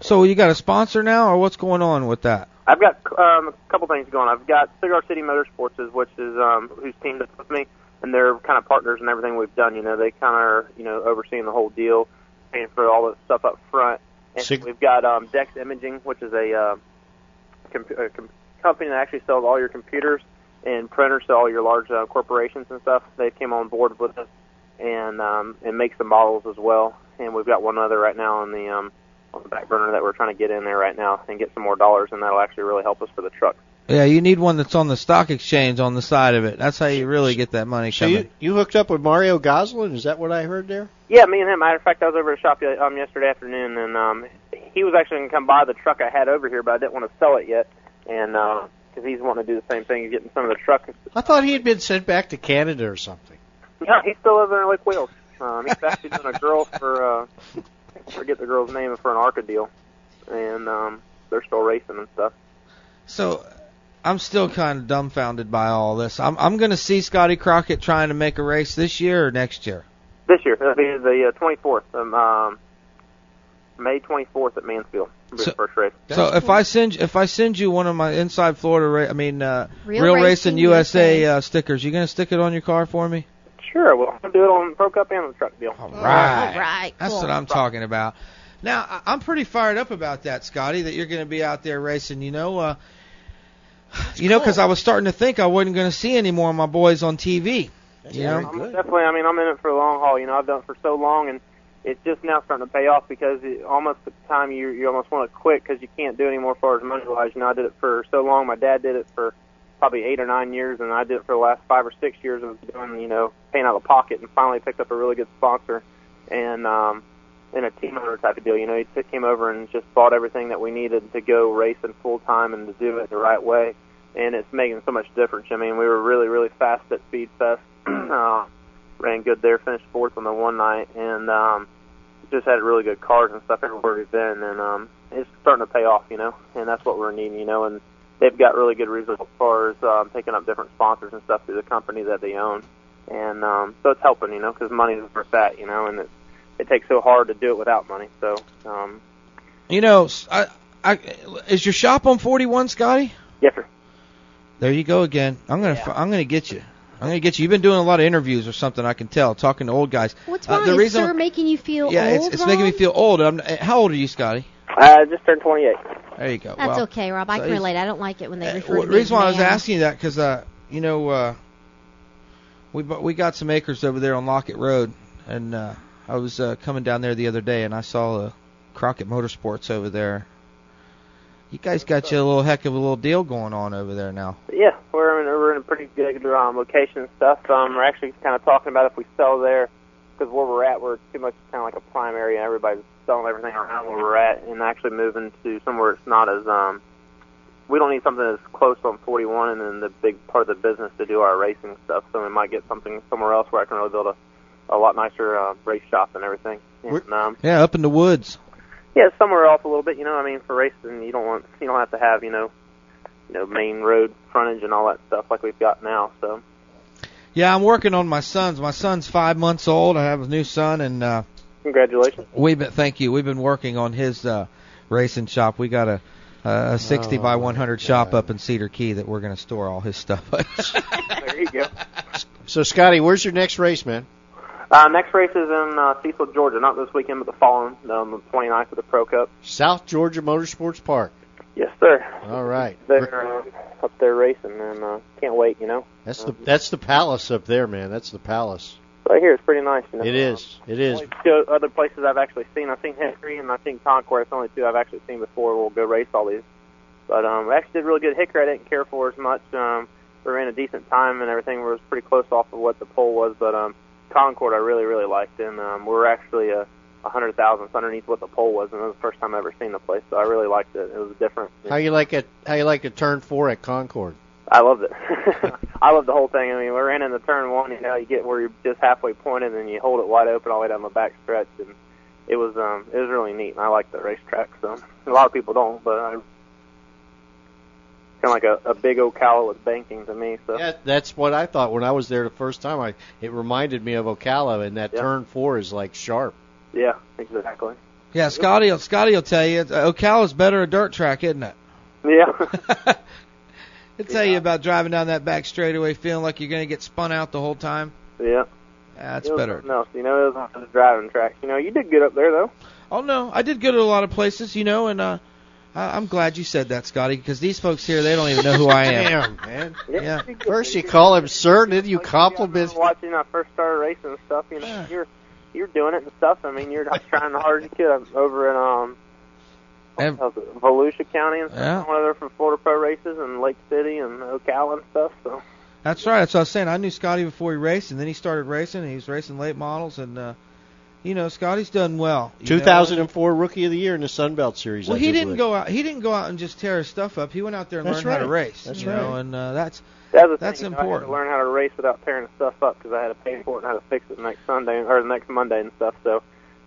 So you got a sponsor now, or what's going on with that? I've got um, a couple things going. I've got Cigar City Motorsports, which is um, who's teamed up with me, and they're kind of partners in everything we've done. You know, they kind of are you know overseeing the whole deal, paying for all the stuff up front. And Sig- we've got um, Dex Imaging, which is a, uh, comp- a com- company that actually sells all your computers and printers to all your large uh, corporations and stuff. They came on board with us and um, and make some models as well. And we've got one other right now on the um, on the back burner that we're trying to get in there right now and get some more dollars, and that'll actually really help us for the truck. Yeah, you need one that's on the stock exchange on the side of it. That's how you really get that money So coming. you you hooked up with Mario Gosselin? Is that what I heard there? Yeah, me and him. Matter of fact, I was over at the shop ye- um, yesterday afternoon, and um, he was actually going to come buy the truck I had over here, but I didn't want to sell it yet, and because he's wanting to do the same thing, he's getting some of the truck. I thought he had been sent back to Canada or something. Yeah, he's still over there in Lake Wales. Um, he's actually doing a girl for uh, I forget the girl's name for an ARCA deal, and um, they're still racing and stuff. So I'm still kind of dumbfounded by all this. I'm I'm going to see Scotty Crockett trying to make a race this year or next year. This year, it'll be the uh, 24th, um, um, May 24th at Mansfield. Will be the first race. so if I send if I send you one of my Inside Florida, ra- I mean uh, Real Real, Racing Racing USA. USA uh, stickers, you going to stick it on your car for me? Sure, well, I'll do it on Pro Cup and the truck deal. All right. right. That's what I'm talking about. Now I- I'm pretty fired up about that, Scotty. That you're going to be out there racing. You know, uh, you know, because I was starting to think I wasn't going to see any more of my boys on TV. you know, I'm definitely. I mean, I'm in it for the long haul. You know, I've done it for so long, and it's just now starting to pay off because it, almost at the time you you almost want to quit because you can't do it anymore as far as money wise. You know, I did it for so long. My dad did it for probably eight or nine years, and I did it for the last five or six years of doing you know paying out of the pocket, and finally picked up a really good sponsor, and um, in a team owner type of deal. You know, he came over and just bought everything that we needed to go racing full time and to do it the right way. And it's making so much difference. I mean, we were really, really fast at Speed Fest. [CLEARS THROAT] uh, ran good there, finished fourth on the one night, and um, just had really good cars and stuff everywhere we've been. And um, it's starting to pay off, you know, and that's what we're needing, you know. And they've got really good results as far as um, picking up different sponsors and stuff through the company that they own. And um, so it's helping, you know, because money is worth that, you know, and it, it takes so hard to do it without money. So um, you know, s- I, I, is your shop on 41, Scotty? Yes, sir. There you go again. I'm gonna fi- I'm gonna get you. I'm gonna get you. You've been doing a lot of interviews or something. I can tell, talking to old guys. What's Uh, the Is reason, sir making you feel yeah, old? it's, it's making me feel old. I'm, uh, how old are you, Scotty? I just turned 28. There you go. That's well, okay, Rob. I so can relate. I don't like it when they refer Well, to the reason as why I was asking you that because uh, you know uh, we we got some acres over there on Lockett Road, and uh, I was uh, coming down there the other day, and I saw uh, Crockett Motorsports over there. You guys got you a little heck of a little deal going on over there now. Yeah, we're in, we're in a pretty good um, location and stuff. Um, we're actually kind of talking about if we sell there, because where we're at, we're too much kind of like a prime area. and Everybody's selling everything around where we're at, and actually moving to somewhere it's not as um. We don't need something that's close on 41, and then the big part of the business to do our racing stuff. So we might get something somewhere else where I can really build a, a lot nicer uh, race shop and everything. And, um, Yeah, up in the woods. yeah, somewhere else a little bit. You know, I mean, for racing, you don't want you don't have to have you know, you know, main road frontage and all that stuff like we've got now. So Yeah, I'm working on my son's. My son's five months old. I have a new son, and uh, congratulations. we've been thank you. We've been working on his uh, racing shop. We got a a 60 Oh, by 100 shop up in Cedar Key that we're going to store all his stuff. [LAUGHS] there you go. So, Scotty, where's your next race, man? Uh, next race is in uh, Cecil, Georgia. Not this weekend, but the following, um, the 29th of the Pro Cup. South Georgia Motorsports Park. Yes, sir. All right. They're uh, up there racing, and uh, can't wait. You know, That's the that's the palace up there, man. That's the palace. right here it's pretty nice. You know? It is. It is. Two other places I've actually seen. I've seen Hickory and I've seen Concord. It's the only two I've actually seen before. We'll go race all these. But um, we actually did really good. Hickory I didn't care for as much. Um, we ran a decent time and everything. We was pretty close off of what the pole was. But um, Concord I really really liked, and um, we were actually a, a hundred thousandths underneath what the pole was, and it was the first time I ever seen the place. So I really liked it. It was different. How you like it? How you like to turn four at Concord? I loved it. [LAUGHS] I loved the whole thing. I mean, we ran into turn one. You know, you get where you're just halfway pointed, and you hold it wide open all the way down the back stretch, and it was um it was really neat. And I like the racetrack. So a lot of people don't, but I kind of like a, a big Ocala with banking to me. So Yeah, that's what I thought when I was there the first time. I it reminded me of Ocala, and that Yeah. turn four is like sharp. yeah, exactly. yeah, Scotty, Scotty will tell you Ocala's better a dirt track, isn't it? Yeah. [LAUGHS] [LAUGHS] He'll tell you about driving down that back straightaway, feeling like you're going to get spun out the whole time. yeah. That's it was better. something else. You know, it was on the driving track. You know, you did good up there though. Oh no, I did good at a lot of places, you know, and uh, I, I'm glad you said that, Scotty, because these folks here they don't even know who I am. [LAUGHS] Damn, man. Yeah. First you call him sir, then you compliment. Watching I first started racing and stuff, you know, you're you're doing it and stuff. I mean, you're like, trying the hardest you could. I'm over in um And- what Volusia County and stuff. Yeah. One of other for Florida Pro races and Lake City and Ocala and stuff. So That's right. That's what I was saying. I knew Scotty before he raced, and then he started racing. And he was racing late models, and uh, you know, Scotty's done well. you know. 2004 Rookie of the Year in the Sun Belt Series. Well, I he did didn't with. go out. He didn't go out and just tear his stuff up. He went out there and That's learned how to race. That's you know, right. and uh, that's that the That's thing, you know, I had important. to learn how to race without tearing the stuff up because I had to pay for it and had to fix it next Sunday or the next Monday and stuff. So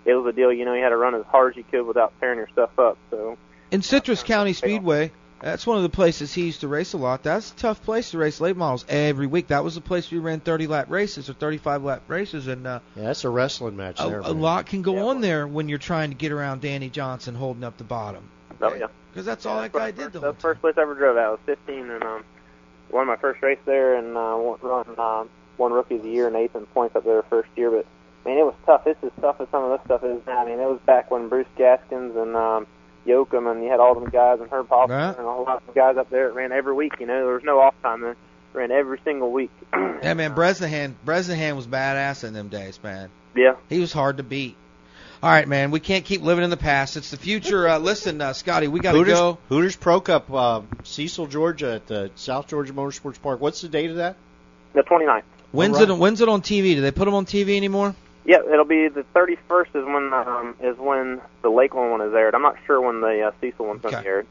it was a deal. You know, you had to run as hard as you could without tearing your stuff up. So In Citrus County Speedway, that's one of the places he used to race a lot. That's a tough place to race late models every week. That was the place we ran 30 lap races or 35 lap races, and uh, Yeah, that's a wrestling match a, there. a lot can go on there when you're trying to get around Danny Johnson holding up the bottom. Oh yeah. Because that's all that guy did. The That's the first place I ever drove at. I was 15 and um, won my first race there and uh, won- run um, one rookie of the year and eighth in points up there the first year. But man, it was tough. It's as tough as some of this stuff is now. I mean, it was back when Bruce Gaskins and um, Yoakum and you had all them guys and Herb Hoffman Right. and a whole lot of guys up there that ran every week. You know, there was no off time. They ran every single week. [CLEARS THROAT] Yeah, man, Bresnahan, Bresnahan was badass in them days, man. Yeah. He was hard to beat. All right, man, we can't keep living in the past. It's the future. Uh, listen, uh, Scotty, we got to Hooters, go. Hooters Pro Cup, uh, Cecil, Georgia, at the South Georgia Motorsports Park. What's the date of that? The 29th. When's All right. it? When's it on TV? Do they put them on TV anymore? Yeah, it'll be the 31st is when um, is when the Lakeland one is aired. I'm not sure when the uh, Cecil one's going to be aired.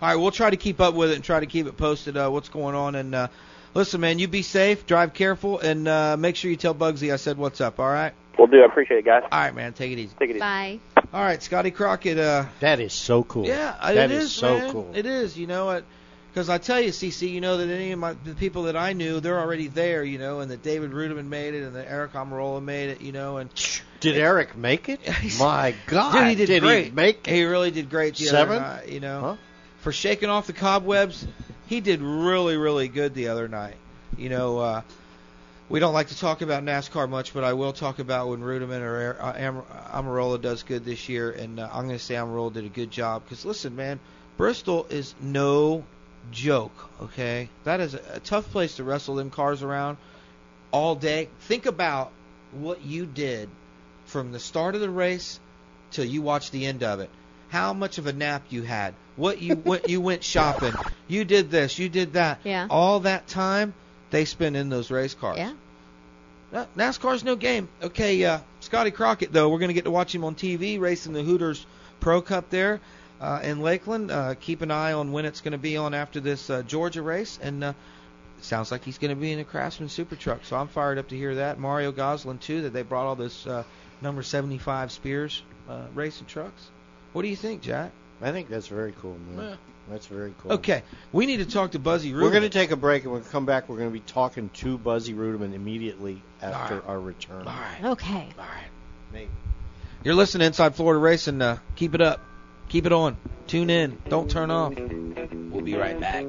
All right, we'll try to keep up with it and try to keep it posted. Uh, what's going on? And uh, listen, man, you be safe, drive careful, and uh, make sure you tell Bugsy I said what's up. All right. We'll do. I appreciate it, guys. All right, man. Take it easy. Take it easy. Bye. All right, Scotty Crockett. Uh, That is so cool. Yeah, that it is, is so man. cool. It is. You know what? Because I tell you, CC, you know that any of my the people that I knew, they're already there. You know, and that David Reutimann made it, and that Eric Almirola made it. You know, and [SNIFFS] Did Eric make it? My [LAUGHS] God, Dude, he did, did great. he make He really did great the Seven? other night. You know, Huh? for shaking off the cobwebs, he did really, really good the other night. You know, uh, we don't like to talk about NASCAR much, but I will talk about when Reutimann or uh, Am- Almirola does good this year, and uh, I'm going to say Almirola did a good job. Because listen, man, Bristol is no joke. Okay, that is a, tough place to wrestle them cars around all day. Think about what you did from the start of the race till you watched the end of it. How much of a nap you had? What you what you went shopping? You did this, you did that. Yeah. All that time they spend in those race cars. Yeah. NASCAR's no game. Okay, uh, Scotty Crockett though, we're going to get to watch him on TV racing the Hooters Pro Cup there uh, in Lakeland. Uh, keep an eye on when it's going to be on after this uh, Georgia race, and uh, sounds like he's going to be in a Craftsman Super Truck. So I'm fired up to hear that. Mario Gosselin too, that they brought all this uh, number 75 Spears uh, racing trucks. What do you think, Jack? I think that's very cool, man. Yeah. That's very cool. Okay, we need to talk to Buzzy Reutimann. We're going to take a break, and when we come back, we're going to be talking to Buzzy Reutimann immediately after right. our return. All right. Okay. All right. Nate. You're listening to Inside Florida Racing. Uh, keep it up. Keep it on. Tune in. Don't turn off. We'll be right back.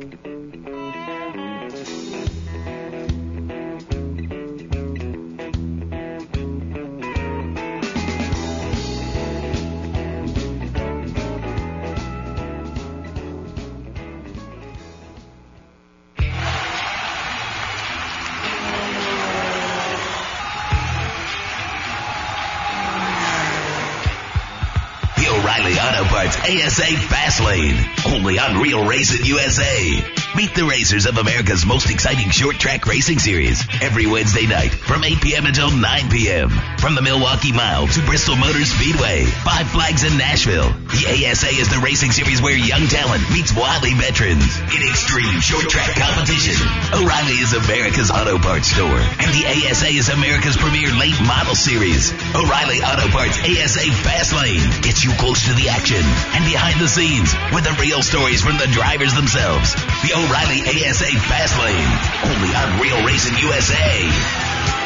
Auto Parts ASA Fast Lane. Only on Real Racing USA. Meet the racers of America's most exciting short track racing series every Wednesday night from 8 p.m. until 9 p.m. From the Milwaukee Mile to Bristol Motor Speedway, Five Flags in Nashville. The ASA is the racing series where young talent meets wily veterans in extreme short track competition. O'Reilly is America's auto parts store, and the ASA is America's premier late model series. O'Reilly Auto Parts ASA Fast Lane gets you close to the action and behind the scenes with the real stories from the drivers themselves. The O'Reilly ASA Fast Lane, only on Real Racing USA.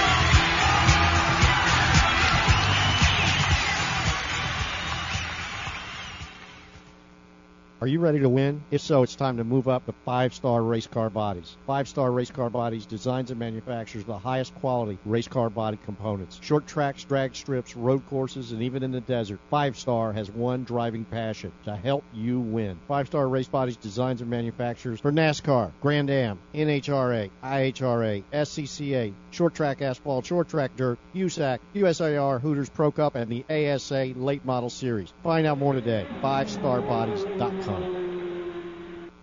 Are you ready to win? If so, it's time to move up to Five Star Race Car Bodies. Five Star Race Car Bodies designs and manufactures the highest quality race car body components. Short tracks, drag strips, road courses, and even in the desert, Five Star has one driving passion to help you win. Five Star Race Bodies designs and manufactures for NASCAR, Grand Am, NHRA, IHRA, SCCA, short track asphalt, short track dirt, USAC, USAR, Hooters Pro Cup, and the ASA Late Model Series. Find out more today. FiveStarBodies.com.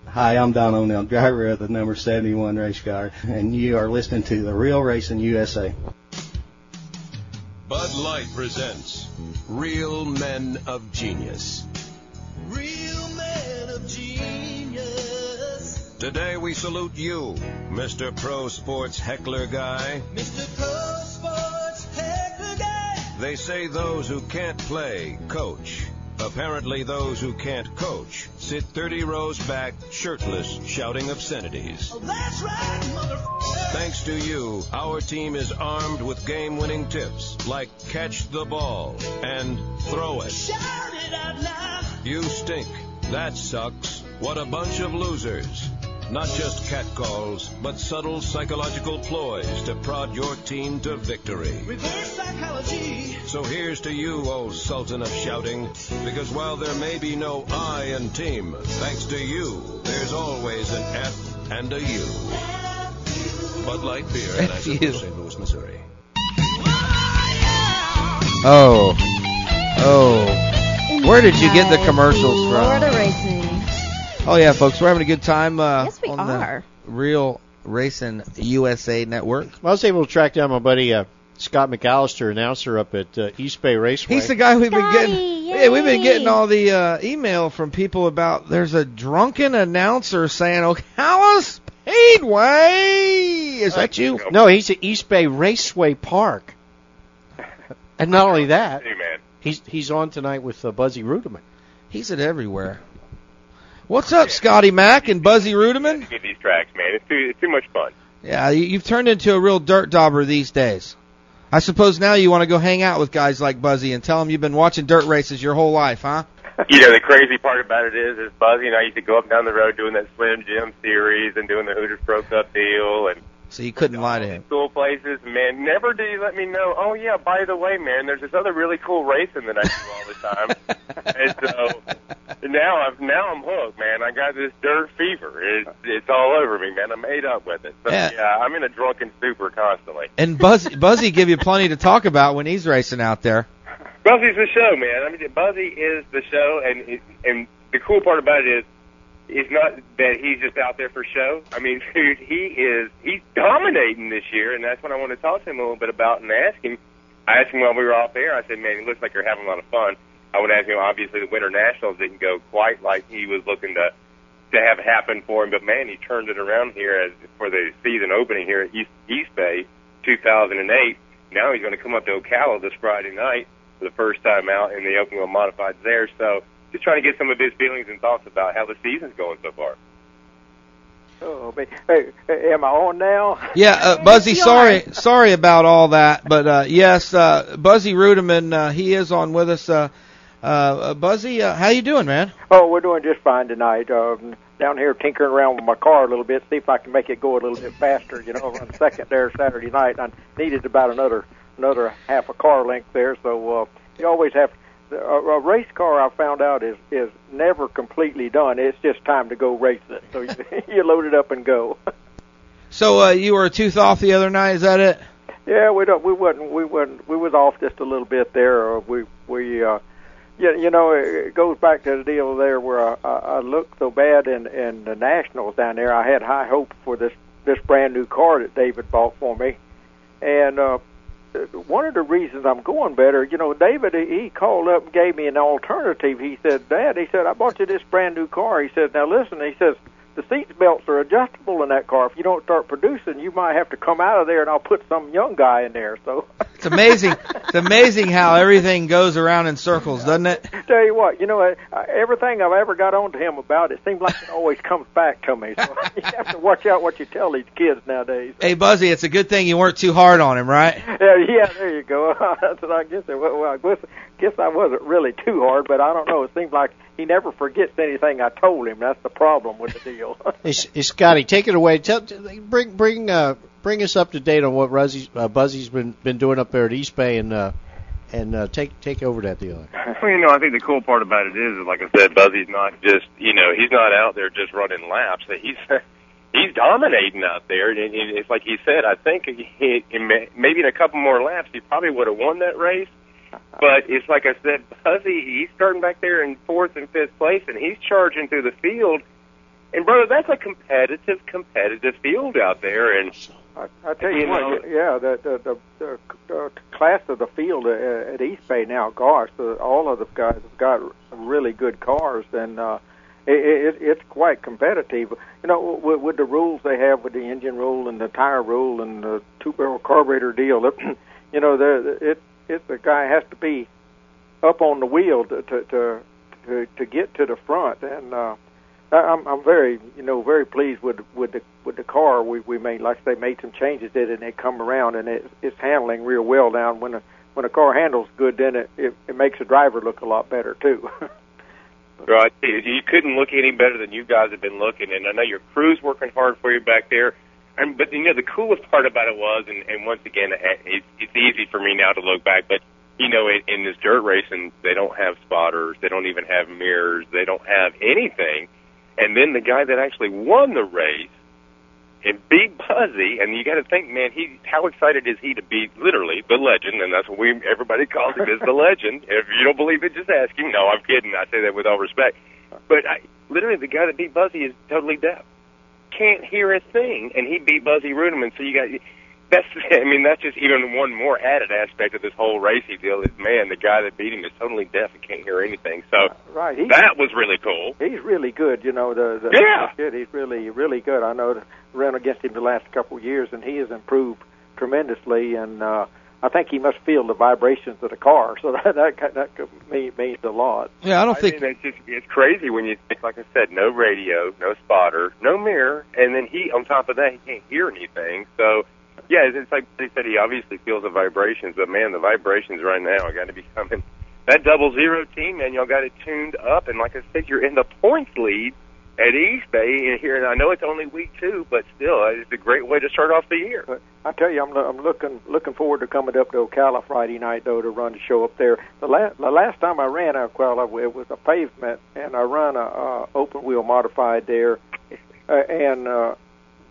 Hi, I'm Don O'Neill, driver of the number 71 race car, and you are listening to the Real Racing USA. Bud Light presents Real Men of Genius. Real man of genius. Today we salute you, Mr. Pro Sports Heckler Guy. Mr. Pro Sports Heckler Guy. They say those who can't play coach. Apparently, those who can't coach sit 30 rows back, shirtless, shouting obscenities. Oh, that's right, motherfucker. Thanks to you, our team is armed with game winning tips like catch the ball and throw it. Shout it out loud. You stink. That sucks. What a bunch of losers. Not just catcalls, but subtle psychological ploys to prod your team to victory. Reverse psychology. So here's to you, old Sultan of Shouting, because while there may be no I in team, thanks to you, there's always an F and a U. Bud Light Beer, F Anheuser-Busch, you. St. Louis, Missouri. Oh. Oh. Where did you get the commercials from? Florida Racing. Oh yeah, folks, we're having a good time. Uh, Yes, we on are. The Real Racing USA Network. I was able to track down my buddy uh, Scott McAllister, announcer up at uh, East Bay Raceway. He's the guy we've been getting. Yeah, we've been getting all the uh, email from people about. There's a drunken announcer saying Ocala Speedway. Is that you? No, he's at East Bay Raceway Park. And not only that, Hey, man. he's he's on tonight with uh, Buzzy Reutimann. He's at everywhere. What's up, Scotty Mack and Buzzy Reutimann? Get these tracks, man. It's too it's too much fun. Yeah, you, you've turned into a real dirt dauber these days. I suppose now you want to go hang out with guys like Buzzy and tell them you've been watching dirt races your whole life, huh? [LAUGHS] You know, the crazy part about it is, is Buzzy and I used to go up and down the road doing that Slim Jim series and doing the Hooters Pro Cup deal and So you couldn't lie to him. cool places. Man, never did he let me know. Oh yeah, by the way, man, there's this other really cool racing that I do all the time. [LAUGHS] and so now I'm now I'm hooked, man. I got this dirt fever. It's it's all over me, man. I'm ate up with it. So Yeah. yeah, I'm in a drunken stupor constantly. And Buzzy, Buzzy give you plenty to talk about when he's racing out there. Buzzy's the show, man. I mean, Buzzy is the show, and and the cool part about it is, it's not that he's just out there for show. I mean, [LAUGHS] dude, he is he's dominating this year, and that's what I want to talk to him a little bit about and ask him. I asked him while we were off air. I said, "Man, he looks like you're having a lot of fun." I would ask him. Obviously, the Winter Nationals didn't go quite like he was looking to to have happen for him, but man, he turned it around here as for the season opening here at East East Bay, 2008. Now he's going to come up to Ocala this Friday night for the first time out in the open wheel modifieds there. So just trying to get some of his feelings and thoughts about how the season's going so far. Oh, man. Hey, hey, am I on now? Yeah, uh, [LAUGHS] Buzzy, sorry, sorry about all that, but uh, yes, uh, Buzzy Reutimann, uh, he is on with us. Uh, uh, Buzzy, uh, how you doing, man? Oh, we're doing just fine tonight. Um, down here tinkering around with my car a little bit, see if I can make it go a little bit faster. You know, run second there Saturday night. I needed about another another half a car length there, so uh, you always have a, a race car. I found out is is never completely done. It's just time to go race it. So you, [LAUGHS] you load it up and go. So uh, you were a tooth off the other night, is that it? Yeah, we don't. We wasn't. We wasn't. We was off just a little bit there. Uh, we we. uh you, you know, it goes back to the deal there where I, I, I looked so bad in in the nationals down there. I had high hope for this this brand new car that David bought for me, and uh, one of the reasons I'm going better, you know, David he called up and gave me an alternative. He said, Dad, he said I bought you this brand new car. He said, now listen, he says the seat belts are adjustable in that car. If you don't start producing, you might have to come out of there, and I'll put some young guy in there. So It's amazing. it's amazing how everything goes around in circles, doesn't it? [LAUGHS] tell you what, you know, everything I've ever got on to him about, it seems like it always comes back to me. So [LAUGHS] you have to watch out what you tell these kids nowadays. Hey, Buzzy, it's a good thing you weren't too hard on him, right? [LAUGHS] Yeah, yeah, there you go. That's what I guess. It, well, I guess, guess I wasn't really too hard, but I don't know. It seems like he never forgets anything I told him. That's the problem with the deal. [LAUGHS] Hey, S- Scotty, take it away. Tell, bring bring uh, bring us up to date on what Buzzy's, uh, Buzzy's been been doing up there at East Bay, and uh, and uh, take take over that deal. Well, you know, I think the cool part about it is, like I said, Buzzy's not just, you know, he's not out there just running laps. He's [LAUGHS] he's dominating out there, and, and it's like he said. I think he, he, maybe in a couple more laps, he probably would have won that race. [LAUGHS] But it's like I said, Buzzy, he's starting back there in fourth and fifth place, and he's charging through the field. And brother, that's a competitive, competitive field out there, and I, I tell you, You know- yeah, the the, the the the class of the field uh, at East Bay now, gosh, all of the guys have got really good cars, and uh, it, it, it's quite competitive. You know, with, with the rules they have with the engine rule and the tire rule and the two barrel carburetor deal, [CLEARS THROAT] you know, the it it the guy has to be up on the wheel to to to to, to get to the front, and uh, I- I'm I'm very you know very pleased with with the with the car we we made. Like say, made some changes in it, and it come around, and it, it's handling real well now. When a when a car handles good, then it, it it makes the driver look a lot better too. [LAUGHS] Right. You couldn't look any better than you guys have been looking, and I know your crew's working hard for you back there. And but you know the coolest part about it was, and, and once again, it, it's easy for me now to look back, but you know, in, in this dirt racing, they don't have spotters, they don't even have mirrors, they don't have anything. And then the guy that actually won the race and beat Buzzy, and you got to think, man, he how excited is he to be literally the legend, and that's what we everybody calls him is the [LAUGHS] legend. If you don't believe it, just ask him. No, I'm kidding. I say that with all respect. But I, literally, the guy that beat Buzzy is totally deaf, can't hear a thing, and he beat Buzzy Reutimann. So you got that's [LAUGHS] I mean that's just even one more added aspect of this whole racing deal is man, the guy that beat him is totally deaf and can't hear anything. So right, he, that was really cool. he's really good. You know the, the Yeah. the kid, he's really really good. I know that ran against him the last couple of years, and he has improved tremendously. And uh, I think he must feel the vibrations of the car, so [LAUGHS] that that that could mean, means a lot. Yeah, I don't think mean, it's just it's crazy when you think, like I said, no radio, no spotter, no mirror, and then he on top of that he can't hear anything. So yeah, it's it's like they said, he obviously feels the vibrations, but man, the vibrations right now are got to be coming. That double zero team, man, y'all got it tuned up, and like I said, you're in the points lead at East Bay and here. And I know it's only week two, but still, uh, it's a great way to start off the year. I tell you, I'm I'm looking looking forward to coming up to Ocala Friday night though to run the show up there. The last the last time I ran Ocala, it was a pavement, and I run a uh, open wheel modified there, uh, and uh,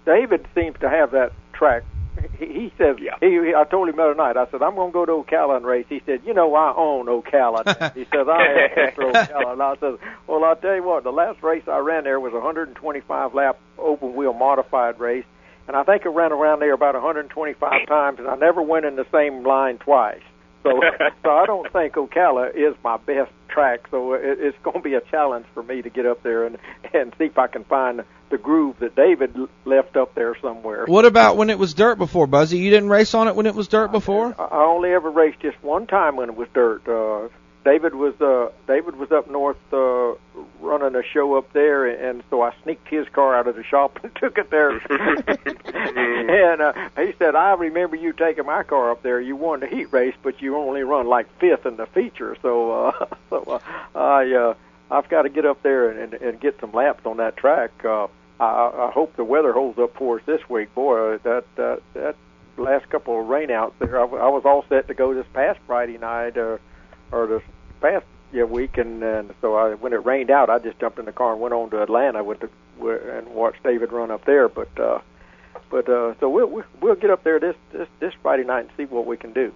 David seems to have that track. [LAUGHS] He, he says he, he. I told him the other night. I said I'm going to go to Ocala and race. He said, you know, I own Ocala. [LAUGHS] he says I am Mr. Ocala. And I said, well, I'll tell you what. The last race I ran there was a 125 lap open wheel modified race, and I think I ran around there about 125 [LAUGHS] times, and I never went in the same line twice. So, so I don't think Ocala is my best track. So it, it's going to be a challenge for me to get up there and and see if I can find the groove that David left up there somewhere. What about when it was dirt before, Buzzy? You didn't race on it when it was dirt before? I I only ever raced just one time when it was dirt. Uh, David was uh, David was up north uh, running a show up there, and so I sneaked his car out of the shop [LAUGHS] and took it there. [LAUGHS] and uh, he said, "I remember you taking my car up there. You won the heat race, but you only run like fifth in the feature. So, uh, [LAUGHS] so uh, I uh, I've got to get up there and, and, and get some laps on that track. Uh, I, I hope the weather holds up for us this week. Boy, that that that last couple of rainouts there, I, was all set to go this past Friday night or or this past yeah, week, and, and so I, when it rained out, I just jumped in the car and went on to Atlanta with the, and watched David run up there. But uh, but uh, so we'll- we'll get up there this this this Friday night and see what we can do.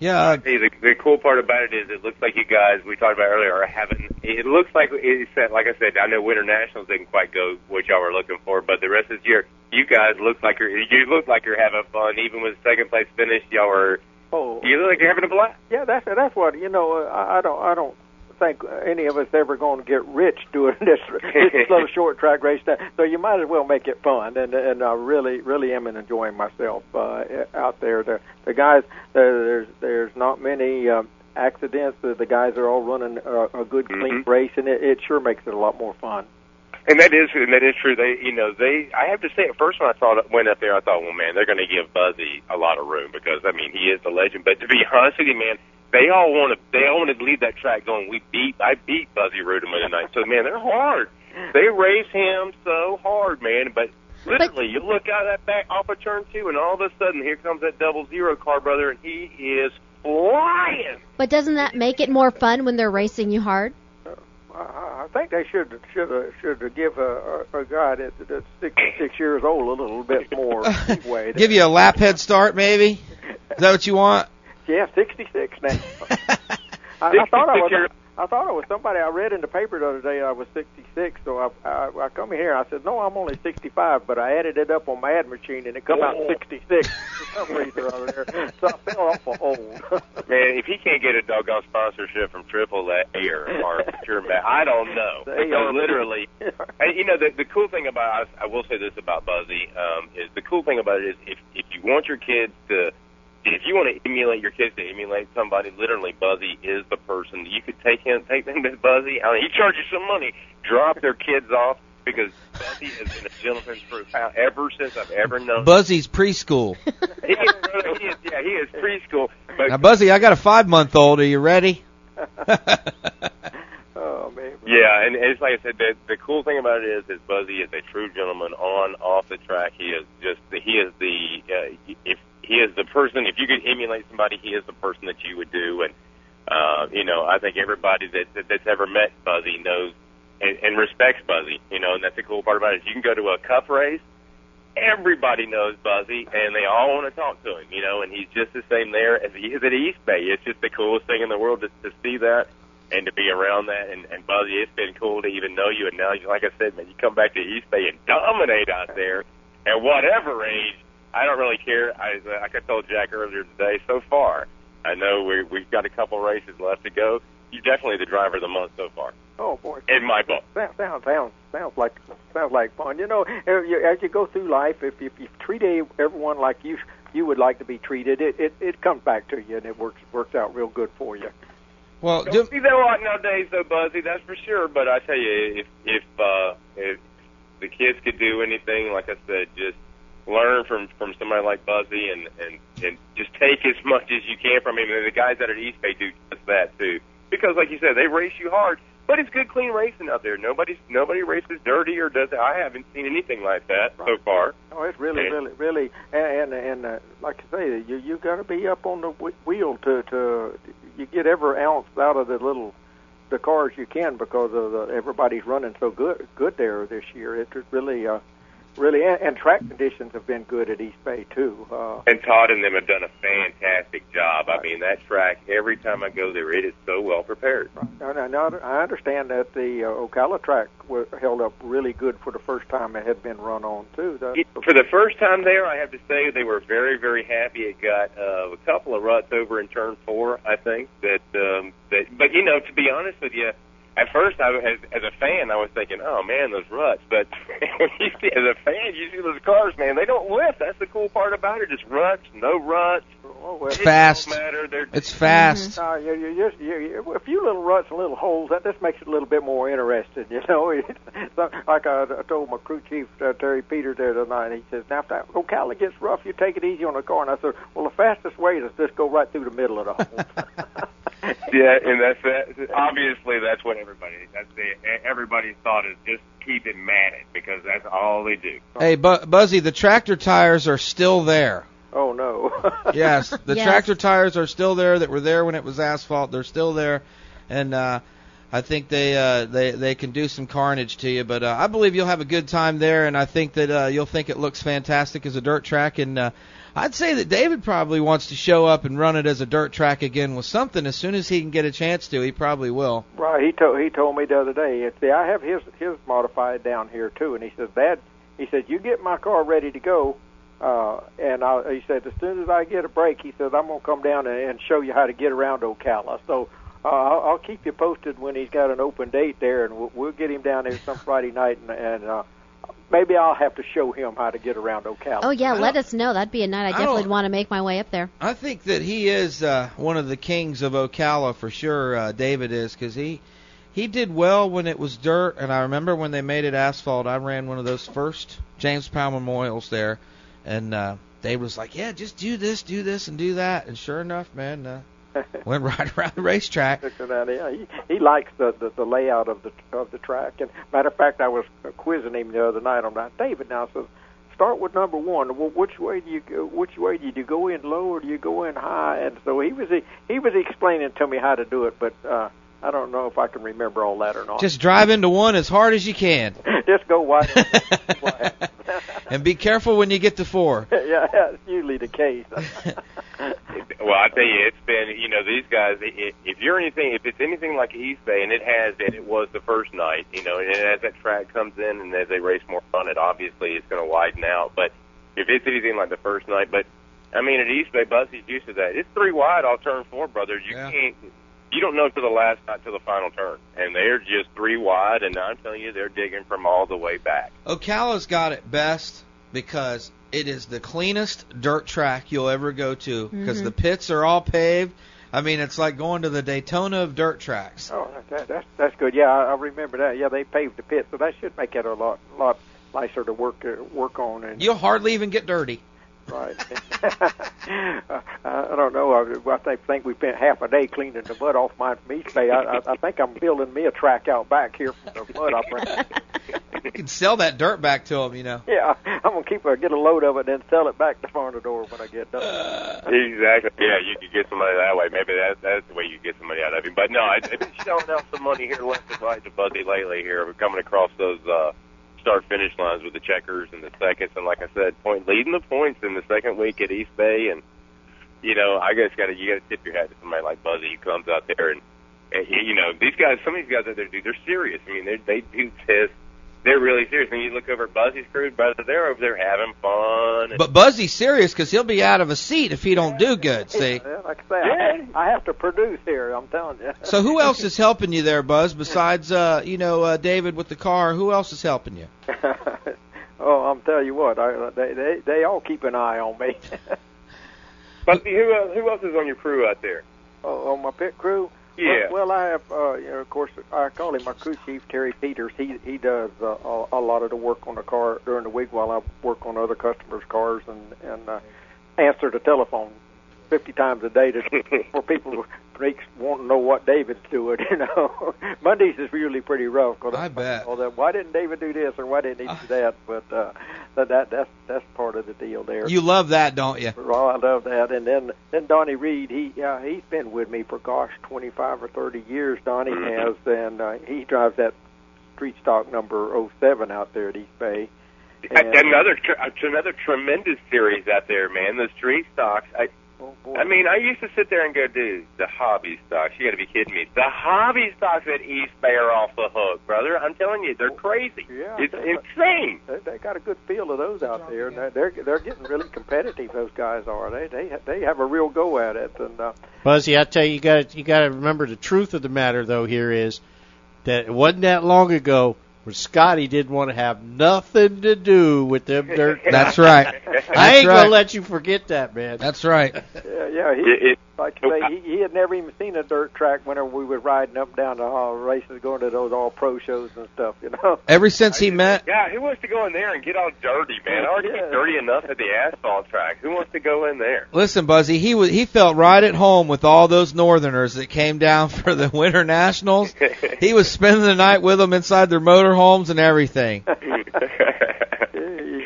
Yeah. Hey, uh, the, the cool part about it is it looks like you guys we talked about earlier are having. It looks like it's said, like I said, I know Winter Nationals didn't quite go what y'all were looking for, but the rest of this year, you guys look like you're you look like you're having fun. Even with the second place finish, y'all were. Oh, You look like you're having a blast. Yeah, that's that's what you know. I, I don't I don't think any of us ever going to get rich doing this, this [LAUGHS] little short track race. So you might as well make it fun, and and I really really am enjoying myself uh, out there. The the guys there, there's there's not many. Um, accidents the, the guys are all running a, a good clean race and it, it sure makes it a lot more fun And that is and that is true. They, you know, they. I have to say, at first when I it, went up there, I thought, well, man, they're going to give Buzzy a lot of room because I mean, he is the legend. But to be [LAUGHS] honest with you, man, they all want to. They all want to leave that track going. We beat. I beat Buzzy Reutimann tonight. So man, they're hard. They race him so hard, man. But literally, you look out of that back off of turn two, and all of a sudden, here comes that double zero car brother, and he is flying. But doesn't that make it more fun when they're racing you hard? I I think they should should uh, should give a, a, a guy that, that's 66 years old a little bit more [LAUGHS] leeway. Give you a lap head start, maybe? Is that what you want? Yeah, 66 now. [LAUGHS] I, I thought I was. I thought it was somebody I read in the paper the other day. I was 66, so I I, I come in here. I said, no, I'm only 65, but I added it up on my ad machine, and it come out 66 for some reason or other. So I feel awful old. [LAUGHS] Man, if he can't get a doggone sponsorship from Triple A or or Pure I don't know. Because literally, [LAUGHS] and you know, the the cool thing about I, I will say this about Buzzy um, is the cool thing about it is if if you want your kids to if you want to emulate your kids to emulate somebody, literally Buzzy is the person. You could take him, take them to Buzzy. I mean, he charges some money. Drop their kids off because Buzzy has been a gentleman's proof ever since I've ever known. Buzzy's preschool. he is, he is, yeah, he is preschool. But now, Buzzy, I got a five month old. Are you ready? [LAUGHS] oh man. Yeah, and it's like I said, the, the cool thing about it is, is Buzzy is a true gentleman on, off the track. He is just, he is the, uh, if he is the person, if you could emulate somebody, he is the person that you would do. And, uh, you know, I think everybody that, that that's ever met Buzzy knows and, and respects Buzzy, you know, and that's the cool part about it. Is you can go to a cup race, everybody knows Buzzy, and they all want to talk to him, you know, and he's just the same there as he is at East Bay. It's just the coolest thing in the world to, to see that and to be around that. And, and Buzzy, it's been cool to even know you. And now, like I said, man, you come back to East Bay and dominate out there at whatever age. I don't really care. I, like I told Jack earlier today, so far, I know we, we've got a couple races left to go. You're definitely the driver of the month so far, Oh boy. in my book. Sounds sounds sounds sounds like sounds like fun. You know, as you, go through life, if if you treat everyone like you you would like to be treated, it it, it comes back to you and it works works out real good for you. Well, Don't see that a lot nowadays, though, Buzzy. That's for sure. But I tell you, if if uh, if the kids could do anything, like I said, just learn from from somebody like Buzzy, and and and just take as much as you can from him. And the guys out at East Bay do just that too, because like you said, they race you hard. But it's good, clean racing out there. Nobody's nobody races dirty or does. I haven't seen anything like that so far. Oh, it's really, And- really, really, and and, and uh, like I say, you you got to be up on the wh- wheel to to you get every ounce out of the little the cars you can because of the, everybody's running so good good there this year. It's really, uh, really, and, and track conditions have been good at East Bay too. Uh, And Todd and them have done a fantastic job. I mean, that track, every time I go there, it is so well prepared. and I, know- I understand that the uh, Ocala track was held up really good for the first time it had been run on too. The, It, for the first time there, I have to say they were very, very happy. It got uh, a couple of ruts over in turn four, I think. That, um, that, but you know, to be honest with you, at first, I as, as a fan, I was thinking, oh man, those ruts. But [LAUGHS] you see, as a fan, you see those cars, man, they don't lift. That's the cool part about it. Just ruts, no ruts. Oh, well, It's fast. Don't matter. They're, It's fast. Uh, you, you just you, you, a few little ruts and little holes. That just makes it a little bit more interesting, [LAUGHS] you know. so, like I, I told my crew chief uh, Terry Peters there tonight. He says, "Now if that Ocala gets rough, you take it easy on the car." And I said, "Well, the fastest way is just go right through the middle of the hole." [LAUGHS] [LAUGHS] Yeah, and that's that. Obviously, that's what everybody. That's the everybody's thought is just keep it matted because that's all they do. Hey, Bu- Buzzy, the tractor tires are still there. Oh no. [LAUGHS] yes, the Yes. tractor tires are still there that were there when it was asphalt. They're still there, and uh, I think they uh, they they can do some carnage to you. But uh, I believe you'll have a good time there, and I think that uh, you'll think it looks fantastic as a dirt track. And uh, I'd say that David probably wants to show up and run it as a dirt track again with something as soon as he can get a chance to. He probably will. Right. He told he told me the other day. See, I have his his modified down here too, and he says, "Dad," he said, "you get my car ready to go." Uh, and I, he said, as soon as I get a break, he says, I'm going to come down and, and show you how to get around Ocala. So uh, I'll, I'll keep you posted when he's got an open date there, and we'll, we'll get him down there some [LAUGHS] Friday night, and, and uh, maybe I'll have to show him how to get around Ocala. Oh yeah, let us know. That'd be a night. I I definitely want to make my way up there. I think that he is uh, one of the kings of Ocala for sure. Uh, David is because he he did well when it was dirt, and I remember when they made it asphalt. I ran one of those first James Powell Memorials there, and uh, David was like, "Yeah, just do this, do this, and do that." And sure enough, man, uh, [LAUGHS] went right around the racetrack. Yeah, he, he likes the, the the layout of the of the track. And matter of fact, I was quizzing him the other night on that. David now says, start with number one. Well, which way do you go? Which way do you go in low or do you go in high? And so he was he was explaining to me how to do it, but uh, I don't know if I can remember all that or not. Just drive into one as hard as you can, [LAUGHS] just go wide. [LAUGHS] and be careful when you get to four. [LAUGHS] yeah, that's usually the case. Well, I tell you, it's been you know these guys. i- i- If you're anything, if it's anything like East Bay, and it has, and it was the first night, you know, and as that track comes in and as they race more on it, obviously it's going to widen out. But if it's anything like the first night, but I mean at East Bay, Buzzy's used to that. It's three wide all turn four, brother. You can't. You don't know to the last, not to the final turn, and they're just three wide. And I'm telling you, they're digging from all the way back. Ocala's got it best because it is the cleanest dirt track you'll ever go to because Mhm. the pits are all paved. I mean, it's like going to the Daytona of dirt tracks. Oh, that, that's that's good. Yeah, I, I remember that. Yeah, they paved the pit, so that should make it a lot lot nicer to work uh, work on. And You'll hardly even get dirty. Right, [LAUGHS] uh, I don't know. I, I think think we spent half a day cleaning the mud off my from East Bay. I, I, I think I'm building me a track out back here from the mud operation. You can sell that dirt back to them, you know. [LAUGHS] Yeah, I'm gonna keep a, get a load of it and then sell it back to Farnador when I get done. Exactly. Yeah, you could get some money that way. Maybe that that's the way you get some money out of him. But no, I, I've been shelling out some money here left and right to Buzzy lately. Here, we're coming across those uh, start finish lines with the checkers and the seconds, and like I said, point leading the points in the second week at East Bay, and you know, I guess got to you got to tip your hat to somebody like Buzzy who comes out there and, and you know, these guys, some of these guys out there, dude, they're serious. I mean, they they do this. They're really serious. When you look over at Buzzy's crew, brother, they're over there having fun. And, But Buzzy's serious because he'll be out of a seat if he don't do good. See. Yeah, like I say, I, I have to produce here. I'm telling you. So who else is helping you there, Buzz? Besides, uh, you know, uh, David with the car. Who else is helping you? [LAUGHS] oh, I'm telling you what, I, they they they all keep an eye on me. [LAUGHS] Buzzy, who else, who else is on your crew out there? oh, on my pit crew. Yeah. Well, well, I have, uh, you know, of course, I call him my crew chief, Terry Peters. He he does uh, a, a lot of the work on the car during the week while I work on other customers' cars and and uh, answer the telephone fifty times a day to [LAUGHS] for people freaks want to know what David's [LAUGHS] doing. You know, Mondays is usually pretty rough. Cause I bet. All that, why didn't David do this or why didn't he do that? But uh, that that that's that's part of the deal there. You love that, don't you? Oh, I love that. And then then Donnie Reed, he uh, he's been with me for gosh, 25 or 30 years. Donnie Mhm. has, and uh, he drives that street stock number 07 out there at East Bay. And- another uh, another tremendous series out there, man. The street stocks. I boy. I mean, I used to sit there and go, dude, the hobby stocks. You got to be kidding me. The hobby stocks at East Bay are off the hook, brother. I'm telling you, they're crazy. Yeah, it's they- insane. They, they got a good feel of those out there, and they're they're, they're getting really competitive. Those guys are. They they they have a real go at it, and uh, Buzzy, I tell you, you got you got to remember the truth of the matter though. Here is that it wasn't that long ago when Scotty didn't want to have nothing to do with them dirt. [LAUGHS] That's right. I ain't right. gonna let you forget that, man. That's right. [LAUGHS] yeah, yeah. He, It- it- like you say, he, he had never even seen a dirt track whenever we were riding up and down the hall races, going to those all pro shows and stuff. You know. [LAUGHS] Ever since he met, Yeah, who wants to go in there and get all dirty, man? Oh, I already Yeah. get dirty enough at the asphalt track. Who wants to go in there? listen, Buzzy, he was he felt right at home with all those Northerners that came down for the Winter Nationals. He was spending the night with them inside their motorhomes and everything. [LAUGHS]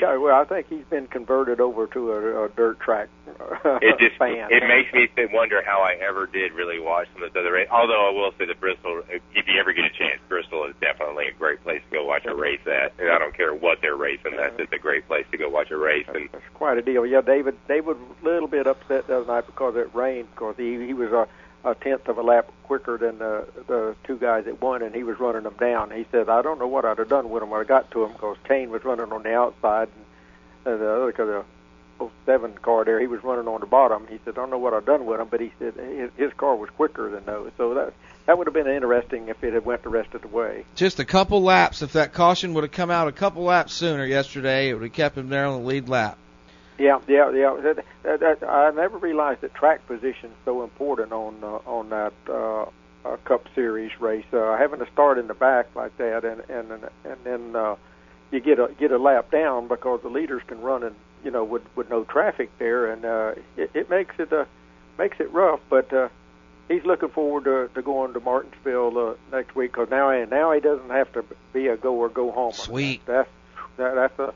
Yeah, well, I think he's been converted over to a, a dirt track uh, it just fan. it makes me wonder how I ever did really watch some of the other races. Although I will say that Bristol, if you ever get a chance, Bristol is definitely a great place to go watch a race at. And I don't care what they're racing, that's it's a great place to go watch a race. And It's quite a deal. Yeah, David. David a little bit upset the other night because it rained. Because he he was a, a tenth of a lap quicker than the the two guys that won, and he was running them down. He said, "I don't know what I'd have done with him when I got to him because Kane was running on the outside, and uh, the other because the 07 car there, he was running on the bottom. He said, "I don't know what I've done with him," but he said his, his car was quicker than those. So that that would have been interesting if it had went the rest of the way. Just a couple laps. If that caution would have come out a couple laps sooner yesterday, it would have kept him there on the lead lap. Yeah, yeah, yeah. That, that, that, I never realized that track position is so important on uh, on that uh, uh, Cup Series race. Uh, having to start in the back like that, and and and then uh, you get a get a lap down because the leaders can run and you know with with no traffic there, and uh, it, it makes it uh, makes it rough. But uh, he's looking forward to, to going to Martinsville uh, next week because now and now he doesn't have to be a go or go home. Sweet. That's that, that's a,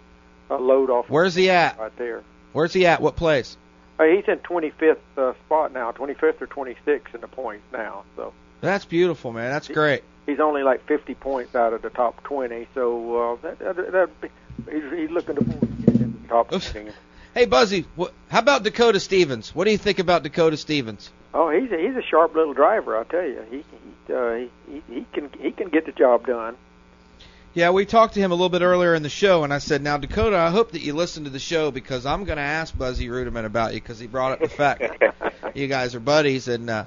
a load off. Where's he at? Right there. Where's he at? What place? Uh, he's in 25th uh, spot now, 25th or 26th in the points now. So That's beautiful, man. That's great. he's only like 50 points out of the top 20. So uh, that, that, that he's, he's looking to in the top 20. [LAUGHS] Hey, Buzzy, what, how about Dakota Stevens? What do you think about Dakota Stevens? Oh, he's a, he's a sharp little driver, I'll tell you. He he, uh, he he he can he can get the job done. Yeah, we talked to him a little bit earlier in the show, and I said, "Now, Dakota, I hope that you listen to the show because I'm going to ask Buzzy Reutimann about you because he brought up the fact you guys are buddies." And uh,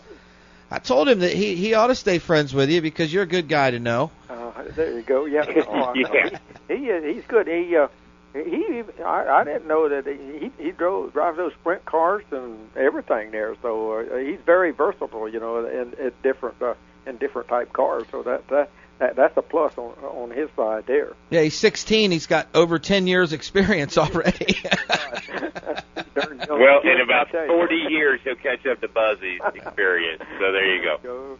I told him that he he ought to stay friends with you because you're a good guy to know. Uh, there you go. Yeah, [LAUGHS] oh, Yeah. He, he is he's good. He uh, he I, I didn't know that he he drove drives those sprint cars and everything there. So uh, he's very versatile, you know, in, in different uh, in different type cars. So that that. That, that's a plus on on his side there. Yeah, he's 16. He's got over 10 years experience already. [LAUGHS] Well, in about 40 years, he'll catch up to Buzzy's [LAUGHS] experience. So there you go.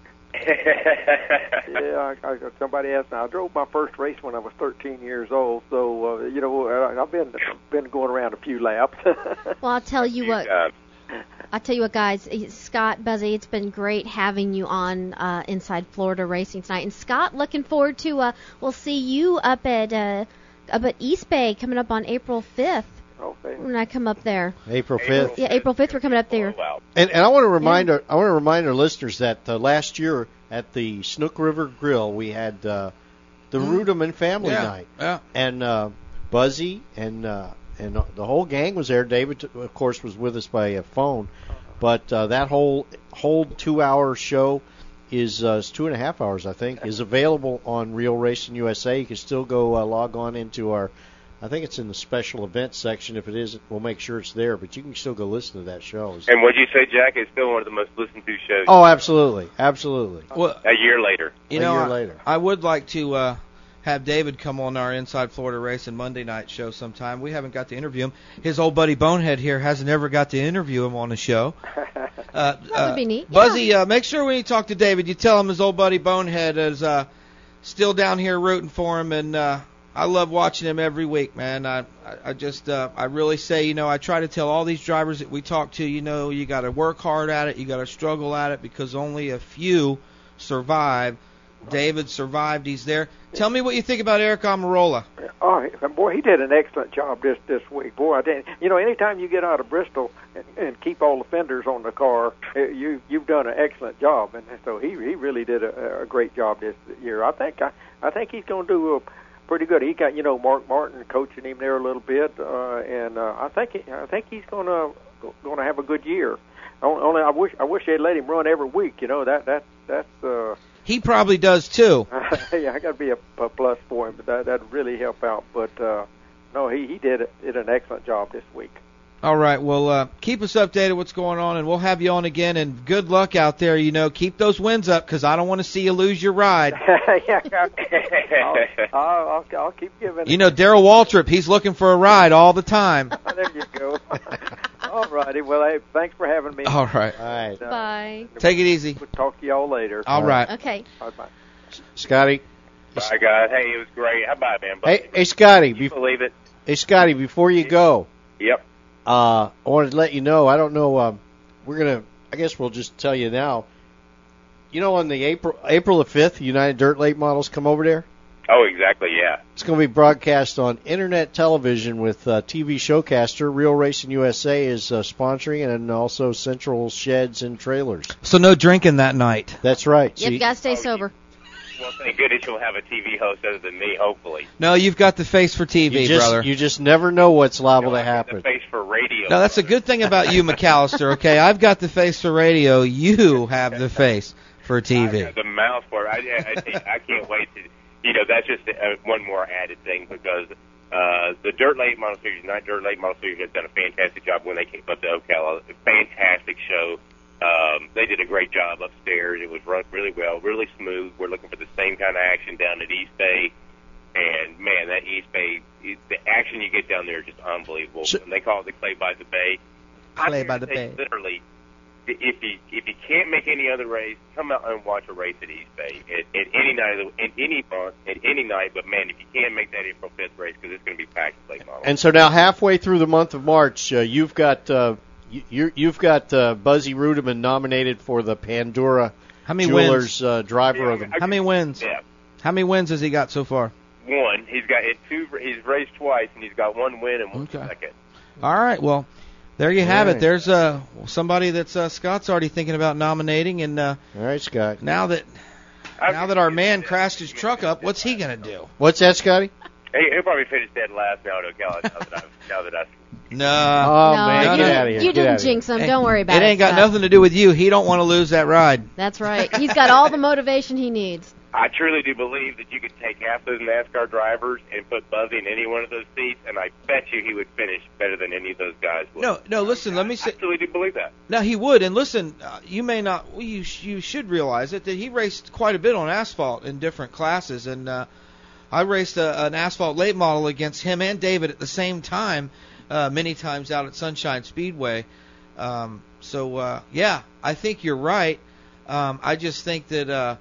yeah, I, I, somebody asked me. I drove my first race when I was 13 years old, so uh, you know I, I've been been going around a few laps. [LAUGHS] Well, I'll tell you what. I'll tell you what, guys. Scott, Buzzy, it's been great having you on uh, Inside Florida Racing tonight. And Scott, looking forward to. Uh, we'll see you up at uh, up at East Bay coming up on April 5th. Okay. When I come up there. April 5th. Yeah, April 5th. We're coming up there. And, and I want to remind our, I want to remind our listeners that uh, last year at the Snook River Grill we had uh, the Reutimann Family Yeah, Night, yeah. and uh, Buzzy and uh, and the whole gang was there. David, of course, was with us by uh, phone, but uh, that whole whole two hour show is uh, it's two and a half hours, I think, is available on Real Racing USA. You can still go uh, log on into our. I think it's in the special events section. If it isn't, we'll make sure it's there. But you can still go listen to that show. And what'd you say, Jack? It's still one of the most listened to shows. Oh, absolutely, absolutely. Well, A year later. You A know, year I, later. I would like to uh, have David come on our Inside Florida Racing Monday night show sometime. We haven't got to interview him. His old buddy Bonehead here hasn't ever got to interview him on the show. [LAUGHS] Uh, That would be neat. Buzzy, uh, make sure when you talk to David, you tell him his old buddy Bonehead is uh, still down here rooting for him, and uh, I love watching him every week, man. I, I, I just, uh, I really say, you know, I try to tell all these drivers that we talk to, you know, you got to work hard at it, you got to struggle at it, because only a few survive. David survived; he's there. Tell me what you think about Aric Almirola. Oh, boy, he did an excellent job this this week. Boy, I did. You know, anytime you get out of Bristol and, and keep all the fenders on the car, eh, you you've done an excellent job. And so he he really did a, a great job this year. I think I I think he's going to do a pretty good. He got you know Mark Martin coaching him there a little bit, uh, and uh, I think he, I think he's going to going to have a good year. Only I wish I wish they'd let him run every week. You know that that that's. Uh, He probably does too. [LAUGHS] yeah, I got to be a, a plus for him, but that that'd really help out. But uh, no, he he did did an excellent job this week. All right, well, uh, keep us updated what's going on, and we'll have you on again. And good luck out there. You know, keep those wins up because I don't want to see you lose your ride. [LAUGHS] yeah, I'll, I'll, I'll, I'll keep giving. You know, Darrell Waltrip, he's looking for a ride all the time. [LAUGHS] there you go. All righty. Well, hey, thanks for having me. All right. All right. Uh, Bye. Take it easy. We'll talk to y'all later. All right. Okay. Bye bye. Scotty. Bye, guys. Hey, it was great. How about it, man? Hey, hey, Scotty. You Be- believe it? hey, Scotty. Before you go, Yep. uh, I wanted to let you know. I don't know. Um, we're gonna. I guess we'll just tell you now. You know, on the April April the fifth, United Dirt Late Models come over there. Oh, exactly. Yeah. It's going to be broadcast on internet television with uh, TV showcaster. Real Racing USA is uh, sponsoring, and also Central Sheds and Trailers. So no drinking that night. That's right. So Yep, you- gotta stay sober. Well, thank goodness you'll have a TV host other than me, hopefully. No, you've got the face for TV, you just, brother. You just never know what's liable to The happen. face for radio. No, that's a good thing about you, McAllister. Okay, I've got the face for radio. You have the face for TV. the mouth for it. I, I, think- I can't wait to. You know, that's just uh, one more added thing because uh, the Dirt Late Model Series, not Dirt Late Model Series, has done a fantastic job when they came up to Ocala. A fantastic show. Um, they did a great job upstairs. It was run really well, really smooth. We're looking for the same kind of action down at East Bay. And man, that East Bay, the action you get down there is just unbelievable. So- and they call it the Clay by the Bay. Here by the Bay. Literally, if you if you can't make any other race, come out and watch a race at East Bay at, at any night of the, at any month at any night. But man, if you can't make that April fifth race, because it's going to be packed with late model. And so now, halfway through the month of March, uh, you've got uh, you, you- you've got uh, Buzzy Reutimann nominated for the Pandora How many Jewelers uh, Driver of the. How many wins? Yeah, How many wins has he got so far? one. He's got two. He's raced twice, and he's got one win and one Okay. second. All right. Well, there you have All it. There's uh, somebody that's uh, Scott's already thinking about nominating, and uh, All right, Scott. now that now that our man crashed his truck up, what's he gonna do? What's that, Scotty? He, he'll probably finish dead last now at Now that I've, now that I've [LAUGHS] No. Oh no, man, you get didn't, out of here! you didn't outta jinx him. Don't worry about it it. ain't got Scott. nothing to do with you. He don't want to lose that ride. That's right. He's got all the motivation he needs. I truly do believe that you could take half those NASCAR drivers and put Buzzy in any one of those seats, and I bet you he would finish better than any of those guys would. No, no. Listen, let me say. I truly do believe that. Now he would, and listen, uh, you may not, well, you sh- you should realize it that he raced quite a bit on asphalt in different classes, and uh, I raced a, an asphalt late model against him and David at the same time, uh, many times out at Sunshine Speedway. Um, so uh, yeah, I think you're right. Um, I just think that uh,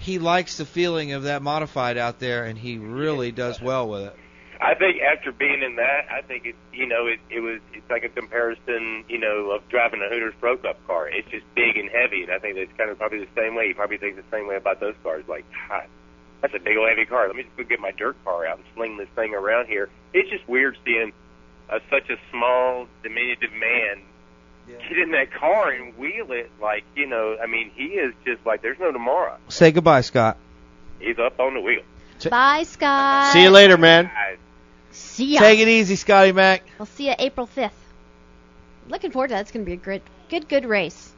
he likes the feeling of that modified out there, and he really does well with it. I think after being in that, I think it, you know, it, it was, it's like a comparison, you know, of driving a Hooters Pro Cup car. It's just big and heavy, and I think that's kind of probably the same way. You probably think the same way about those cars. Like, God, that's a big old heavy car. Let me just go get my dirt car out and sling this thing around here. It's just weird seeing uh, such a small, diminutive man get in that car and wheel it like, you know, I mean, he is just like, there's no tomorrow. Say goodbye, Scott. He's up on the wheel. Bye, Scott. See you later, man. See ya. Take it easy, Scotty Mac. We'll see you April 5th. Looking forward to that. It's going to be a good, good, good race.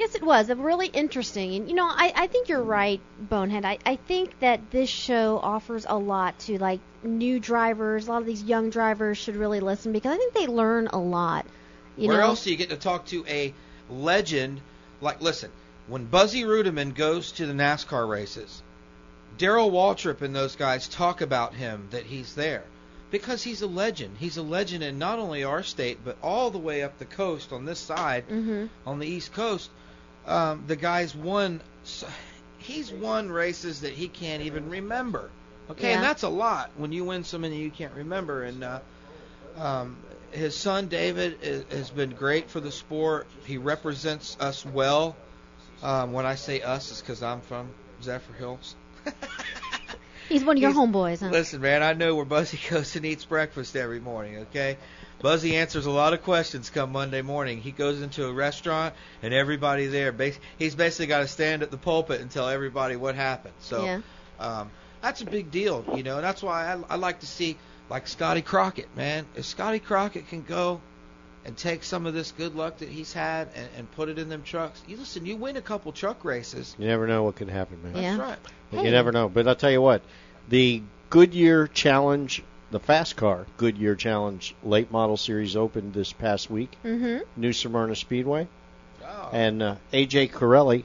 Yes, it was. A really interesting. And, you know, I, I think you're right, Bonehead. I, I think that this show offers a lot to, like, new drivers. A lot of these young drivers should really listen because I think they learn a lot. You Where know? else do you get to talk to a legend? Like, listen, when Buzzy Reutimann goes to the NASCAR races, Darrell Waltrip and those guys talk about him that he's there because he's a legend. He's a legend in not only our state but all the way up the coast on this side, Mm-hmm. on the East Coast. Um, the guy's won. He's won races that he can't even remember. Okay, and that's a lot when you win so many you can't remember. And uh, um, his son David is, has been great for the sport. He represents us well. Um, when I say us, it's because I'm from Zephyrhills. [LAUGHS] He's one of your homeboys, huh? Listen, man, I know where Buzzy [LAUGHS] goes and eats breakfast every morning. Okay, Buzzy answers a lot of questions come Monday morning. He goes into a restaurant and everybody there, bas- he's basically got to stand at the pulpit and tell everybody what happened. So Yeah. um, that's a big deal, you know. And that's why I, I like to see like Scotty Crockett, man. If Scotty Crockett can go and take some of this good luck that he's had and, and put it in them trucks, you listen, you win a couple truck races. You never know what can happen, man. That's right. You never know. But I'll tell you what, the Goodyear Challenge, the fast car Goodyear Challenge late model series opened this past week. Mm-hmm. New Smyrna Speedway. And uh, AJ Corelli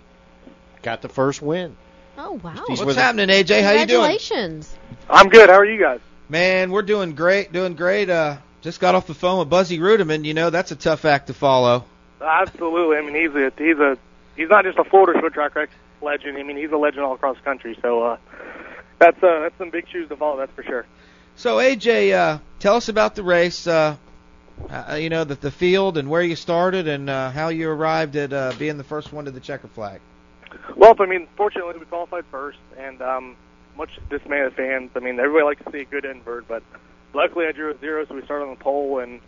got the first win. Oh, wow. He's What's happening, AJ? How you doing? Congratulations. I'm good. How are you guys? Man, we're doing great, doing great. Uh, just got off the phone with Buzzy Reutimann. You know that's a tough act to follow. Absolutely. I mean, he's a he's a he's not just a Florida short track legend. I mean, he's a legend all across the country. So uh, that's uh, that's some big shoes to follow. That's for sure. So AJ, uh, tell us about the race. Uh, uh, you know the the field and where you started and uh, how you arrived at uh, being the first one to the checker flag. Well, I mean, fortunately, we qualified first, and um, much dismay of fans. I mean, everybody likes to see a good invert, but luckily I drew a zero, so we started on the pole, and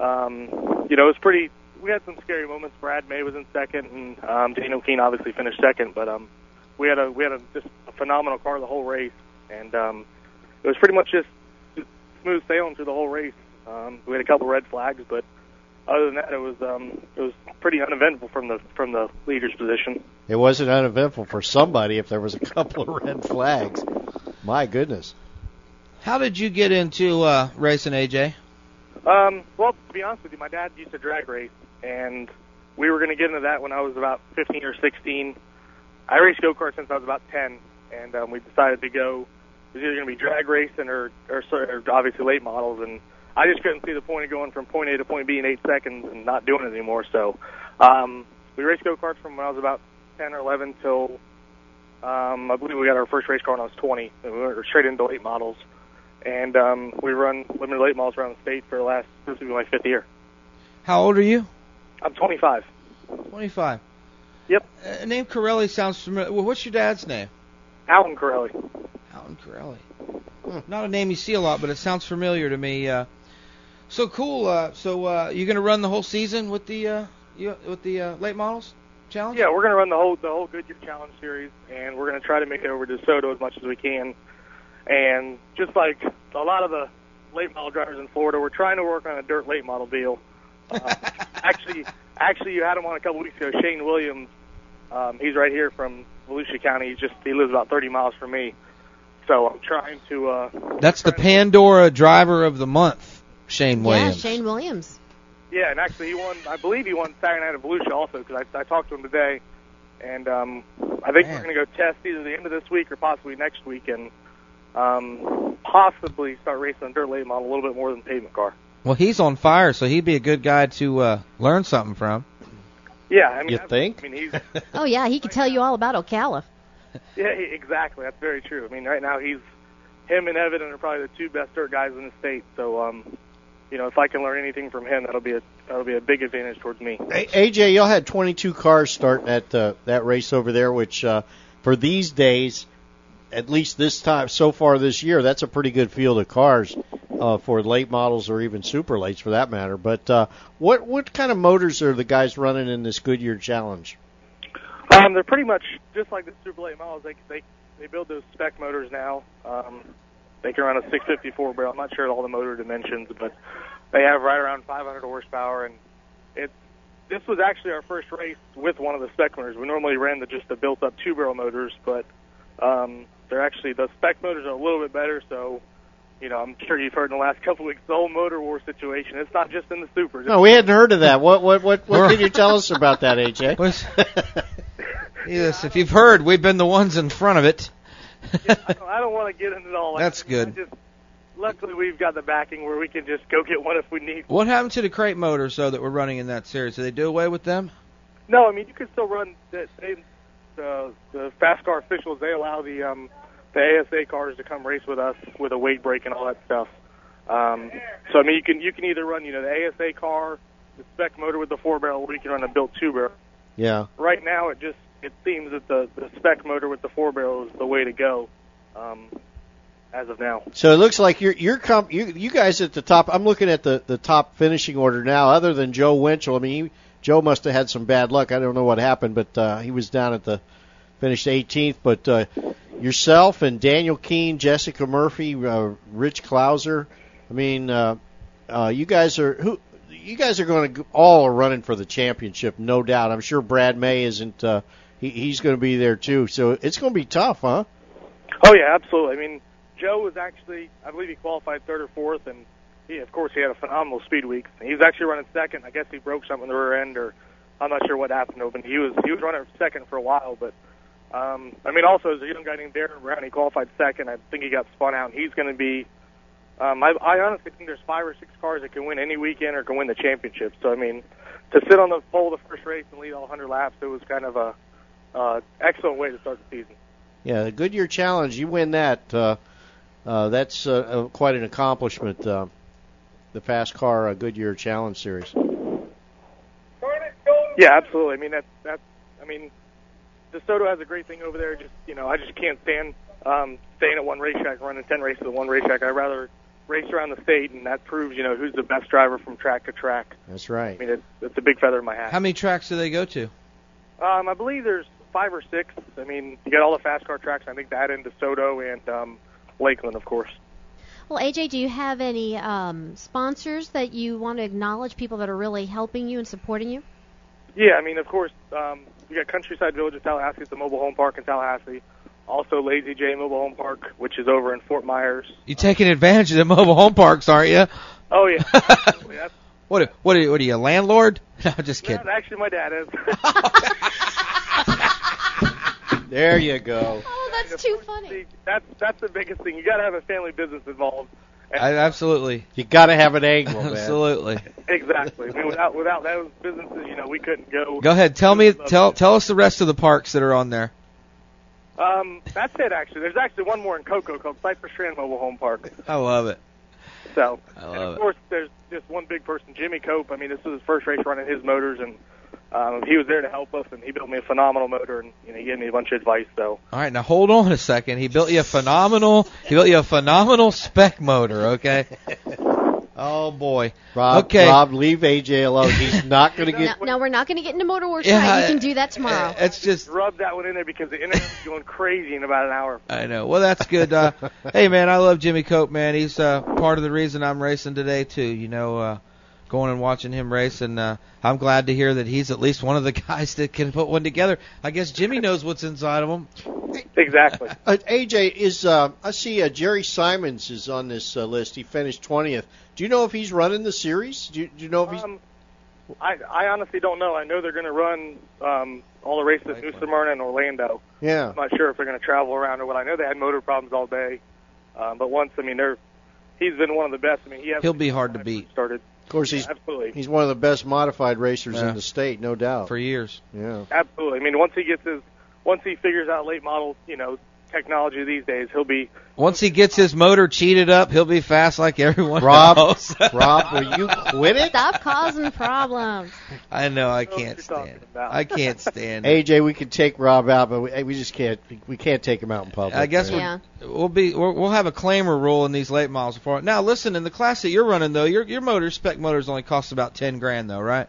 um, you know, it was pretty. We had some scary moments. Brad May was in second, and um, Daniel Keene obviously finished second, but um, we had a we had a just a phenomenal car the whole race, and um, it was pretty much just smooth sailing through the whole race. Um, we had a couple red flags, but other than that, it was um, it was pretty uneventful from the from the leader's position. It wasn't uneventful for somebody if there was a [LAUGHS] couple of red flags. My goodness. How did you get into uh, racing, AJ? Um, well, to be honest with you, my dad used to drag race, and we were going to get into that when I was about 15 or 16. I raced go kart since I was about 10, and um, we decided to go. It was either going to be drag racing or, or, or obviously late models, and I just couldn't see the point of going from point A to point B in eight seconds and not doing it anymore. So um, we raced go karts from when I was about 10 or 11 till um, I believe we got our first race car when I was 20, and we went straight into late models and um, we run limited late models around the state for the last this will be my fifth year. How old are you? I'm 25. 25. Yep. Uh, name Corelli sounds familiar. Well, what's your dad's name? Alan Corelli. Alan Corelli. Hmm, Not a name you see a lot, but it sounds familiar to me. Uh, so cool. Uh, so uh, you're gonna run the whole season with the uh, you, with the uh, late models challenge? Yeah, we're gonna run the whole the whole Goodyear Challenge series, and we're gonna try to make it over to Soto as much as we can. And just like a lot of the late model drivers in Florida, we're trying to work on a dirt late model deal. Uh, [LAUGHS] actually, actually, you had him on a couple weeks ago. Shane Williams Um, he's right here from Volusia County. He's just he lives about 30 miles from me. So I'm trying to. Uh, That's the Pandora Driver of the Month, Shane Williams. Yeah, Shane Williams. Yeah, and actually he won. I believe he won Saturday Night at Volusia also because I, I talked to him today, and um, I think we're going to go test either the end of this week or possibly next week, and um, possibly start racing a dirt late model a little bit more than pavement car. Well, he's on fire, so he'd be a good guy to uh, learn something from. Yeah, I mean, You I- think? I mean, he's [LAUGHS] Oh yeah, he could tell you all about Ocala. yeah, he- exactly. That's very true. I mean, right now he's him and Evan are probably the two best dirt guys in the state. So, um, you know, if I can learn anything from him, that'll be a that'll be a big advantage towards me. A- AJ, y'all had 22 cars starting at uh, that race over there, which uh, for these days, at least this time so far this year, that's a pretty good field of cars uh, for late models or even super lates for that matter. But uh, what what kind of motors are the guys running in this Goodyear Challenge? Um, they're pretty much just like the super late models. They they they build those spec motors now. Um, they can run a 654 barrel. I'm not sure all the motor dimensions, but they have right around 500 horsepower. And it this was actually our first race with one of the spec motors. We normally ran the just the built up two barrel motors, but um, they're actually the spec motors are a little bit better. So. You know, I'm sure you've heard in the last [LAUGHS] couple of weeks the whole motor war situation. It's not just in the super. No, we hadn't heard of that. What what what what can you tell us about that, AJ? [LAUGHS] [LAUGHS] Yes, if you've heard, we've been the ones in front of it. I don't, I don't want to get into all that. That's good. Just, luckily, we've got the backing where we can just go get one if we need. What happened to the crate motors, though, that were running in that series? Did they do away with them? No, I mean you can still run. The, they, the the fast car officials they allow the um the ASA cars to come race with us with a weight break and all that stuff. Um, so I mean you can you can either run you know the ASA car, the spec motor with the four barrel, or you can run a built two barrel. Yeah. Right now it just it seems that the the spec motor with the four barrel is the way to go. Um, as of now. So it looks like you're you're comp- you you guys at the top. I'm looking at the the top finishing order now. Other than Joe Winchell, I mean, he, Joe must have had some bad luck. I don't know what happened, but uh, he was down at the finished 18th. But uh, yourself and Daniel Keene, Jessica Murphy, uh, Rich Klauser. I mean, uh, uh, you guys are who. You guys are going to all are running for the championship, no doubt. I'm sure Brad May isn't. Uh, he, he's going to be there too. So it's going to be tough, huh? Oh yeah, absolutely. I mean, Joe was actually, I believe he qualified third or fourth, and he, of course, he had a phenomenal speed week. He was actually running second. I guess he broke something in the rear end, or I'm not sure what happened. But he was he was running second for a while. But um, I mean, also there's a young guy named Darren Brown. He qualified second. I think he got spun out. and He's going to be. Um, I, I honestly think there's five or six cars that can win any weekend or can win the championship. So I mean, to sit on the pole the first race and lead all 100 laps, it was kind of a uh, excellent way to start the season. Yeah, the Goodyear Challenge. You win that. Uh, uh, that's uh, quite an accomplishment. Uh, the fast car uh, Goodyear Challenge Series. Yeah, absolutely. I mean, that's that's. I mean, DeSoto has a great thing over there. Just you know, I just can't stand um, staying at one racetrack, running ten races at one racetrack. I'd rather race around the state, and that proves you know who's the best driver from track to track. That's right. I mean, it's, it's a big feather in my hat. How many tracks do they go to? Um, I believe there's five or six. I mean, you got all the fast car tracks. I think that in DeSoto and um, Lakeland, of course. Well, AJ, do you have any um, sponsors that you want to acknowledge? People that are really helping you and supporting you? Yeah, I mean, of course, um, we got Countryside Village in Tallahassee. It's a mobile home park in Tallahassee. Also, Lazy J Mobile Home Park, which is over in Fort Myers. You're taking advantage of the mobile home parks, aren't you? Oh yeah, [LAUGHS] absolutely. That's, What? What are you? What are you? A landlord? [LAUGHS] No, just kidding. that- actually, my dad is. [LAUGHS] There you go. That's too funny. That's that's the biggest thing. You got to have a family business involved. I, absolutely. You got to have an angle. Absolutely. Exactly. I mean, without without those businesses, you know, we couldn't go. Go ahead. Tell me. Tell tell us the rest of the parks that are on there. Um, that's it. Actually, there's actually one more in Cocoa called Cypress Strand Mobile Home Park. I love it. So, I and love of it. course, there's just one big person, Jimmy Cope. I mean, this was his first race running his motors, and um, he was there to help us, and he built me a phenomenal motor, and you know, he gave me a bunch of advice. So, All right, now hold on a second. He built you a phenomenal. He built you a phenomenal spec motor. Okay. [LAUGHS] Oh boy. Rob, okay. Rob, leave AJ alone. He's not going [LAUGHS] to Now, get. now we're not going to get into Motor Wars Yeah, tonight. You can do that tomorrow. [LAUGHS] It's just. rub that one in there because the internet's going crazy in about an hour. I know. Well, that's good. Uh, hey, man, I love Jimmy Cope, man. He's uh, part of the reason I'm racing today too. You know, uh, going and watching him race, and uh, I'm glad to hear that he's at least one of the [LAUGHS] guys that can put one together. I guess Jimmy [LAUGHS] knows what's inside of him. Exactly. Uh, AJ is. Uh, I see uh, Jerry Simons is on this uh, list. He finished twentieth. Do you know if he's running the series? Do you, do you know if he's? Um, I I honestly don't know. I know they're going to run um, all the races at New Smyrna and Orlando. yeah. I'm not sure if they're going to travel around or what. I know they had motor problems all day, um, but once I mean they're he's been one of the best. I mean he has He'll be hard to beat started. Of course, he's absolutely he's one of the best modified racers Yeah. in the state, no doubt. for years. Yeah. absolutely. I mean once he gets his once he figures out late model you know technology these days, he'll be Once he gets his motor cheated up, he'll be fast like everyone Rob, else. [LAUGHS] Rob, will you quit it? Stop causing problems. I know I can't stand. it. I can't stand. AJ, we could take Rob out, but we, we just can't. We can't take him out in public. I guess man. we're, we'll be we'll, we'll have a claimer rule in these late models before. Now listen, in the class that you're running though, your your motor spec motors only cost about ten grand though, right?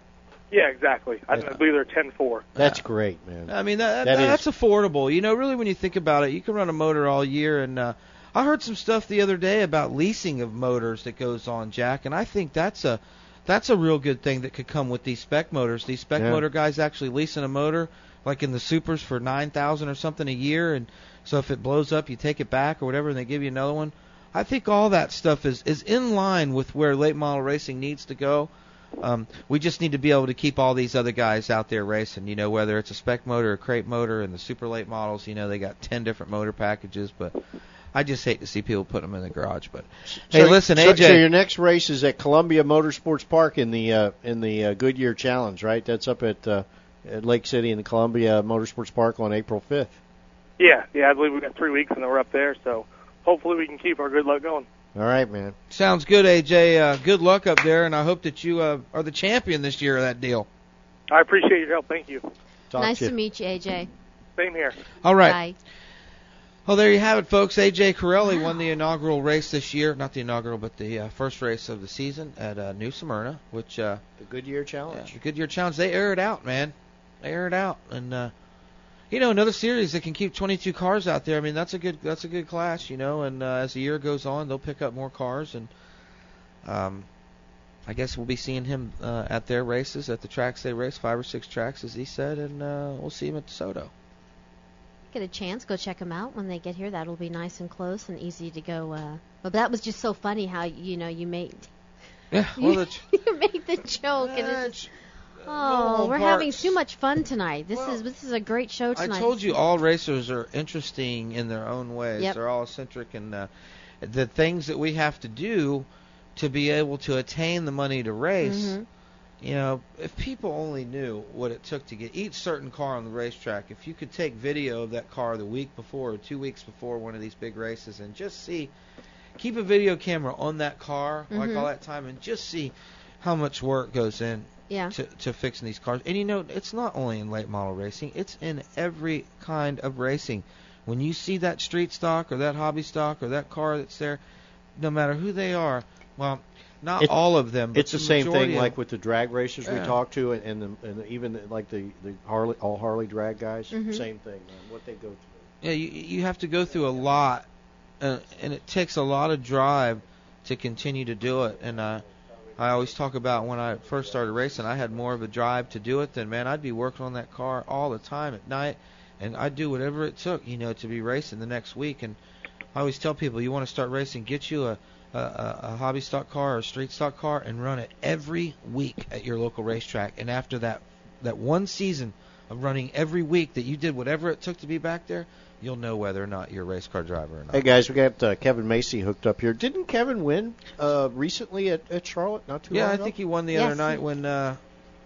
Yeah exactly. I, I believe they're ten four. That's great, man. I mean that, That that- is- that's affordable. You know, really when you think about it, you can run a motor all year. And uh, I heard some stuff the other day about leasing of motors that goes on, Jack, and I think that's a that's a real good thing that could come with these spec motors. These spec Yeah. motor guys actually leasing a motor like in the supers for nine thousand or something a year, and so if it blows up, you take it back or whatever, and they give you another one. I think all that stuff is is in line with where late model racing needs to go. Um, we just need to be able to keep all these other guys out there racing. You know, whether it's a spec motor, or a crate motor, and the super late models. You know, they got ten different motor packages. But I just hate to see people put them in the garage. But hey, So- listen, so, AJ. So your next race is at Columbia Motorsports Park in the uh, in the uh, Goodyear Challenge, right? That's up at, uh, at Lake City in the Columbia Motorsports Park on April fifth. Yeah, yeah. I believe we've got three weeks and then we're up there. So hopefully we can keep our good luck going. All right, man. Sounds good, AJ. Uh, good luck up there, and I hope that you uh, are the champion this year of that deal. I appreciate your help. Thank you. nice to meet you, AJ. Same here. All right. Bye. Well, there you have it, folks. AJ Corelli won the inaugural race this year. Not the inaugural, but the uh, first race of the season at uh, New Smyrna, which uh, The Goodyear Challenge. Yeah, the Goodyear Challenge. They air it out, man. They air it out, and uh, you know another series that can keep 22 cars out there. I mean that's a good that's a good class, you know. And uh, as the year goes on, they'll pick up more cars, and um, I guess we'll be seeing him uh, at their races at the tracks they race, five or six tracks, as he said, and uh, we'll see him at DeSoto. Get a chance, go check them out when they get here. That'll be nice and close and easy to go. Uh, but that was just so funny how you know you made Yeah, well, the, [LAUGHS] you made the joke and it's just, oh, we're parts. having too much fun tonight. This is this is a great show tonight. I told you all racers are interesting in their own ways. Yep. They're all eccentric, and uh, the things that we have to do to be able to attain the money to race. Mhm. You know, if people only knew what it took to get each certain car on the racetrack, if you could take video of that car the week before or two weeks before one of these big races and just see, keep a video camera on that car like Mhm. all that time and just see how much work goes in Yeah. to, to fixing these cars. And you know, it's not only in late model racing; it's in every kind of racing. When you see that street stock or that hobby stock or that car that's there, no matter who they are, well, not It- all of them. But It's the same thing of- like with the drag racers we Yeah. talk to, and and, the, and even the, like the the Harley all Harley drag guys. Mhm. Same thing, man. What they go through. Yeah, you you have to go through a lot, uh, and it takes a lot of drive to continue to do it. And uh, I always talk about when I first started racing, I had more of a drive to do it than man. I'd be working on that car all the time at night, and I'd do whatever it took, you know, to be racing the next week. And I always tell people, you want to start racing, get you a a, a, hobby stock car or a street stock car and run it every week at your local racetrack. And after that that one season of running every week that you did whatever it took to be back there, you'll know whether or not you're a race car driver or not. Hey guys, we got uh, Kevin Macy hooked up here. Didn't Kevin win uh, recently at, at Charlotte? Not too yeah, long ago. Yeah, I ago? think he won the Yes, other night when uh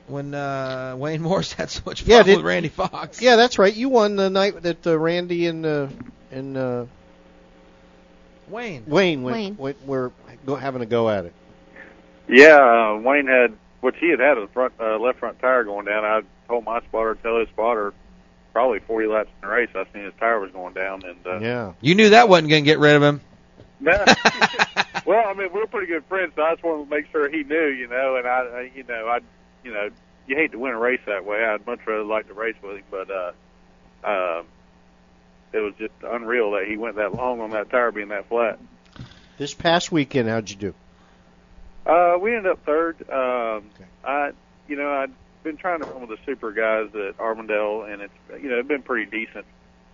when uh Wayne Morse [LAUGHS] had so much Yeah, did- with Randy Fox. Yeah, that's right. You won the night that uh, Randy and uh, and uh, Wayne. Wayne went, Wayne. went were go, having a go at it. Yeah, uh, Wayne had, which he had had a front, uh, left front tire going down. I told my spotter, tell his spotter, probably 40 laps in the race, I seen his tire was going down. And uh, Yeah. You knew that wasn't going to get rid of him. [LAUGHS] No. [LAUGHS] well, I mean, we're pretty good friends, so I just wanted to make sure he knew, you know. And I, I you know, I, you know, you hate to win a race that way. I'd much rather like to race with him, but uh, uh, it was just unreal that he went that long on that tire being that flat. This past weekend, how'd you do? Uh, we ended up third. Um, I, you know, I'd been trying to run with the super guys at Auburndale, and it's, you know, it's been pretty decent.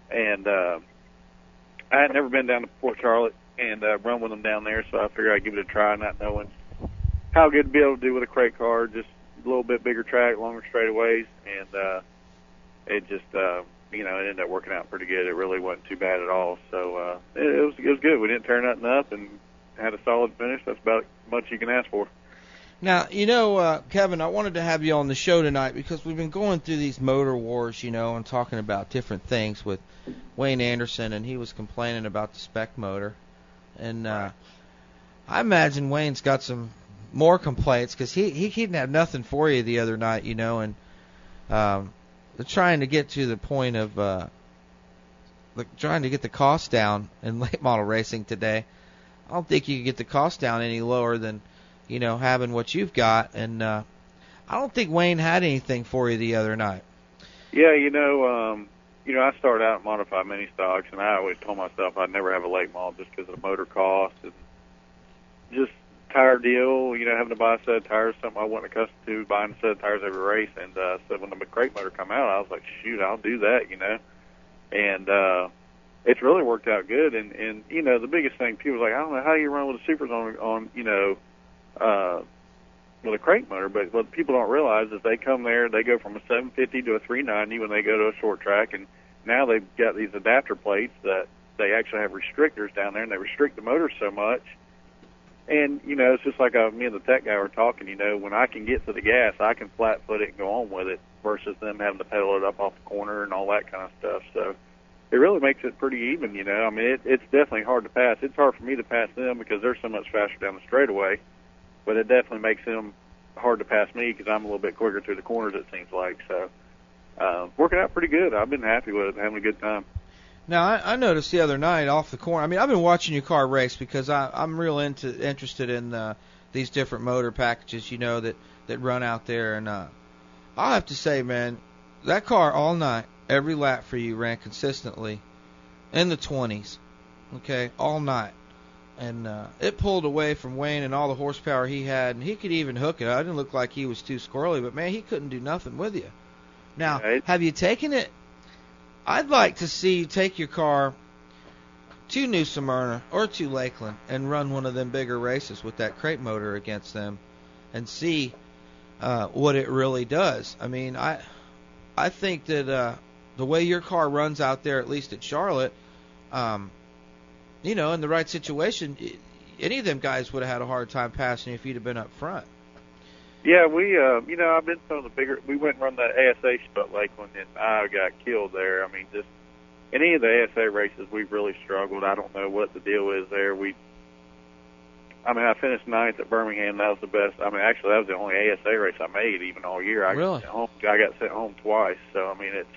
And uh, I had never been down to Port Charlotte and uh, run with them down there, so I figured I'd give it a try, not knowing how good to be able to do with a crate car. Just a little bit bigger track, longer straightaways, and uh, it just, uh, you know, it ended up working out pretty good. It really wasn't too bad at all. So uh, it, it was it was good. We didn't tear nothing up, and had a solid finish. That's about as much you can ask for. Now, you know, uh, Kevin, I wanted to have you on the show tonight because we've been going through these motor wars, you know, and talking about different things with Wayne Anderson, and he was complaining about the spec motor. And uh, I imagine Wayne's got some more complaints because he, he didn't have nothing for you the other night, you know, and um, they're trying to get to the point of uh, like trying to get the cost down in [LAUGHS] late model racing today. I don't think you can get the cost down any lower than you know having what you've got, and uh, I don't think Wayne had anything for you the other night. Yeah, you know, um, you know, I started out modified mini stocks, and I always told myself I'd never have a late model just because of the motor cost and just tire deal. You know, having to buy a set of tires, something I wasn't accustomed to, buying a set of tires every race. And uh, so when the crate motor come out, I was like, shoot, I'll do that. You know, and uh, it's really worked out good. And and you know, the biggest thing people are like, I don't know how you run with the supers on on you know. Uh with a crate motor, but what people don't realize is they come there, they go from a 750 to a 390 when they go to a short track, and now they've got these adapter plates that they actually have restrictors down there, and they restrict the motor so much. And you know, it's just like uh, me and the tech guy were talking. You know, when I can get to the gas, I can flat foot it and go on with it, versus them having to pedal it up off the corner and all that kind of stuff. So it really makes it pretty even. You know, I mean, it, it's definitely hard to pass. It's hard for me to pass them because they're so much faster down the straightaway but it definitely makes him hard to pass me because I'm a little bit quicker through the corners. It seems like so. Uh, working out pretty good. I've been happy with it, having a good time. Now I, I noticed the other night off the corner. I mean, I've been watching your car race because I, I'm real into interested in uh, these different motor packages, you know, that that run out there. And uh, I'll have to say, man, that car all night, every lap for you ran consistently in the 20s. Okay, all night and uh, it pulled away from Wayne and all the horsepower he had, and he could even hook it. I didn't look like he was too squirrely, but man, he couldn't do nothing with you. Now, Right. have you taken it? I'd like to see you take your car to New Smyrna or to Lakeland and run one of them bigger races with that crate motor against them, and see uh, what it really does. I mean, I I think that uh, the way your car runs out there, at least at Charlotte, um, you know, in the right situation, any of them guys would have had a hard time passing if you'd have been up front. Yeah, we, uh, you know, I've been some of the bigger. We went and run the ASA at Lakeland, and I got killed there. I mean, just any of the ASA races, we've really struggled. I don't know what the deal is there. We, I mean, I finished ninth at Birmingham. That was the best. I mean, actually, that was the only ASA race I made even all year. I Really? got sent home. I got sent home twice. So I mean, it's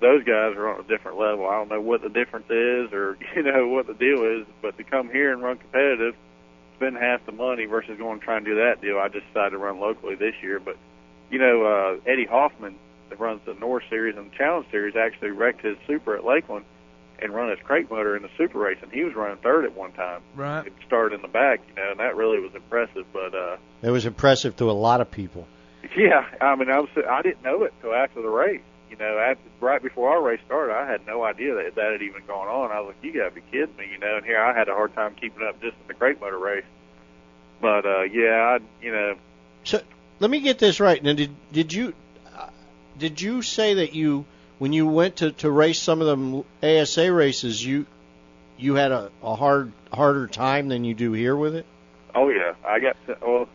those guys are on a different level. I don't know what the difference is, or [LAUGHS] you know what the deal is, but to come here and run competitive, spend half the money versus going and try and do that deal. I just decided to run locally this year. But you know, uh, Eddie Hoffman that runs the North Series and the Challenge Series actually wrecked his Super at Lakeland and run his crate motor in the Super race, and he was running third at one time. Right. It started in the back, you know, and that really was impressive. But uh, It was impressive to a lot of people. [LAUGHS] yeah, I mean, I was I didn't know it till after the race. You know, after right before our race started, I had no idea that that had even gone on. I was like, you gotta be kidding me, you know. And here I had a hard time keeping up just in the crate motor race. But uh yeah, I you know, So let me get this right. Now, did did you uh, did you say that you when you went to to race some of them ASA races you you had a, a hard harder time than you do here with it? oh yeah, I got to, well,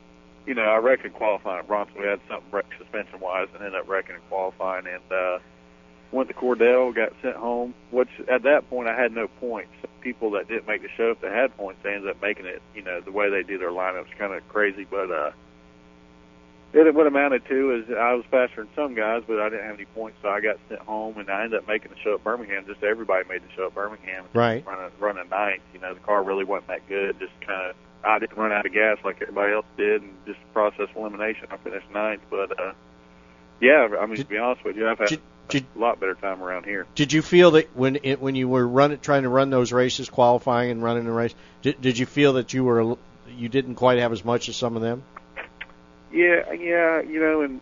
you know, I reckon qualifying at Bronson we had something break suspension wise and ended up wrecking and qualifying and uh went to Cordele, got sent home, which at that point I had no points. People that didn't make the show, if they had points, they ended up making it. You know, the way they do their lineups kind of crazy, but uh, it what amounted to is I was faster than some guys, but I didn't have any points, so I got sent home, and I ended up making the show at Birmingham. Just everybody made the show at Birmingham, Right. running running ninth. You know, the car really wasn't that good. Just kind of I didn't run out of gas like everybody else did, and just process elimination, I finished ninth. But uh, yeah, I mean to be honest with you, I've had a lot better time around here. Did you feel that when it, when you were running trying to run those races, qualifying and running the race, did, did you feel that you were you didn't quite have as much as some of them. Yeah, yeah, you know, and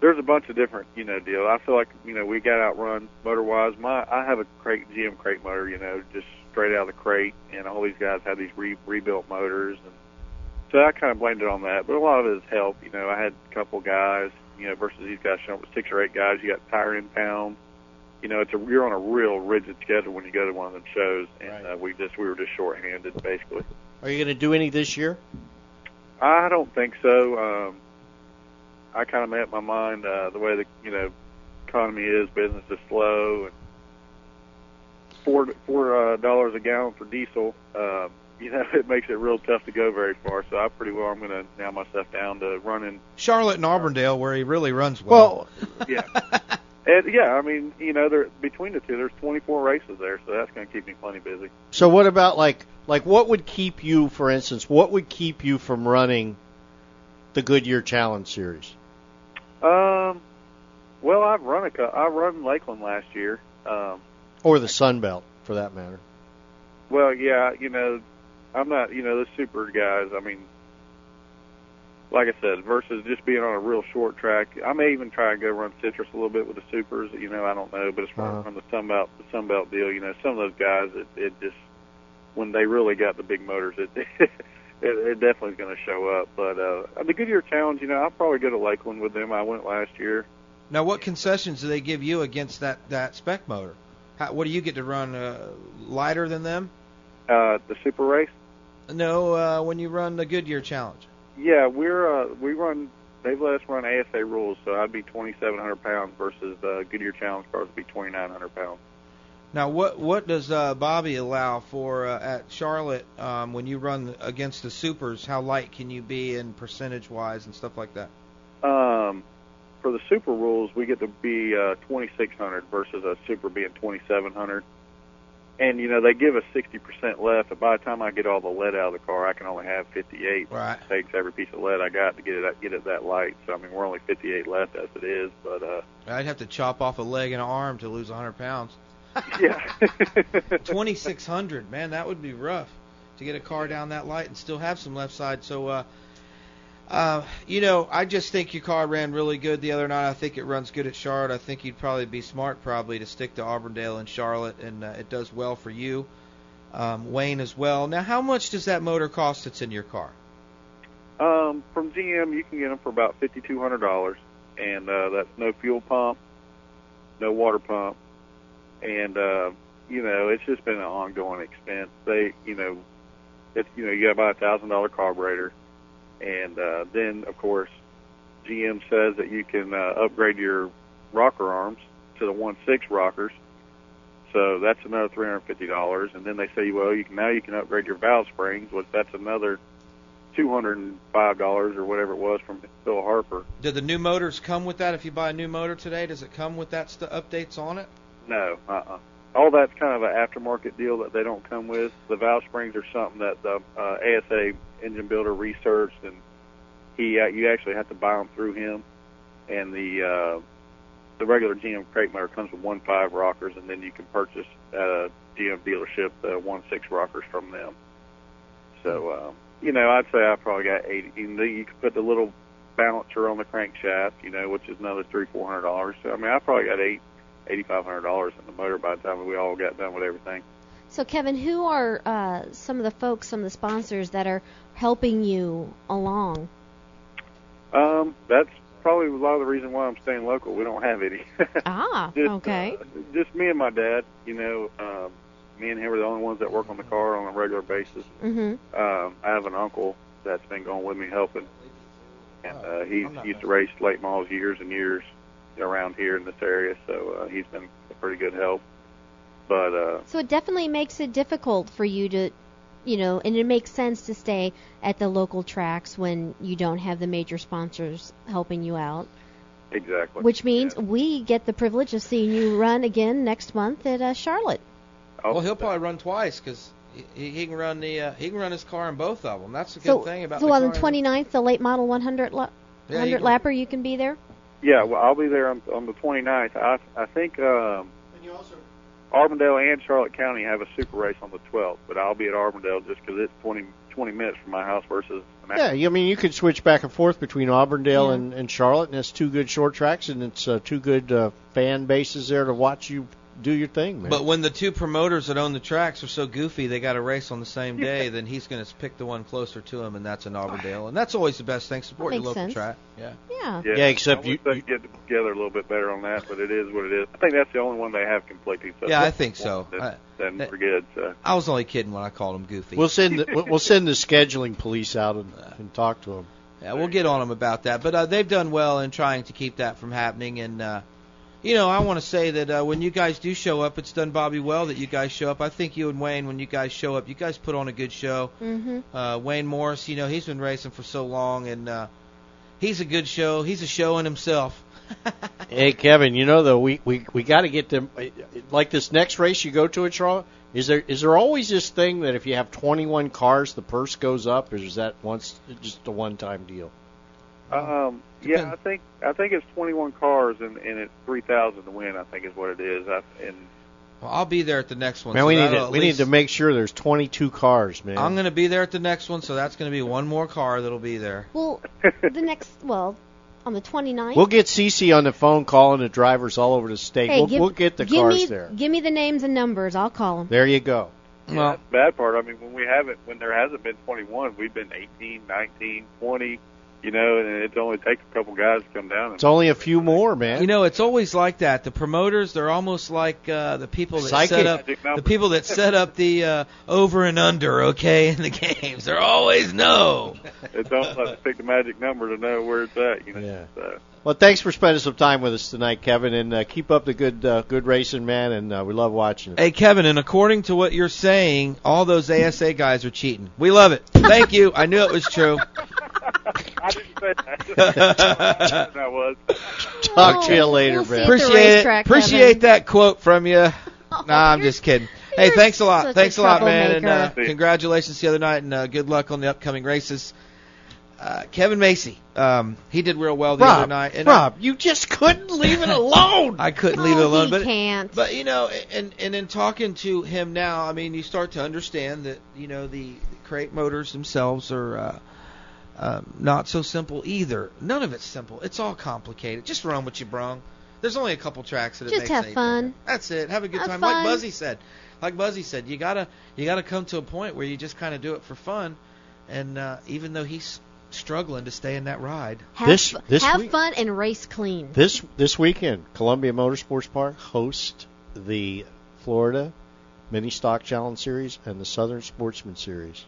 there's a bunch of different, you know, deals. I feel like, you know, we got outrun motor wise. My I have a crate GM crate motor, you know, just straight out of the crate, and all these guys have these re- rebuilt motors, and so I kind of blamed it on that. But a lot of it is help. You know, I had a couple guys, you know, versus these guys showing up with six or eight guys. You got tire impound. You know, it's a you're on a real rigid schedule when you go to one of them shows, and uh, we just we were just shorthanded basically. Are you going to do any this year? I don't think so. Um, I kind of made up my mind uh, the way the you know economy is, business is slow, and four four uh, dollars a gallon for diesel. Uh, [LAUGHS] you know, it makes it real tough to go very far. So I pretty well I'm going to nail myself down to running. Charlotte and Auburndale, where he really runs well. [LAUGHS] yeah. And yeah, I mean, you know, there between the two, there's 24 races there, so that's going to keep me plenty busy. So what about like like what would keep you, for instance, what would keep you from running the Goodyear Challenge Series? Um, well, I've run a cou- I run Lakeland last year. Um, Or the Sun Belt, for that matter. well, yeah, you know, I'm not, you know, the super guys. I mean, like I said, versus just being on a real short track. I may even try and go run citrus a little bit with the supers. You know, I don't know, but as far Uh-huh. as from the Sun Belt, the Sun Belt deal, you know, some of those guys, it, it just when they really got the big motors, it [LAUGHS] it, it definitely is going to show up. But uh, the Goodyear Challenge, you know, I'll probably go to Lakeland with them. I went last year. Now, what concessions do they give you against that that spec motor? How, what do you get to run uh, lighter than them? Uh, the super race. No, uh, when you run the Goodyear Challenge. Yeah, we're uh, we run. They've let us run ASA rules, so I'd be 2,700 pounds versus the Goodyear Challenge cars would be 2,900 pounds. Now, what what does uh, Bobby allow for uh, at Charlotte um, when you run against the supers? How light can you be in percentage wise and stuff like that? Um, for the super rules, we get to be uh, 2,600 versus a super being 2,700. And you know they give us 60% left, but by the time I get all the lead out of the car, I can only have 58. Right. It takes every piece of lead I got to get it get it that light. So I mean we're only 58 left as it is, but uh, I'd have to chop off a leg and an arm to lose 100 pounds. [LAUGHS] yeah. [LAUGHS] 2600, man, that would be rough to get a car down that light and still have some left side. So, uh, uh, you know, I just think your car ran really good the other night. I think it runs good at Charlotte. I think you'd probably be smart probably to stick to Auburndale and Charlotte, and uh, it does well for you. Um, Wayne as well. Now, how much does that motor cost that's in your car? Um, from GM, you can get them for about fifty-two hundred dollars, and uh, that's no fuel pump, no water pump, and uh, you know it's just been an ongoing expense. They, you know, it's you know you got to buy a thousand dollar carburetor, and uh, then of course GM says that you can uh, upgrade your rocker arms to the one six rockers. So that's another three hundred fifty dollars, and then they say, well, you can now you can upgrade your valve springs, which that's another two hundred and five dollars or whatever it was from Phil Harper. Did the new motors come with that? If you buy a new motor today, does it come with that st- updates on it? No, uh-uh. All that's kind of an aftermarket deal that they don't come with. The valve springs are something that the uh, ASA engine builder researched, and he uh, you actually have to buy them through him. And the uh, the regular GM crate motor comes with one five rockers, and then you can purchase at a GM dealership the one six rockers from them. So um, you know, I'd say I probably got eighty. You, know, you could put the little balancer on the crankshaft, you know, which is another three four hundred dollars. So I mean, I probably got eight eighty five hundred dollars in the motor by the time we all got done with everything. So, Kevin, who are uh, some of the folks, some of the sponsors that are helping you along? Um, that's probably a lot of the reason why I'm staying local. We don't have any. [LAUGHS] Ah, just, okay. Uh, just me and my dad. You know, um, me and him are the only ones that work on the car on a regular basis. hmm Um, I have an uncle that's been going with me helping, and uh, he used to race late models years and years around here in this area, so uh, he's been a pretty good help. But uh, So it definitely makes it difficult for you to, you know, and it makes sense to stay at the local tracks when you don't have the major sponsors helping you out. exactly. Which means we get the privilege of seeing you run again next month at uh, Charlotte. Well, he'll probably run twice because he, he can run the uh, he can run his car in both of them. That's the good so thing about so the on the 29th, the late model 100 la- Yeah, 100 you can- lapper, you can be there. Yeah, well, I'll be there on, on the 29th. I I think um, Auburndale and Charlotte County have a super race on the 12th, but I'll be at Auburndale just because it's 20 20 minutes from my house versus an Yeah, I mean you could switch back and forth between Auburndale Yeah. and, and Charlotte, and it's two good short tracks, and it's uh, two good uh, fan bases there to watch you do your thing, man. But when the two promoters that own the tracks are so goofy, they got a race on the same day, then he's going to pick the one closer to him, and that's in Auburndale, and that's always the best thing. Support your local sense. track. Yeah. Yeah. Yeah, Yeah, except I wish you- they could get together a little bit better on that, but it is what it is. I think that's the only one they have completing. So Yeah, I think so. Then, I- that- we're good. So I was only kidding when I called him goofy. we'll send the, we'll- we'll send the [LAUGHS] scheduling police out and, and talk to them. Yeah, we'll get on them about that. But uh, they've done well in trying to keep that from happening. And uh, you know, I want to say that uh, when you guys do show up, it's done Bobby well that you guys show up. I think you and Wayne, when you guys show up, you guys put on a good show. Mhm. Uh, Wayne Morris, you know, he's been racing for so long, and uh, he's a good show. He's a show in himself. [LAUGHS] Hey Kevin, you know though we we we got to get them like this next race you go to at Charlotte. Is there is there always this thing that if you have 21 cars the purse goes up, or is that once just a one time deal? Um, yeah, I think I think it's 21 cars and, and it's 3,000 to win. I think is what it is. I, and Well, I'll be there at the next one. Man, so we need to at we need to make sure there's 22 cars, man. I'm going to be there at the next one, so that's going to be one more car that'll be there. Well, [LAUGHS] the next, well, on the 29th. We'll get Cece on the phone calling the drivers all over the state. Hey, we'll, give, we'll get the give cars me, there. Give me the names and numbers. I'll call them. There you go. yeah, that's the bad part. I mean, when we haven't, when there hasn't been 21, we've been 18, 19, 20. You know, and it only takes a couple guys to come down. And It's only a few more, man. You know, it's always like that. The promoters, they're almost like uh, the people that Psychic. set up the people that set up the uh, over and under, okay, in the [LAUGHS] games. They're always no. it's almost like to pick the magic number to know where it's at. You know. Yeah. So. Well, thanks for spending some time with us tonight, Kevin, and uh, keep up the good uh, good racing, man. And uh, we love watching it. Hey, Kevin, and according to what you're saying, all those ASA guys are cheating. We love it. Thank you. I knew it was true. I didn't say that. [LAUGHS] that was. Talk to you later, we'll see man. Appreciate it. Appreciate Kevin. that quote from you. [LAUGHS] Nah, I'm just kidding. Hey, thanks a lot. such a Thanks a lot, man, and uh, troublemaker. congratulations the other night, and uh, good luck on the upcoming races. Uh, Kevin Macy, um, he did real well the other night. And Rob, you just couldn't leave it alone. I, [LAUGHS] I couldn't leave it Oh, alone, he but can't. but you know, and and in talking to him now, I mean, you start to understand that you know the, the crate motors themselves are uh, um, not so simple either. None of it's simple. It's all complicated. Just run what you brung. There's only a couple tracks that it Just makes have anything. fun. That's it. Have a good Have time. fun. Like Buzzy said. Like Buzzy said, you gotta you gotta come to a point where you just kind of do it for fun. And uh, even though he's struggling to stay in that ride, Have, This- fu- this have week- fun and race clean. This this weekend, Columbia Motorsports Park hosts the Florida Mini Stock Challenge Series and the Southern Sportsman Series.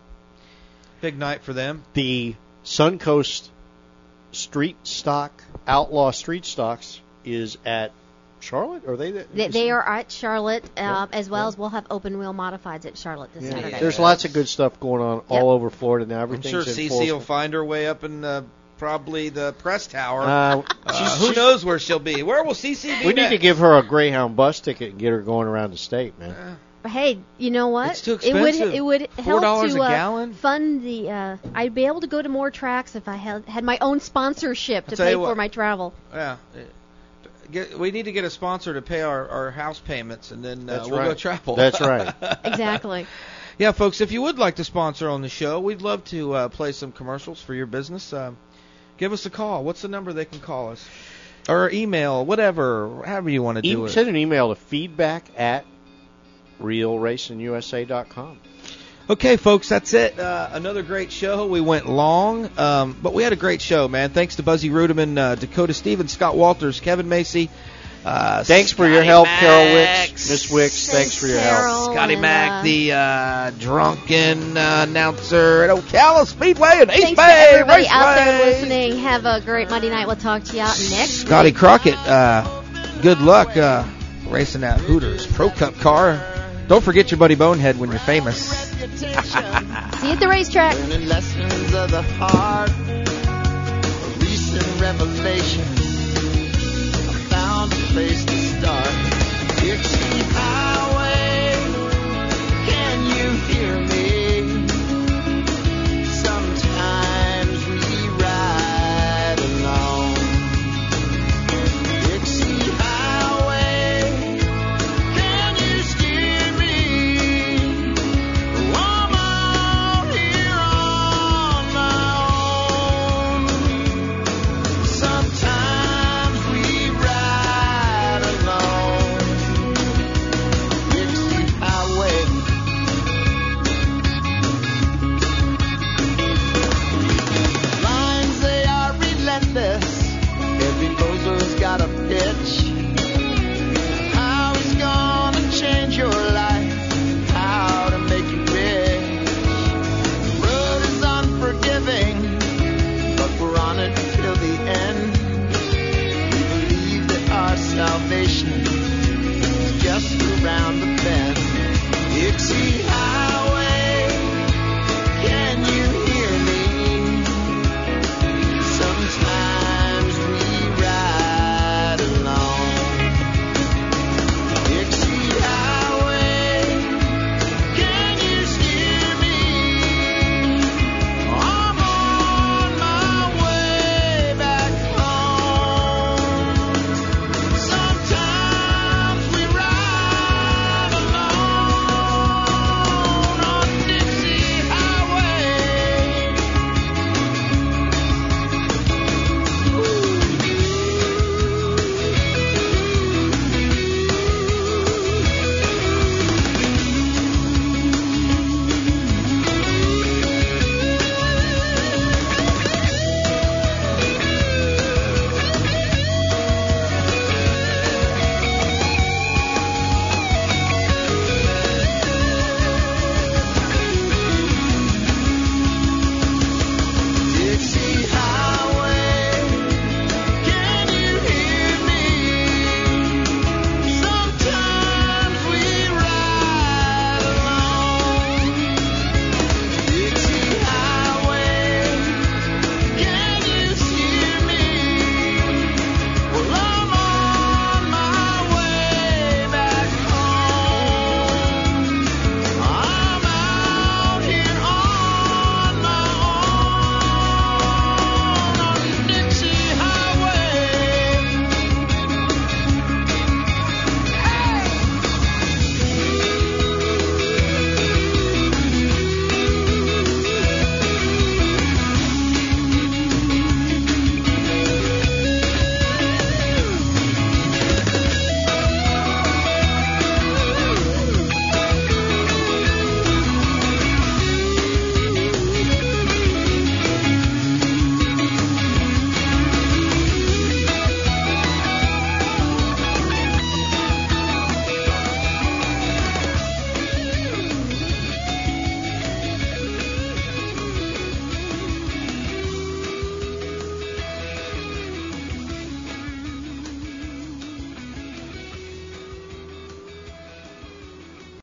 big night for them. The Suncoast Street Stock Outlaw Street Stocks is at Charlotte. Are they? The, They, they are at Charlotte, uh, Yeah, as well yeah. as we'll have open wheel modifieds at Charlotte this Yeah. Saturday. There's lots of good stuff going on all over Florida now. I'm sure in CC full will find her way up in uh, probably the press tower. Uh, Uh, [LAUGHS] who knows where she'll be? Where will CC be? We need to give her a Greyhound bus ticket and get her going around the state, man. But hey, you know what? It's too It would it would help $4 to a uh, gallon? fund the. Uh, I'd be able to go to more tracks if I had had my own sponsorship to pay for what. my travel. Yeah. Get, we need to get a sponsor to pay our, our house payments, and then uh, we'll go travel. That's [LAUGHS] right. Exactly. yeah, folks, if you would like to sponsor on the show, we'd love to uh, play some commercials for your business. Um, give us a call. What's the number they can call us? Or email, whatever, however you want to do E- it. send an email to feedback at realracingusa.com. Okay, folks, that's it. Uh, another great show. We went long, um, but we had a great show, man. Thanks to Buzzy Ruderman, uh, Dakota Stevens, Scott Walters, Kevin Macy. Uh, Thanks for your help, Mack, Carol Wicks. Miss Wicks, thanks, Thanks, for your Carol. help. Scotty and, Mack, uh, the uh, drunken uh, announcer at Ocala Speedway and East Thanks to Bay everybody out there listening. Have a great Monday night. We'll talk to you out next. Scotty Crockett, uh, good luck uh, racing that Hooters Pro Cup car. Don't forget your buddy Bonehead when you're famous. [LAUGHS] See you at the racetrack. The heart, a place to start. It's the power. around.